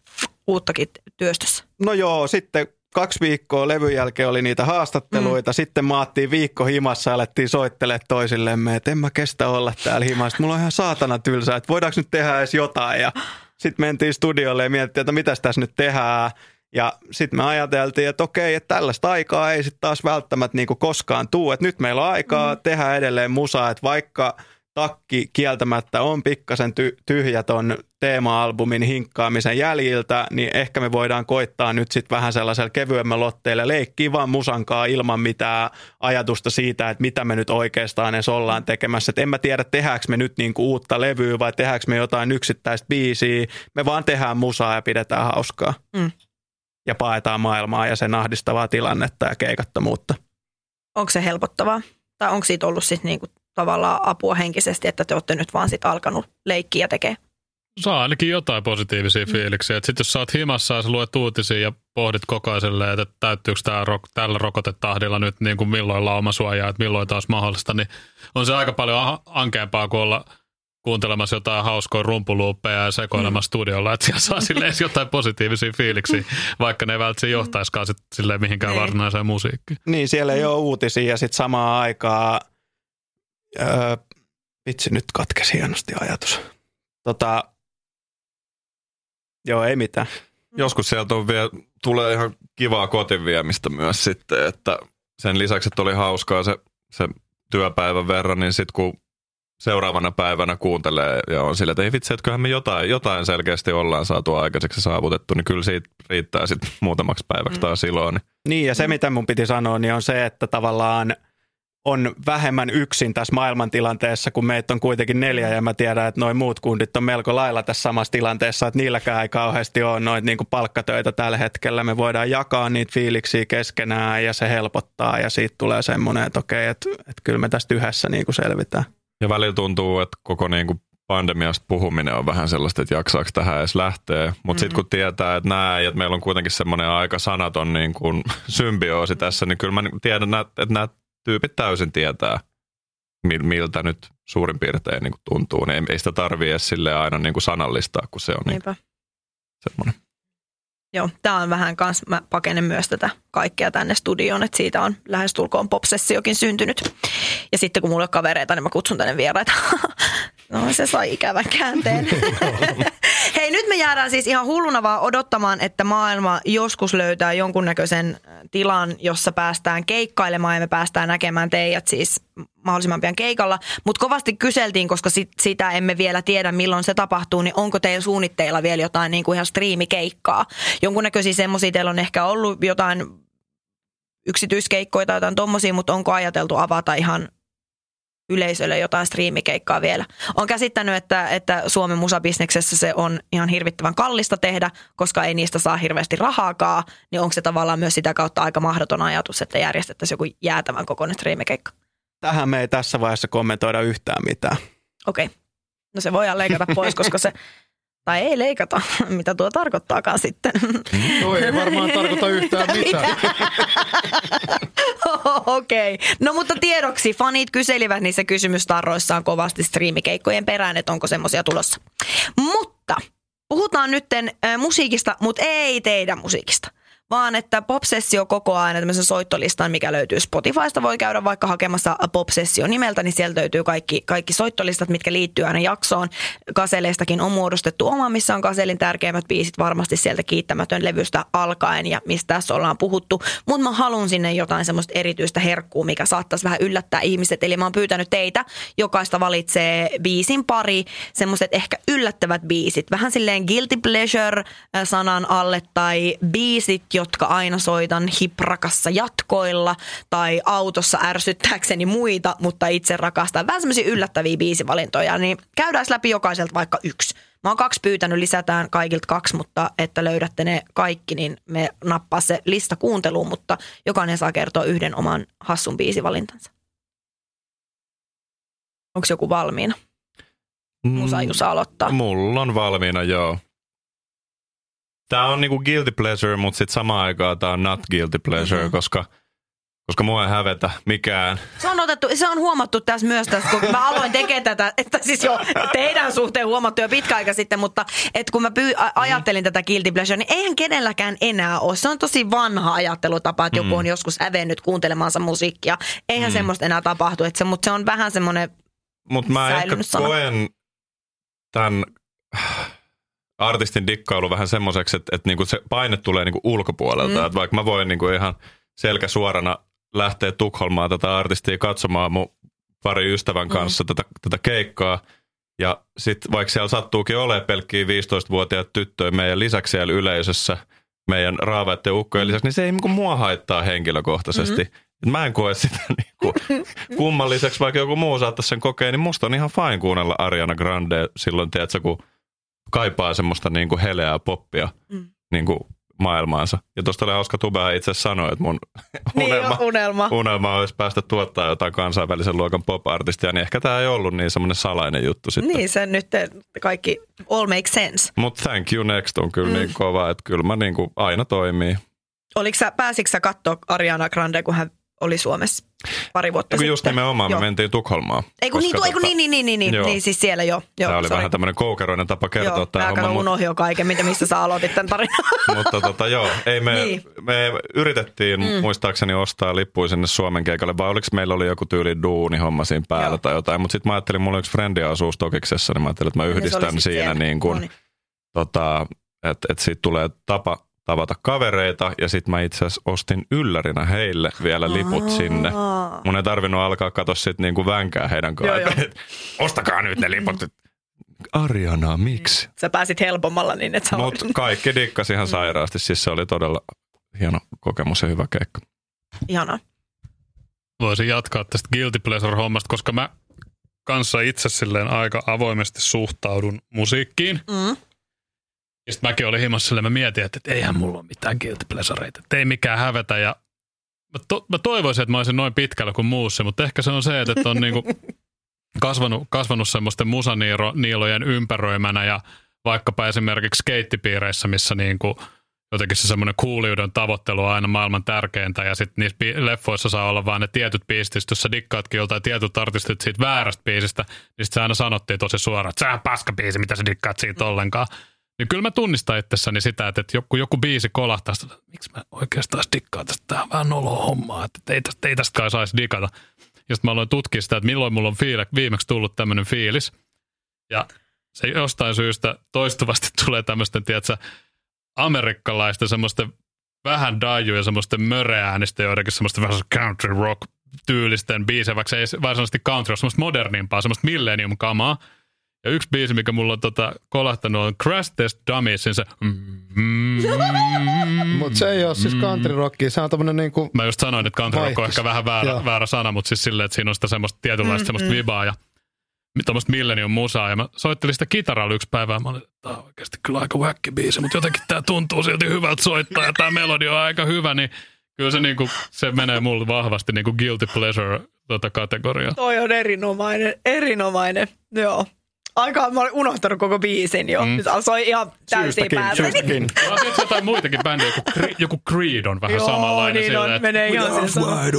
uuttakin työstössä? No joo, sitten kaksi viikkoa levyn jälkeen oli niitä haastatteluita. Mm. Sitten maattiin viikko himassa ja alettiin soittelemaan toisillemme, että en mä kestä olla täällä himassa. Mulla on ihan saatana tylsää, että voidaanko nyt tehdä edes jotain. Ja sitten mentiin studiolle ja mietittiin, että mitäs tässä nyt tehdään. Ja sitten me ajateltiin, että okei, että tällaista aikaa ei sitten taas välttämättä niinku koskaan tuu. Että nyt meillä on aikaa mm. tehdä edelleen musaa, että vaikka takki kieltämättä on pikkasen ty- tyhjä ton teema-albumin hinkkaamisen jäljiltä, niin ehkä me voidaan koittaa nyt sitten vähän sellaisella kevyemmällä otteella leikkiä vaan musankaa ilman mitään ajatusta siitä, että mitä me nyt oikeastaan edes ollaan tekemässä. Et en mä tiedä, tehdäänkö me nyt niinku uutta levyä vai tehdäänkö me jotain yksittäistä biisiä. Me vaan tehdään musaa ja pidetään hauskaa. Mm. Ja paetaan maailmaa ja sen ahdistavaa tilannetta ja keikattomuutta. Onko se helpottavaa? Tai onko siitä ollut sitten niinku tavallaan apua henkisesti, että te olette nyt vaan sit alkanut leikkiä ja tekee? Saa ainakin jotain positiivisia fiiliksiä. Sitten jos sä oot himassa ja sä luet uutisia ja pohdit koko ajan silleen, että täyttyykö tää tällä rokotetahdilla nyt niin kuin milloin laumasuojaa, että milloin taas mahdollista, niin on se aika paljon ankeampaa kuin olla kuuntelemassa jotain hauskoja rumpuluuppeja ja sekoilemassa mm. studiolla, että siellä saa silleen edes jotain positiivisia fiiliksiä, vaikka ne ei välttämättä johtaisikaan sit silleen mihinkään Ei. varsinaiseen musiikkiin. Niin, siellä ei ole uutisia ja sitten samaan aikaan, öö, vitsi nyt katkesi hienosti ajatus. Tota, joo, ei mitään. Joskus sieltä on vielä, tulee ihan kivaa kotiin viemistä myös sitten, että sen lisäksi, että oli hauskaa se, se työpäivän verran, niin sitten kun seuraavana päivänä kuuntelee ja on sillä, että ei vitsi, että kyllähän me jotain, jotain selkeästi ollaan saatu aikaiseksi saavutettu, niin kyllä siitä riittää sitten muutamaksi päiväksi taas iloa. Niin Niin, ja se mitä mun piti sanoa, niin on se, että tavallaan on vähemmän yksin tässä maailmantilanteessa, kun meitä on kuitenkin neljä, ja mä tiedän, että noin muut kundit on melko lailla tässä samassa tilanteessa, että niilläkään ei kauheasti ole noita niin palkkatöitä tällä hetkellä. Me voidaan jakaa niitä fiiliksiä keskenään, ja se helpottaa, ja siitä tulee semmoinen, että okei, että, että kyllä me tästä yhdessä niin kuin selvitään. Ja välillä tuntuu, että koko niin kuin pandemiasta puhuminen on vähän sellaista, että jaksaako tähän edes lähteä. Mutta mm-hmm. sitten kun tietää, että nämä, että meillä on kuitenkin semmoinen aika sanaton niin kuin symbioosi tässä, niin kyllä mä niin kuin tiedän, että nämä tyypit täysin tietää, mil- miltä nyt suurin piirtein niin kuin tuntuu. Niin ei- ei sitä tarvitse edes silleen aina niin kuin sanallistaa, kun se on niin semmoinen. Joo, tämä on vähän kans, mä pakenen myös tätä kaikkea tänne studioon, että siitä on lähestulkoon popsessiokin syntynyt. Ja sitten kun mulla on kavereita, niin mä kutsun tänne vieraita. No se sai ikävän käänteen. Hei, nyt me jäädään siis ihan hulluna vaan odottamaan, että maailma joskus löytää jonkunnäköisen äh, tilan, jossa päästään keikkailemaan ja me päästään näkemään teidät siis mahdollisimman pian keikalla. Mutta kovasti kyseltiin, koska sit, sitä emme vielä tiedä, milloin se tapahtuu, niin onko teillä suunnitteilla vielä jotain niin kuin ihan striimikeikkaa? Jonkunnäköisiä semmoisia teillä on ehkä ollut jotain yksityiskeikkoja tai jotain tommosia, mutta onko ajateltu avata ihan yleisölle jotain striimikeikkaa vielä. Olen käsittänyt, että, että Suomen musabisneksessä se on ihan hirvittävän kallista tehdä, koska ei niistä saa hirveästi rahaakaan, niin onko se tavallaan myös sitä kautta aika mahdoton ajatus, että järjestettäisiin joku jäätävän kokoinen striimikeikka? tähän me ei tässä vaiheessa kommentoida yhtään mitään. Okei. Okay. No se voidaan leikata pois, koska se, tai ei leikata, mitä tuo tarkoittaakaan sitten. Toi ei varmaan tarkoita yhtään mitään. Okei. Okay. No mutta tiedoksi, fanit kyselivät niissä kysymystarroissaan kovasti striimikeikkojen perään, että onko semmoisia tulossa. Mutta puhutaan nytten äh, musiikista, mutta ei teidän musiikista vaan että Popsessio kokoaa aina tämmöisen soittolistan, mikä löytyy Spotifysta. Voi käydä vaikka hakemassa Popsessio nimeltä, niin sieltä löytyy kaikki, kaikki soittolistat, mitkä liittyy aina jaksoon. Kaseleistakin on muodostettu oma, missä on Kaselin tärkeimmät biisit varmasti sieltä kiittämätön levystä alkaen ja mistä tässä ollaan puhuttu. Mutta mä haluan sinne jotain semmoista erityistä herkkuu, mikä saattaisi vähän yllättää ihmiset. Eli mä oon pyytänyt teitä, jokaista valitsee biisin pari, semmoiset ehkä yllättävät biisit. Vähän silleen guilty pleasure-sanan alle tai biisit, jotka aina soitan hiprakassa jatkoilla tai autossa ärsyttääkseni muita, mutta itse rakastan. Vähän semmoisia yllättäviä biisivalintoja, niin käydään läpi jokaiselta vaikka yksi. Mä oon kaksi pyytänyt, lisätään kaikilta kaksi, mutta että löydätte ne kaikki, niin me nappaa se lista kuunteluun, mutta jokainen saa kertoa yhden oman hassun biisivalintansa. Onko joku valmiina? Musa Jusa aloittaa. Mulla on valmiina, joo. Tää on niinku guilty pleasure, mutta sitten samaan aikaan tää on not guilty pleasure, mm-hmm. koska, koska mua ei hävetä mikään. Se on, otettu, se on huomattu tässä myös, tässä, kun mä aloin tekemään tätä, että siis jo teidän suhteen huomattu jo pitkä aika sitten, mutta että kun mä pyy, a, ajattelin tätä guilty pleasure, niin eihän kenelläkään enää ole. Se on tosi vanha ajattelutapa, että joku on joskus hävennyt kuuntelemansa musiikkia. Eihän mm. semmoista enää tapahtu, että se, mutta se on vähän semmoinen Mutta mä ehkä sana. koen tämän artistin dikkailu vähän semmoiseksi, että, että niinku se paine tulee niinku ulkopuolelta. Mm. Että vaikka mä voin niinku ihan selkä suorana lähteä Tukholmaan tätä artistia katsomaan mun pari ystävän kanssa mm. tätä, tätä keikkaa. Ja sitten vaikka siellä sattuukin olemaan pelkkiä 15-vuotiaat tyttöjä meidän lisäksi siellä yleisössä, meidän raavaiden ukkojen lisäksi, niin se ei niinku mua haittaa henkilökohtaisesti. Mm-hmm. Mä en koe sitä niinku kummalliseksi, vaikka joku muu saattaisi sen kokea, niin musta on ihan fine kuunnella Ariana Grande silloin, tiedätkö, kun kaipaa semmoista niinku heleää poppia Mm. niinku maailmaansa. Ja tuosta oli hauska Tube itse sanoi, että mun Niin unelma, on, unelma. unelma olisi päästä tuottaa jotain kansainvälisen luokan pop-artistia, niin ehkä tämä ei ollut niin semmoinen salainen juttu sitten. Niin, se nyt kaikki all make sense. Mutta Thank You Next on kyllä mm. niin kova, että kyllä mä niinku aina toimii. Oliko sä, pääsitkö sä katsoa Ariana Grande, kun hän oli Suomessa pari vuotta Kun sitten? just nimenomaan Joo. me mentiin Tukholmaan. Ei kun, niin, kun tota- niin, niin, niin, niin, niin, Joo. niin, siis siellä jo. Joo, Tämä oli sorry. vähän tämmöinen koukeroinen tapa kertoa Joo, tämä mä homma. mut- unohdin jo kaiken, mitä, mistä sä aloitit tämän tarinan. mutta tota, joo, ei me, Niin. me yritettiin mm. muistaakseni ostaa lippuja sinne Suomen keikalle, vai oliko meillä oli joku tyyli duuni homma siinä päällä Joo. tai jotain. Mutta sitten mä ajattelin, mulla yksi frendi asuu Stokiksessa, niin mä ajattelin, että mä oli yhdistän siinä siellä. niin kuin, No niin. tota, että et siitä tulee tapa tavata kavereita ja sitten mä itse asiassa ostin yllärinä heille vielä liput sinne. Mun ei tarvinnut alkaa katsoa sit niinku vänkää heidän Joo, kanssaan. joo. Ostakaa nyt ne liput. Ariana, miksi? Sä pääsit helpommalla niin, että sä Mutta kaikki dikkasi ihan sairaasti. Siis se oli todella hieno kokemus ja hyvä keikka. Ihanaa. voisin jatkaa tästä guilty pleasure-hommasta, koska mä kanssa itse silleen aika avoimesti suhtaudun musiikkiin. Mm. Sitten mäkin olin himassa silleen, mä mietin, että, että eihän mulla ole mitään guilty pleasureita, ei mikään hävetä. Ja mä, to, mä toivoisin, että mä olisin noin pitkällä kuin muussa, mutta ehkä se on se, että, että on niinku kasvanut, kasvanut semmoisten musaniilojen ympäröimänä ja vaikkapa esimerkiksi skeittipiireissä, missä niinku jotenkin se semmoinen kuuliuden tavoittelu on aina maailman tärkeintä ja sitten niissä bi- leffoissa saa olla vaan ne tietyt biisit, jos sä dikkaatkin joltain tietyt artistit siitä väärästä biisistä, niin sit se aina sanottiin tosi suoraan, että sä on paska biisi, mitä sä dikkaat siitä ollenkaan. Niin kyllä mä tunnistan itsessäni sitä, että joku, joku biisi kolahtaa, että miksi mä oikeastaan dikkaan tästä, tää on vähän noloa hommaa, että ei tästä, ei tästä kai saisi dikata. Ja sitten mä aloin tutkia sitä, että milloin mulla on fiile, viimeksi tullut tämmöinen fiilis. Ja se jostain syystä toistuvasti tulee tämmöisten, tiedätkö, amerikkalaisten semmoisten vähän dajuja, semmoisten möreäänistä joidenkin semmoisten vähän country rock tyylisten biisejä, vaikka se ei varsinaisesti country ole semmoista modernimpaa, semmoista millennium-kamaa. Ja yksi biisi, mikä mulla on tota, kolahtanut, on Crash Test Dummiesin se... Mutta se ei ole siis country rockia, se on tämmönen niinku... Mä just sanoin, että country rock on ehkä vähän väärä, Joo. väärä sana, mutta siis silleen, että siinä on sitä semmoista tietynlaista mm, semmoista vibaa ja tuommoista millennium musaa. Ja mä soittelin sitä kitaralla yksi päivä ja mä olin, että tämä on oikeasti kyllä aika wacki biisi, mutta jotenkin tämä tuntuu silti hyvältä soittaa ja tämä melodia on aika hyvä, niin Kyllä se, niinku, se menee mulle vahvasti niinku guilty pleasure tota kategoriaa. Toi on erinomainen, erinomainen, joo. Aika, mä olin unohtanut koko biisin jo. Mm. Nyt soi ihan täysin Syystäkin, päässä. syystäkin. No, tietysti jotain muitakin bändejä, joku, Cre- joku Creed on vähän Joo, samanlainen. niin on, että- menee ihan sinne samaan.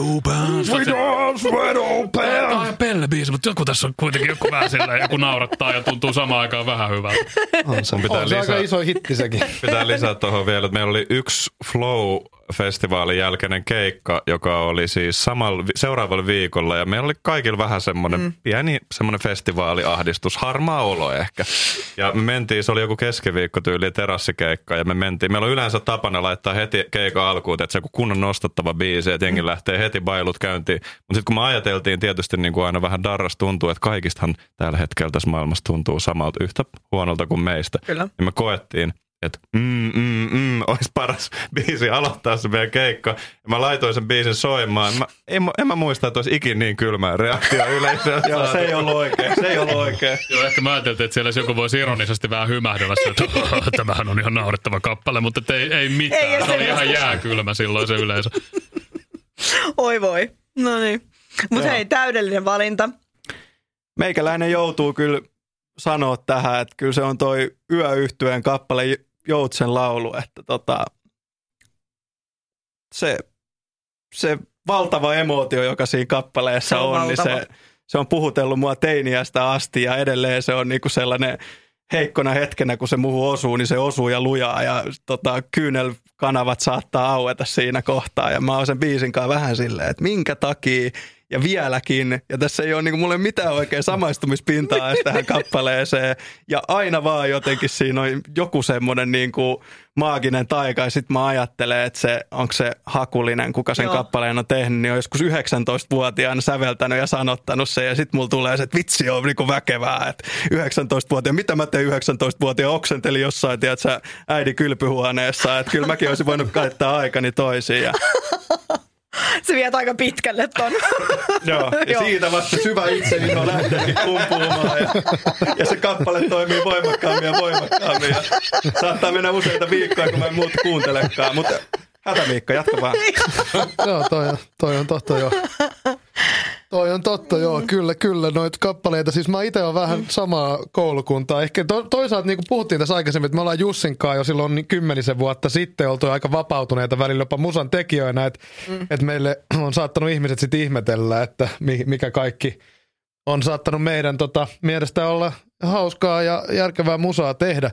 Tämä on Pelle-biisi, mutta joku tässä on kuitenkin joku vähän silleen, joku naurattaa ja tuntuu samaan aikaan vähän hyvältä. On se, pitää on se aika lisää. iso hitti sekin. Pitää lisää tuohon vielä, että meillä oli yksi Flow-festivaalin jälkeinen keikka, joka oli siis samalla, seuraavalla viikolla. Ja meillä oli kaikilla vähän semmoinen mm. pieni semmoinen festivaaliahdistus, harmaa olo ehkä. Ja me mentiin, se oli joku keskiviikko tyyli terassikeikka ja me mentiin. Meillä on yleensä tapana laittaa heti keikan alkuun, että se on kunnon nostattava biisi, että jengi lähtee heti bailut käyntiin. Mutta sitten kun me ajateltiin tietysti niin kuin aina vähän darras tuntuu, että kaikistahan tällä hetkellä tässä maailmassa tuntuu samalta yhtä huonolta kuin meistä. Kyllä. Ja me koettiin, että mm, mm, mm, olisi paras biisi aloittaa se meidän keikka. Ja mä laitoin sen biisin soimaan. Mä, en, mä- en mä muista, että olisi ikin niin kylmää reaktio yleisöltä. Joo, se ei ollut oikein. Se ei ollut oikein. Joo, ehkä mä ajattelin, että siellä joku voisi ironisesti vähän hymähdellä, se, että tämähän on ihan naurettava kappale, mutta et ei, ei mitään. Ei, se oli se- ihan jääkylmä silloin se yleisö. Oi voi. No niin. Mutta hei, täydellinen valinta. Meikäläinen joutuu kyllä sanoa tähän, että kyllä se on toi yöyhtyeen kappale Joutsen laulu, että tota, se, se valtava emootio, joka siinä kappaleessa Se on on, niin se, se on puhutellut mua teiniästä asti ja edelleen se on niinku sellainen heikkona hetkenä, kun se muuhun osuu, niin se osuu ja lujaa ja tota, kyynelkanavat saattaa aueta siinä kohtaa. Ja mä oon sen biisin vähän silleen, että minkä takia ja vieläkin. Ja tässä ei ole niin mulle mitään oikein samaistumispintaa edes tähän kappaleeseen. Ja aina vaan jotenkin siinä on joku semmoinen niin kuin maaginen taika. Ja sitten mä ajattelen, että se, onko se Hakulinen, kuka sen Joo. kappaleen on tehnyt, niin on joskus 19-vuotiaana säveltänyt ja sanottanut se. Ja sitten mulla tulee se, että vitsi on niin kuin väkevää. Että 19-vuotiaana, mitä mä tein 19-vuotiaana? Oksentelin jossain, tiedät sä, äidin kylpyhuoneessa. Että kyllä mäkin olisin voinut käyttää aikani toisiin. Ja Se viet aika pitkälle ton. Joo, ja Joo. siitä vasta syvä itseni on lähtenyt kumpuumaan ja, ja se kappale toimii voimakkaammin ja voimakkaammin ja saattaa mennä useita viikkoja, kun mä en muuta kuuntelekaan, mutta hätämiikka, jatka vaan. joo, toi on, toi on totta joo. Toi on totta, joo, kyllä, kyllä, noita kappaleita. Siis mä itse olen vähän samaa koulukuntaa. Ehkä to, toisaalta, niin kuin puhuttiin tässä aikaisemmin, että me ollaan Jussinkaan jo silloin niin kymmenisen vuotta sitten oltu aika vapautuneita välillä jopa musan tekijöinä, että mm. et meille on saattanut ihmiset sitten ihmetellä, että mi- mikä kaikki on saattanut meidän tota, mielestä olla hauskaa ja järkevää musaa tehdä.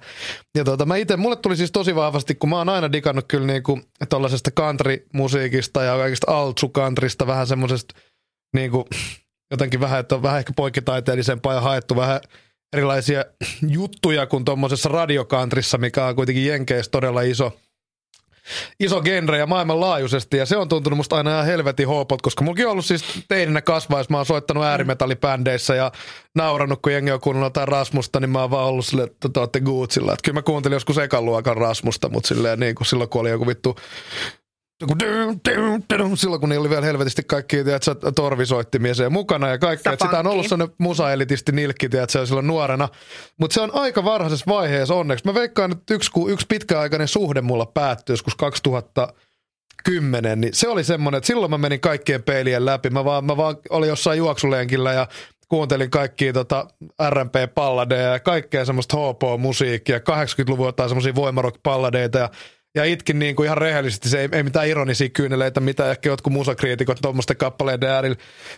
Ja tota, mä itse, mulle tuli siis tosi vahvasti, kun mä oon aina digannut kyllä niinku tollasesta country-musiikista ja kaikista altsu-countrysta, vähän semmosesta niinku, jotenkin vähän, että on vähän ehkä poikkitaiteellisempaa ja haettu vähän erilaisia juttuja kuin tuommoisessa radiokantrissa, mikä on kuitenkin Jenkeissä todella iso, iso genre ja maailmanlaajuisesti. Ja se on tuntunut musta aina ihan helvetin hoopot, koska mullakin on ollut siis teininä kasvaessa. Mä oon soittanut äärimetallibändeissä ja naurannut, kun jengi on kuunnellut jotain Rasmusta, niin mä oon vaan ollut silleen, että te ootte. Että kyllä mä kuuntelin joskus ekan luokan Rasmusta, mutta silleen niin kuin silloin kun oli joku vittu silloin kun niillä oli vielä helvetisti kaikki tiedätkö, torvisoittimia mukana ja kaikkea. Sitä Sitä on ollut sellainen musaelitisti nilkki, tiedätkö, silloin nuorena. Mutta se on aika varhaisessa vaiheessa onneksi. Mä veikkaan, että yksi, yksi pitkäaikainen suhde mulla päättyi joskus 2010, niin se oli semmoinen, että silloin mä menin kaikkien peilien läpi. Mä vaan, mä vaan olin jossain juoksulenkillä ja kuuntelin kaikkia tota R&B-palladeja ja kaikkea semmoista HP-musiikkia. 80-luvun jotain semmoisia voimarock-palladeita ja ja itkin niin kuin ihan rehellisesti, se ei, ei mitään ironisia kyyneleitä, mitä ehkä jotkut musakriitikot tuommoisten kappaleiden äärillä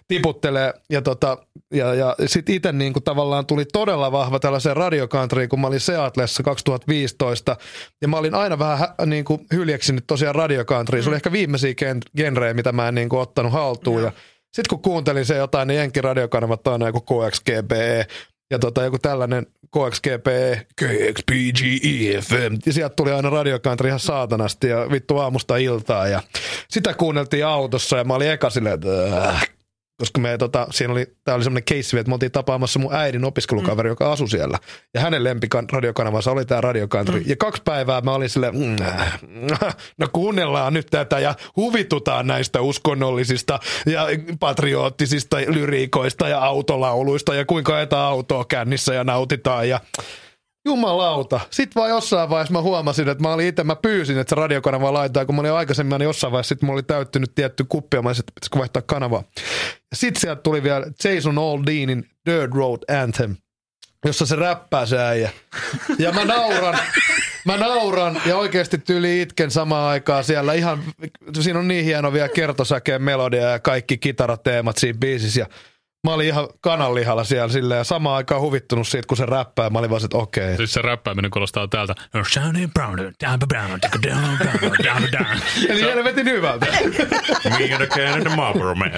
tiputtelee. Ja, tota, ja, ja sitten itse niin kuin tavallaan tuli todella vahva tällaiseen radiokantariin, kun mä olin Seatlessa 2015. Ja mä olin aina vähän hä- niin kuin hyljeksinyt tosiaan radiokantariin. Se oli ehkä viimeisiä gen- genrejä, mitä mä en niin kuin ottanut haltuun. Ja sitten kun kuuntelin se jotain, niin Jenkin radiokanavat on aina joku KXGBE ja tota, joku tällainen KXGP, KXPGE FM. Ja sieltä tuli aina radiokantri ihan saatanasti ja vittu aamusta iltaa. Ja sitä kuunneltiin autossa ja mä olin eka silleen, että äh, koska me, tota, siinä oli, tää oli semmoinen keissi, että me oltiin tapaamassa mun äidin opiskelukaveri, mm. joka asui siellä. Ja hänen lempikan radiokanavansa oli tämä radiokantri. Mm. Ja kaksi päivää mä olin silleen, mm, äh, no kuunnellaan nyt tätä ja huvitutaan näistä uskonnollisista ja patrioottisista lyriikoista ja autolauluista ja kuinka ajetaan autoa kännissä ja nautitaan ja Jumalauta. Sitten vaan jossain vaiheessa mä huomasin, että mä olin itse, mä pyysin, että se radiokanava laittaa, kun mä olin aikaisemmin, niin jossain vaiheessa sitten mulla oli täyttynyt tietty kuppi ja mä olisin, että pitäisikö vaihtaa kanavaa. Sitten sieltä tuli vielä Jason Aldeanin Dirt Road Anthem, jossa se räppää se äijä. Ja mä nauran, mä nauran ja oikeasti tyyli itken samaan aikaan siellä. Ihan, siinä on niin hieno vielä kertosäkeen melodia ja kaikki kitarateemat siinä biisissä. Mä olin ihan kananlihalla siellä silleen ja samaan aikaan huvittunut siitä, kun se räppää. Mä olin vaan, että okei. Okay. Siis se räppääminen kuulostaa täältä. Eli helvetin hyvältä. Me and the Canada Marlboro Man.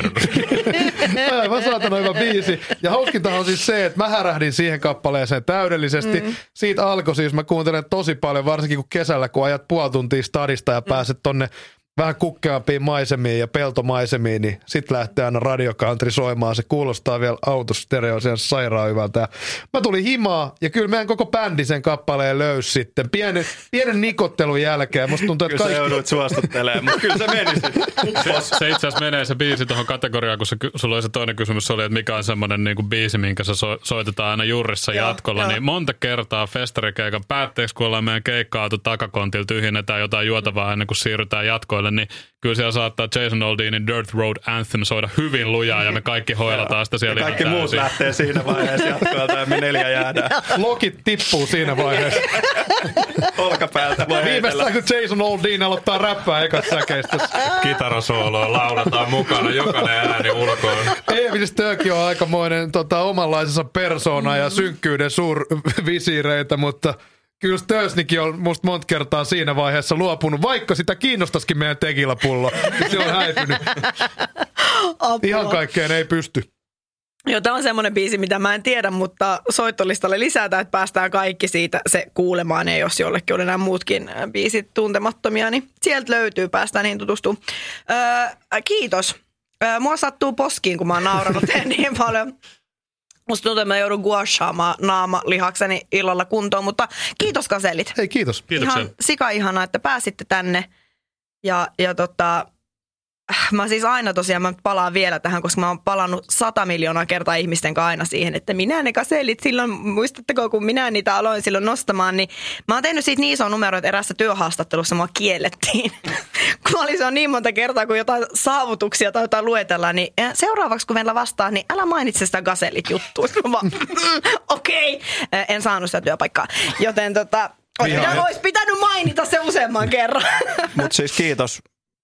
Aivan saatana hyvä biisi. Ja hauskintahan on siis se, että mä härähdin siihen kappaleeseen täydellisesti. Mm. Siitä alkoi siis, mä kuuntelen tosi paljon, varsinkin kun kesällä, kun ajat puoli tuntia stadista ja pääset tonne vähän kukkeampiin maisemiin ja peltomaisemiin, niin sit lähtee aina radiokantri soimaan. Se kuulostaa vielä autostereo sen sairaan hyvältä. Ja mä tulin himaa ja kyllä meidän koko bändi sen kappaleen löysi sitten. Pienen, pienen nikottelun jälkeen. Musta tuntuu, että Kyllä kaikki... sä joudut suostuttelemaan, mutta kyllä se meni sitten. Se, se itse asiassa menee se biisi tuohon kategoriaan, kun se, sulla oli se toinen kysymys, oli, että mikä on semmoinen niin kuin biisi, minkä se so, soitetaan aina jurrissa Joo, jatkolla. joo. Niin monta kertaa festarikeikan päätteeksi, kun ollaan meidän keikkaa takakontilla, tyhjennetään jotain juotavaa ennen kuin siirrytään jatkoille, niin kyllä siellä saattaa Jason Aldeanin Dirt Road Anthem soida hyvin lujaa ja me kaikki hoilataan sitä siellä Ja kaikki muut täysin. lähtee siinä vaiheessa jatkoilta ja me neljä jäädään Lokit tippuu siinä vaiheessa. olkapäältä. Voi heitellä. Viimeistään kun Jason Aldean aloittaa räppää ekas säkeistä. Kitarasooloa lauletaan mukana, jokainen ääni ulkoon. Eevi Stöki on aikamoinen tota, omanlaisensa persona ja synkkyyden suurvisiireitä, mutta kyllä Stösnikin on musta monta kertaa siinä vaiheessa luopunut, vaikka sitä kiinnostaisikin meidän tekilapullo, niin se on häipynyt. Apua. Ihan kaikkeen ei pysty. Joo, tämä on semmoinen biisi, mitä mä en tiedä, mutta soittolistalle lisätään, että päästään kaikki siitä se kuulemaan. Ja jos jollekin on nämä muutkin äh, biisit tuntemattomia, niin sieltä löytyy, päästään niihin tutustumaan. Öö, kiitos. Öö, mua sattuu poskiin, kun mä oon nauranut niin paljon. Musta tuntuu, että mä joudun guashaamaan naama lihakseni illalla kuntoon, mutta kiitos kaselit. Hei, kiitos. Kiitoksia. Ihan sika ihanaa, että pääsitte tänne. Ja, ja tota, mä siis aina tosiaan, mä palaan vielä tähän, koska mä oon palannut sata miljoonaa kertaa ihmisten kanssa aina siihen, että minä ne kaselit silloin, muistatteko, kun minä niitä aloin silloin nostamaan, niin mä oon tehnyt siitä niin iso numero, että erässä työhaastattelussa mua kiellettiin. kun oli se on niin monta kertaa, kun jotain saavutuksia tai jotain luetellaan, niin seuraavaksi kun meillä vastaa, niin älä mainitse sitä gaselit juttua. "Mm, Okei, okay. en saanut sitä työpaikkaa. Joten tota, olisi pitänyt mainita se useamman kerran. Mutta siis kiitos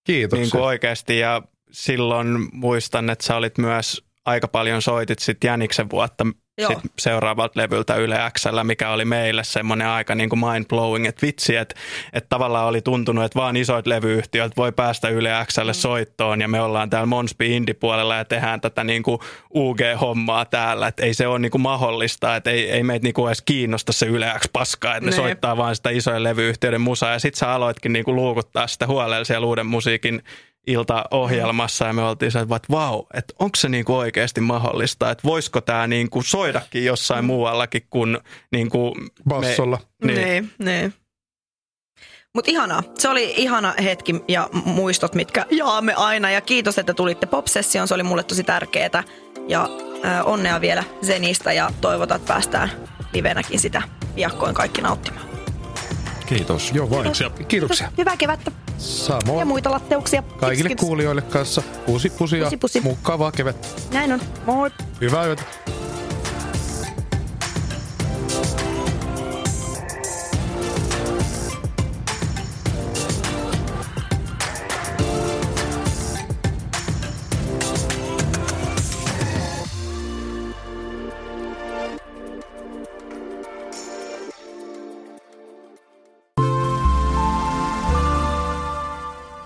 Kiitoksia. niin kuin oikeasti ja silloin muistan, että sä olit myös aika paljon soitit sit Jäniksen vuotta Joo. sit seuraavalta levyltä Yle Xllä, mikä oli meille semmoinen aika niin kuin mind-blowing, että vitsi, että, että tavallaan oli tuntunut, että vaan isoit levyyhtiöt voi päästä Yle Xlle soittoon ja me ollaan täällä Monspi Indie-puolella ja tehdään tätä niin kuin UG-hommaa täällä, että ei se ole niin kuin mahdollista, että ei, ei meitä niin kuin edes kiinnosta se Yle X paskaa, että ne Nee. soittaa vaan sitä isojen levyyhtiöiden musaa ja sit sä aloitkin niin kuin luukuttaa sitä huolella siellä uuden musiikin iltaohjelmassa ja me oltiin se, että vau, että onko se niinku oikeasti mahdollista, että voisiko tämä niinku soidakin jossain muuallakin kuin niinku Bassolla. Me, niin. Niin, niin. Mutta ihanaa. Se oli ihana hetki ja muistot, mitkä jaamme aina. Ja kiitos, että tulitte Pop-sessioon. Se oli mulle tosi tärkeää. Ja äh, onnea vielä Zenistä ja toivotaan, että päästään livenäkin sitä piakkoin kaikki nauttimaan. Kiitos. Joo vain. Kiitoksia. Kiitoksia. Hyvää kevättä Samoin. ja muita latteuksia. Kaikille Kiitos, kiitos. kuulijoille kanssa pusi pusi ja Pusi, pusi. mukavaa kevättä. Näin on. Moi. Hyvää yötä.